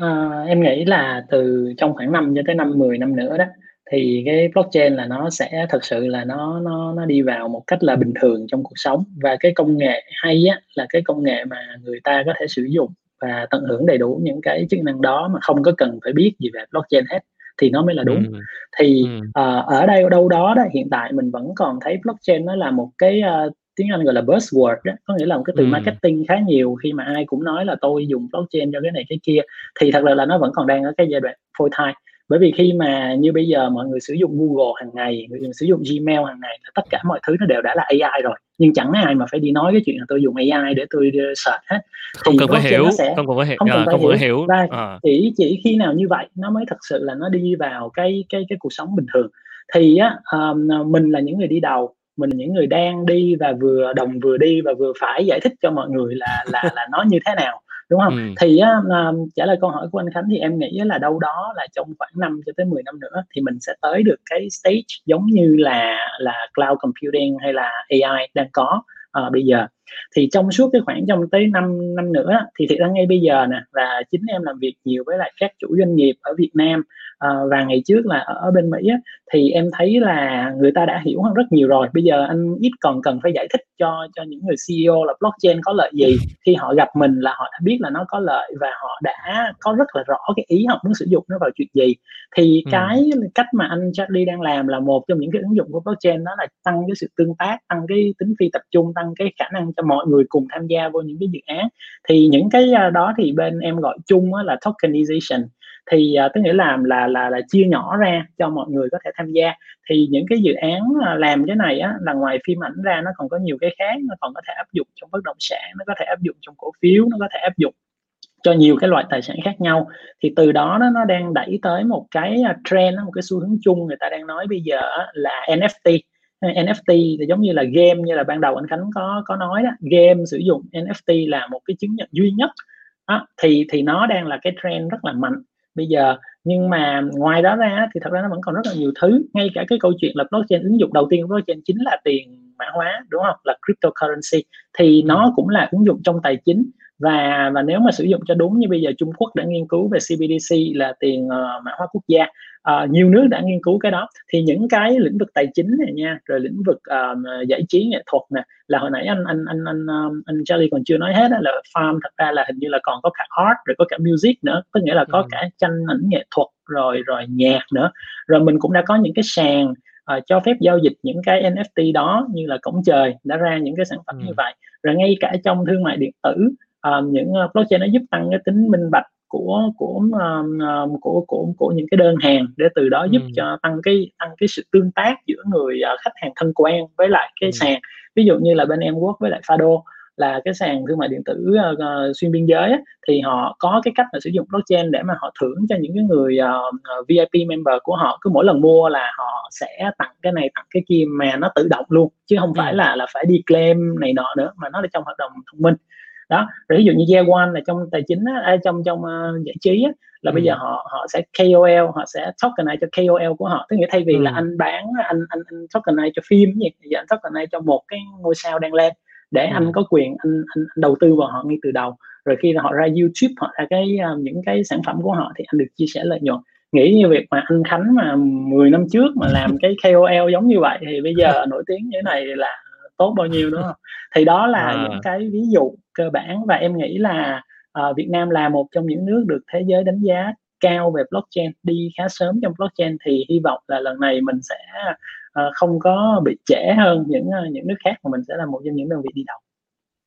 À, em nghĩ là từ trong khoảng năm cho tới năm 10 năm nữa đó thì cái blockchain là nó sẽ thực sự là nó nó nó đi vào một cách là bình thường trong cuộc sống và cái công nghệ hay á là cái công nghệ mà người ta có thể sử dụng và tận hưởng đầy đủ những cái chức năng đó mà không có cần phải biết gì về blockchain hết thì nó mới là đúng ừ. thì ừ. Uh, ở đây đâu đó đó hiện tại mình vẫn còn thấy blockchain nó là một cái uh, tiếng Anh gọi là buzzword đó có nghĩa là một cái từ ừ. marketing khá nhiều khi mà ai cũng nói là tôi dùng blockchain cho cái này cái kia thì thật là là nó vẫn còn đang ở cái giai đoạn phôi thai bởi vì khi mà như bây giờ mọi người sử dụng Google hàng ngày người sử dụng Gmail hàng ngày tất cả mọi thứ nó đều đã là AI rồi nhưng chẳng ai mà phải đi nói cái chuyện là tôi dùng AI để tôi search hết không cần phải hiểu sẽ, không cần phải hiểu không cần à, phải, không hiểu, hiểu. Đây, à. chỉ chỉ khi nào như vậy nó mới thật sự là nó đi vào cái cái cái cuộc sống bình thường thì á um, mình là những người đi đầu mình là những người đang đi và vừa đồng vừa đi và vừa phải giải thích cho mọi người là là là nó như thế nào đúng không? Ừ. Thì á, uh, trả lời câu hỏi của anh Khánh thì em nghĩ là đâu đó là trong khoảng 5 cho tới 10 năm nữa thì mình sẽ tới được cái stage giống như là là cloud computing hay là AI đang có uh, bây giờ thì trong suốt cái khoảng trong tới 5 năm nữa thì thiệt ra ngay bây giờ nè là chính em làm việc nhiều với lại các chủ doanh nghiệp ở Việt Nam. Uh, và ngày trước là ở, bên Mỹ á, thì em thấy là người ta đã hiểu hơn rất nhiều rồi. Bây giờ anh ít còn cần phải giải thích cho cho những người CEO là blockchain có lợi gì. Khi họ gặp mình là họ đã biết là nó có lợi và họ đã có rất là rõ cái ý họ muốn sử dụng nó vào chuyện gì. Thì ừ. cái cách mà anh Charlie đang làm là một trong những cái ứng dụng của blockchain đó là tăng cái sự tương tác tăng cái tính phi tập trung tăng cái khả năng cho mọi người cùng tham gia vô những cái dự án. Thì những cái à, đó thì bên em gọi chung là tokenization. Thì uh, tức nghĩa là là là là chia nhỏ ra cho mọi người có thể tham gia. Thì những cái dự án uh, làm cái này á là ngoài phim ảnh ra nó còn có nhiều cái khác nó còn có thể áp dụng trong bất động sản nó có thể áp dụng trong cổ phiếu nó có thể áp dụng cho nhiều cái loại tài sản khác nhau. Thì từ đó nó nó đang đẩy tới một cái trend một cái xu hướng chung người ta đang nói bây giờ là NFT NFT thì giống như là game như là ban đầu anh Khánh có có nói đó. Game sử dụng NFT là một cái chứng nhận duy nhất. Đó, thì thì nó đang là cái trend rất là mạnh. Bây giờ nhưng mà ngoài đó ra thì thật ra nó vẫn còn rất là nhiều thứ. Ngay cả cái câu chuyện là blockchain ứng dụng đầu tiên của blockchain chính là tiền mã hóa đúng không? Là cryptocurrency. Thì nó cũng là ứng dụng trong tài chính và và nếu mà sử dụng cho đúng như bây giờ Trung Quốc đã nghiên cứu về CBDC là tiền uh, mã hóa quốc gia uh, nhiều nước đã nghiên cứu cái đó thì những cái lĩnh vực tài chính này nha rồi lĩnh vực uh, giải trí nghệ thuật nè là hồi nãy anh anh anh anh um, anh Charlie còn chưa nói hết đó, là farm thật ra là hình như là còn có cả art rồi có cả music nữa tức nghĩa là có ừ. cả tranh ảnh nghệ thuật rồi rồi nhạc nữa rồi mình cũng đã có những cái sàn uh, cho phép giao dịch những cái NFT đó như là cổng trời đã ra những cái sản phẩm ừ. như vậy rồi ngay cả trong thương mại điện tử uh, những uh, blockchain nó giúp tăng cái tính minh bạch của của uh, của của của những cái đơn hàng để từ đó giúp ừ. cho tăng cái tăng cái sự tương tác giữa người uh, khách hàng thân quen với lại cái ừ. sàn ví dụ như là bên em work với lại Fado là cái sàn thương mại điện tử uh, xuyên biên giới á, thì họ có cái cách là sử dụng blockchain để mà họ thưởng cho những cái người uh, VIP member của họ cứ mỗi lần mua là họ sẽ tặng cái này tặng cái kia mà nó tự động luôn chứ không ừ. phải là là phải đi claim này nọ nữa mà nó là trong hợp đồng thông minh đó rồi ví dụ như Year One là trong tài chính á, à, trong trong uh, giải trí á, là ừ. bây giờ họ họ sẽ KOL họ sẽ tokenize cho KOL của họ tức nghĩa thay vì ừ. là anh bán anh anh, anh tokenize cho phim gì thì anh tokenize cho một cái ngôi sao đang lên để ừ. anh có quyền anh, anh, anh đầu tư vào họ ngay từ đầu rồi khi họ ra YouTube họ ra cái uh, những cái sản phẩm của họ thì anh được chia sẻ lợi nhuận nghĩ như việc mà anh Khánh mà 10 năm trước mà làm cái KOL giống như vậy thì bây giờ nổi tiếng như thế này là tốt bao nhiêu đúng không thì đó là à. những cái ví dụ cơ bản và em nghĩ là uh, Việt Nam là một trong những nước được thế giới đánh giá cao về blockchain đi khá sớm trong blockchain thì hy vọng là lần này mình sẽ uh, không có bị trễ hơn những uh, những nước khác mà mình sẽ là một trong những đơn vị đi đầu.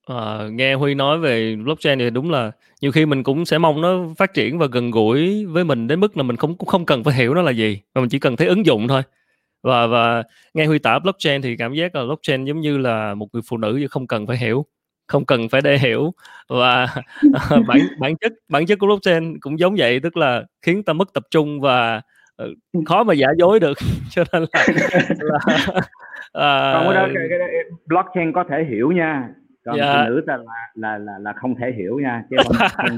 À, nghe Huy nói về blockchain thì đúng là nhiều khi mình cũng sẽ mong nó phát triển và gần gũi với mình đến mức là mình không cũng không cần phải hiểu nó là gì mà mình chỉ cần thấy ứng dụng thôi và và nghe Huy tả blockchain thì cảm giác là blockchain giống như là một người phụ nữ chứ không cần phải hiểu không cần phải để hiểu. Và bản bản chất bản chất của blockchain cũng giống vậy tức là khiến ta mất tập trung và ờ, khó mà giả dối được. Cho nên là, là uh, còn cái đó cái, cái, cái, blockchain có thể hiểu nha còn dạ. phụ nữ ta là là là là không thể hiểu nha chứ không, không,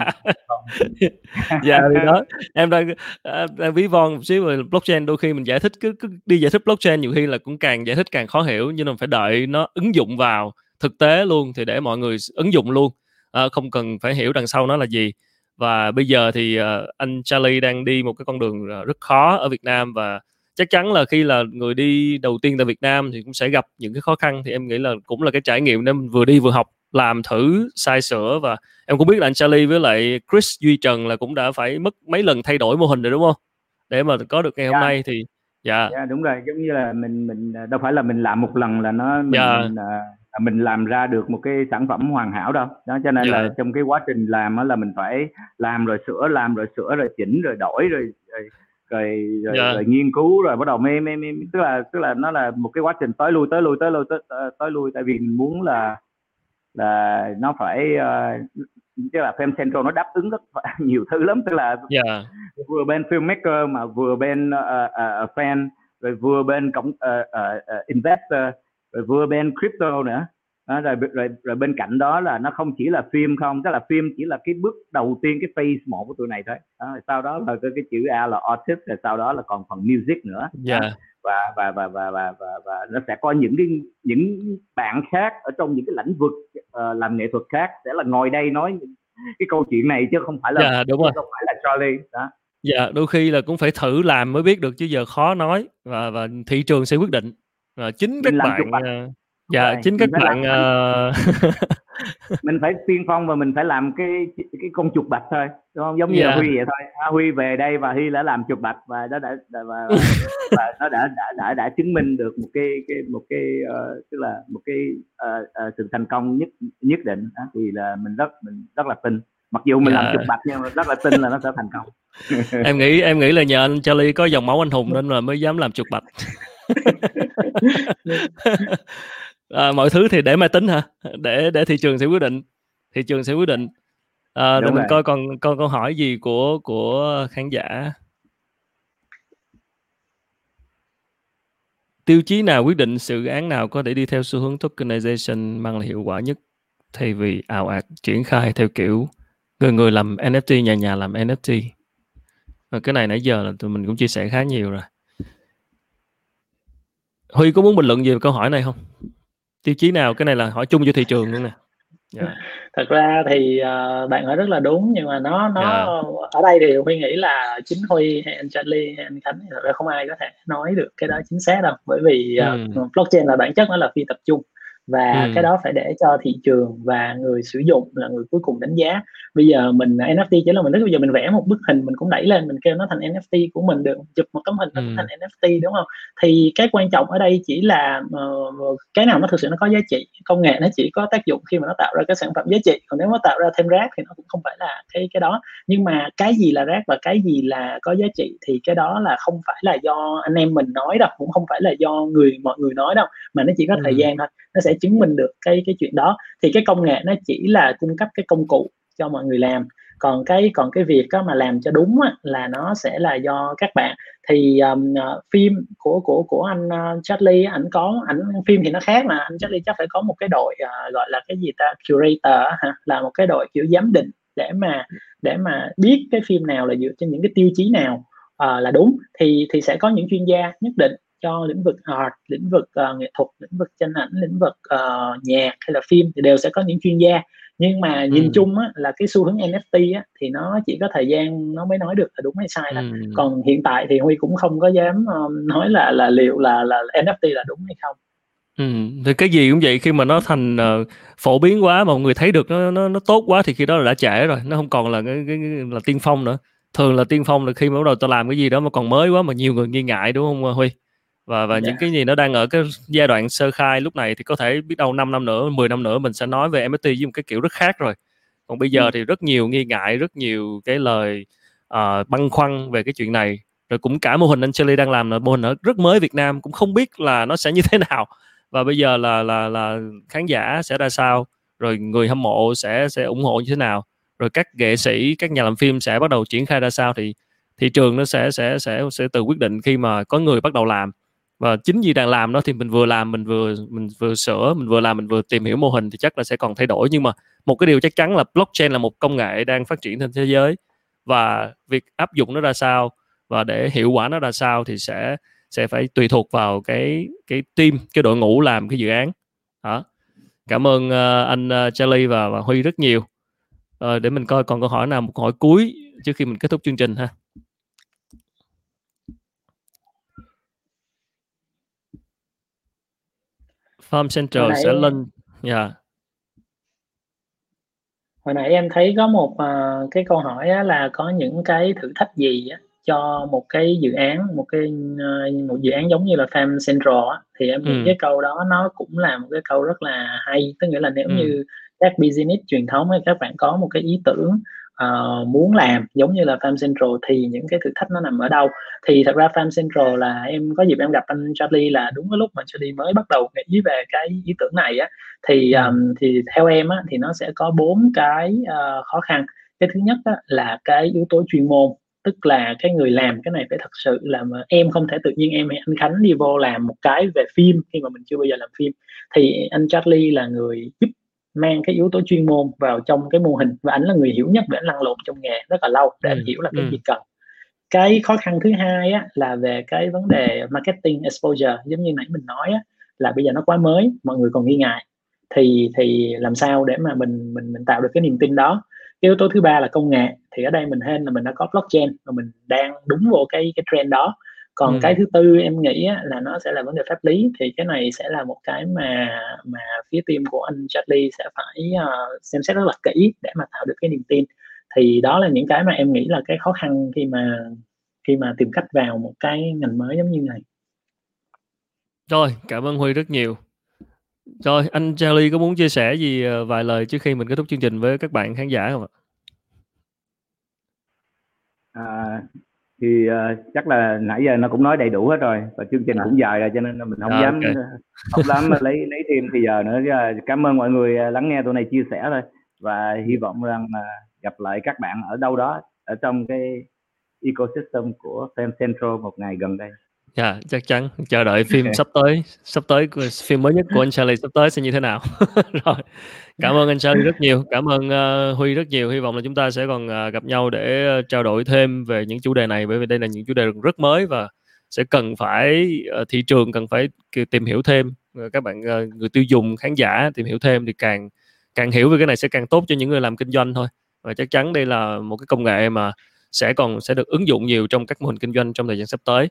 dạ thì đó. em đang, à, đang ví von một xíu về blockchain đôi khi mình giải thích cứ, cứ đi giải thích blockchain nhiều khi là cũng càng giải thích càng khó hiểu nhưng mà phải đợi nó ứng dụng vào thực tế luôn thì để mọi người ứng dụng luôn. À, không cần phải hiểu đằng sau nó là gì. Và bây giờ thì uh, anh Charlie đang đi một cái con đường rất khó ở Việt Nam và chắc chắn là khi là người đi đầu tiên tại Việt Nam thì cũng sẽ gặp những cái khó khăn thì em nghĩ là cũng là cái trải nghiệm mình vừa đi vừa học làm thử sai sửa và em cũng biết là anh Charlie với lại Chris Duy Trần là cũng đã phải mất mấy lần thay đổi mô hình rồi đúng không để mà có được ngày hôm yeah. Dạ. nay thì dạ yeah. yeah, đúng rồi giống như là mình mình đâu phải là mình làm một lần là nó mình, yeah. mình, uh, mình làm ra được một cái sản phẩm hoàn hảo đâu đó cho nên yeah. là trong cái quá trình làm là mình phải làm rồi sửa làm rồi sửa rồi chỉnh rồi đổi rồi, rồi rồi rồi, yeah. Dạ. rồi nghiên cứu rồi bắt đầu mê mê mê tức là tức là nó là một cái quá trình tới lui tới lui tới lui tới, tới lui tại vì mình muốn là là nó phải uh, tức là film central nó đáp ứng rất nhiều thứ lắm tức là yeah. Dạ. vừa bên filmmaker mà vừa bên uh, uh, fan rồi vừa bên cộng uh, uh, investor rồi vừa bên crypto nữa à, rồi, rồi rồi bên cạnh đó là nó không chỉ là phim không tức là phim chỉ là cái bước đầu tiên cái phase một của tụi này thôi. À, sau đó là cái, cái chữ A là artist rồi sau đó là còn phần music nữa. Yeah. à, và, và và và và và và nó sẽ có những cái những bạn khác ở trong những cái lĩnh vực uh, làm nghệ thuật khác sẽ là ngồi đây nói cái câu chuyện này chứ không phải là yeah, đúng rồi. không phải là Charlie. Đó. Dạ đôi khi là cũng phải thử làm mới biết được chứ giờ khó nói và và thị trường sẽ quyết định. Và chính các bạn uh, dạ chính các bạn uh... mình phải tiên phong và mình phải làm cái cái con chuột bạch thôi đúng không giống như yeah. là huy vậy thôi à, huy về đây và huy đã làm chuột bạch và nó đã, đã và, và nó đã, đã đã đã chứng minh được một cái cái một cái uh, tức là một cái uh, uh, sự thành công nhất nhất định đó. thì là mình rất mình rất là tin mặc dù mình yeah. làm chuột bạch nhưng mà rất là tin là nó sẽ thành công em nghĩ em nghĩ là nhờ anh Charlie có dòng máu anh hùng nên là mới dám làm chuột bạch à, mọi thứ thì để mai tính hả? Để để thị trường sẽ quyết định. Thị trường sẽ quyết định. À, để mình coi còn còn câu hỏi gì của của khán giả. Tiêu chí nào quyết định sự án nào có thể đi theo xu hướng tokenization mang lại hiệu quả nhất thay vì ảo ạt triển khai theo kiểu người người làm NFT nhà nhà làm NFT và cái này nãy giờ là tụi mình cũng chia sẻ khá nhiều rồi. Huy có muốn bình luận gì về câu hỏi này không tiêu chí nào cái này là hỏi chung cho thị trường luôn nè yeah. Dạ. thật ra thì uh, bạn hỏi rất là đúng nhưng mà nó nó yeah. Dạ. ở đây thì huy nghĩ là chính huy hay anh Charlie hay anh Khánh thì thật ra không ai có thể nói được cái đó chính xác đâu bởi vì uh, ừ. blockchain là bản chất nó là phi tập trung và ừ. cái đó phải để cho thị trường và người sử dụng là người cuối cùng đánh giá bây giờ mình NFT chỉ là mình bây giờ mình vẽ một bức hình mình cũng đẩy lên mình kêu nó thành NFT của mình được chụp một tấm hình nó ừ. thành NFT đúng không thì cái quan trọng ở đây chỉ là uh, cái nào nó thực sự nó có giá trị công nghệ nó chỉ có tác dụng khi mà nó tạo ra cái sản phẩm giá trị còn nếu nó tạo ra thêm rác thì nó cũng không phải là cái cái đó nhưng mà cái gì là rác và cái gì là có giá trị thì cái đó là không phải là do anh em mình nói đâu cũng không phải là do người mọi người nói đâu mà nó chỉ có ừ. thời gian thôi nó sẽ chứng minh được cái cái chuyện đó. Thì cái công nghệ nó chỉ là cung cấp cái công cụ cho mọi người làm. Còn cái còn cái việc đó mà làm cho đúng á, là nó sẽ là do các bạn. Thì um, phim của của của anh uh, Charlie ảnh có ảnh phim thì nó khác mà. Anh Charlie chắc phải có một cái đội uh, gọi là cái gì ta curator hả? Là một cái đội kiểu giám định để mà để mà biết cái phim nào là dựa trên những cái tiêu chí nào uh, là đúng. Thì thì sẽ có những chuyên gia nhất định cho lĩnh vực art lĩnh vực uh, nghệ thuật lĩnh vực tranh ảnh lĩnh vực uh, nhạc hay là phim thì đều sẽ có những chuyên gia nhưng mà nhìn ừ. chung á, là cái xu hướng NFT á, thì nó chỉ có thời gian nó mới nói được là đúng hay sai thôi. Ừ. Còn hiện tại thì Huy cũng không có dám um, nói là là liệu là là NFT là đúng hay không. Ừ, thì cái gì cũng vậy khi mà nó thành uh, phổ biến quá mà mọi người thấy được nó nó nó tốt quá thì khi đó là đã trễ rồi, nó không còn là cái, cái, cái là tiên phong nữa. Thường là tiên phong là khi mà bắt đầu tao làm cái gì đó mà còn mới quá mà nhiều người nghi ngại đúng không Huy? Và và yeah. những dạ. cái gì nó đang ở cái giai đoạn sơ khai lúc này thì có thể biết đâu 5 năm nữa 10 năm nữa mình sẽ nói về NFT với một cái kiểu rất khác rồi còn bây giờ ừ. thì rất nhiều nghi ngại rất nhiều cái lời uh, băn khoăn về cái chuyện này rồi cũng cả mô hình anh Charlie đang làm là mô hình ở rất mới Việt Nam cũng không biết là nó sẽ như thế nào và bây giờ là là là khán giả sẽ ra sao rồi người hâm mộ sẽ sẽ ủng hộ như thế nào rồi các nghệ sĩ các nhà làm phim sẽ bắt đầu triển khai ra sao thì thị trường nó sẽ sẽ sẽ sẽ tự quyết định khi mà có người bắt đầu làm và chính vì đang làm đó thì mình vừa làm mình vừa mình vừa sửa mình vừa làm mình vừa tìm hiểu mô hình thì chắc là sẽ còn thay đổi. Nhưng mà một cái điều chắc chắn là blockchain là một công nghệ đang phát triển trên thế giới. Và việc áp dụng nó ra sao và để hiệu quả nó ra sao thì sẽ sẽ phải tùy thuộc vào cái cái team cái đội ngũ làm cái dự án. Đó. Cảm ơn uh, anh ờ, Charlie và, và Huy rất nhiều. Uh, để mình coi còn câu hỏi nào một câu hỏi cuối trước khi mình kết thúc chương trình ha. Farm Central sẽ lên dạ yeah. hồi nãy em thấy có một uh, cái câu hỏi á, là có những cái thử thách gì á, cho một cái dự án một cái uh, một dự án giống như là Farm Central á, thì em nghĩ ừ. cái câu đó nó cũng là một cái câu rất là hay tức nghĩa là nếu ừ. như các business truyền thống hay các bạn có một cái ý tưởng uh, muốn làm. Giống như là Farm Central thì những cái thử thách nó nằm ở đâu? Thì thật ra Farm Central là em có dịp em gặp anh Charlie là đúng cái lúc mà Charlie mới bắt đầu nghĩ về cái ý tưởng này á. Thì um, thì theo em á thì nó sẽ có bốn cái uh, khó khăn. Cái thứ nhất á, là cái yếu tố chuyên môn tức là cái người làm cái này phải thật sự là mà em không thể tự nhiên em hay anh Khánh đi vô làm một cái về phim khi mà mình chưa bao giờ làm phim. Thì anh Charlie là người giúp mang cái yếu tố chuyên môn vào trong cái mô hình. Và anh là người hiểu nhất để anh lăn lộn trong nghề rất là lâu để ừ. anh hiểu là cái ừ. gì cần. Cái khó khăn thứ hai á, là về cái vấn đề marketing exposure. Giống như nãy mình nói á, là bây giờ nó quá mới mọi người còn nghi ngại. Thì thì làm sao để mà mình mình mình tạo được cái niềm tin đó? Cái yếu tố thứ ba là công nghệ. Thì ở đây mình hên là mình đã có blockchain và mình đang đúng vô cái cái trend đó còn ừ. cái thứ tư em nghĩ á, là nó sẽ là vấn đề pháp lý thì cái này sẽ là một cái mà mà phía team của anh Charlie sẽ phải uh, xem xét rất là kỹ để mà tạo được cái niềm tin. Thì đó là những cái mà em nghĩ là cái khó khăn khi mà khi mà tìm cách vào một cái ngành mới giống như này. Rồi cảm ơn Huy rất nhiều. Rồi anh Charlie có muốn chia sẻ gì ờ, vài lời trước khi mình kết thúc chương trình với các bạn khán giả không ạ? À, thì uh, chắc là nãy giờ nó cũng nói đầy đủ hết rồi và chương trình à. cũng dài rồi cho nên mình không à, dám okay. không dám lấy lấy thêm thì giờ nữa cảm ơn mọi người lắng nghe tụi này chia sẻ thôi và hy vọng rằng là gặp lại các bạn ở đâu đó ở trong cái ecosystem của Fan Central một ngày gần đây. Dạ, yeah, chắc chắn chờ đợi phim sắp tới, sắp tới phim mới nhất của anh Charlie sắp tới sẽ như thế nào. Rồi. Cảm ơn anh Charlie rất nhiều, cảm ơn uh, Huy rất nhiều. Hy vọng là chúng ta sẽ còn uh, gặp nhau để uh, trao đổi thêm về những chủ đề này bởi vì đây là những chủ đề rất mới và sẽ cần phải uh, thị trường cần phải tìm hiểu thêm các bạn uh, người tiêu dùng khán giả tìm hiểu thêm thì càng càng hiểu về cái này sẽ càng tốt cho những người làm kinh doanh thôi và chắc chắn đây là một cái công nghệ mà sẽ còn sẽ được ứng dụng nhiều trong các mô hình kinh doanh trong thời gian sắp tới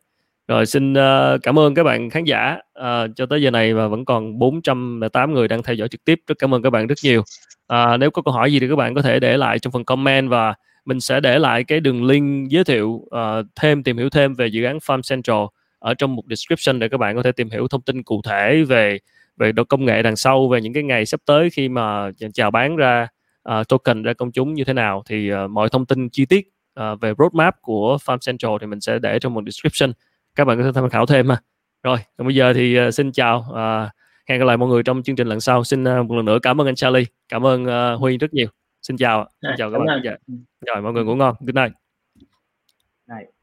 rồi xin uh, cảm ơn các bạn khán giả uh, cho tới giờ này và vẫn còn 408 người đang theo dõi trực tiếp. Rất cảm ơn các bạn rất nhiều. Uh, nếu có câu hỏi gì thì các bạn có thể để lại trong phần comment và mình sẽ để lại cái đường link giới thiệu uh, thêm tìm hiểu thêm về dự án Farm Central ở trong một description để các bạn có thể tìm hiểu thông tin cụ thể về về công nghệ đằng sau về những cái ngày sắp tới khi mà chào bán ra uh, token ra công chúng như thế nào. Thì uh, mọi thông tin chi tiết uh, về roadmap của Farm Central thì mình sẽ để trong một description các bạn có thể tham khảo thêm ha. Rồi còn bây giờ thì uh, xin chào uh, hẹn gặp lại mọi người trong chương trình lần sau. Xin uh, một lần nữa cảm ơn anh Charlie cảm ơn uh, Huy rất nhiều. Xin chào xin chào các bạn. rồi mọi người ngủ ngon. Good night, night.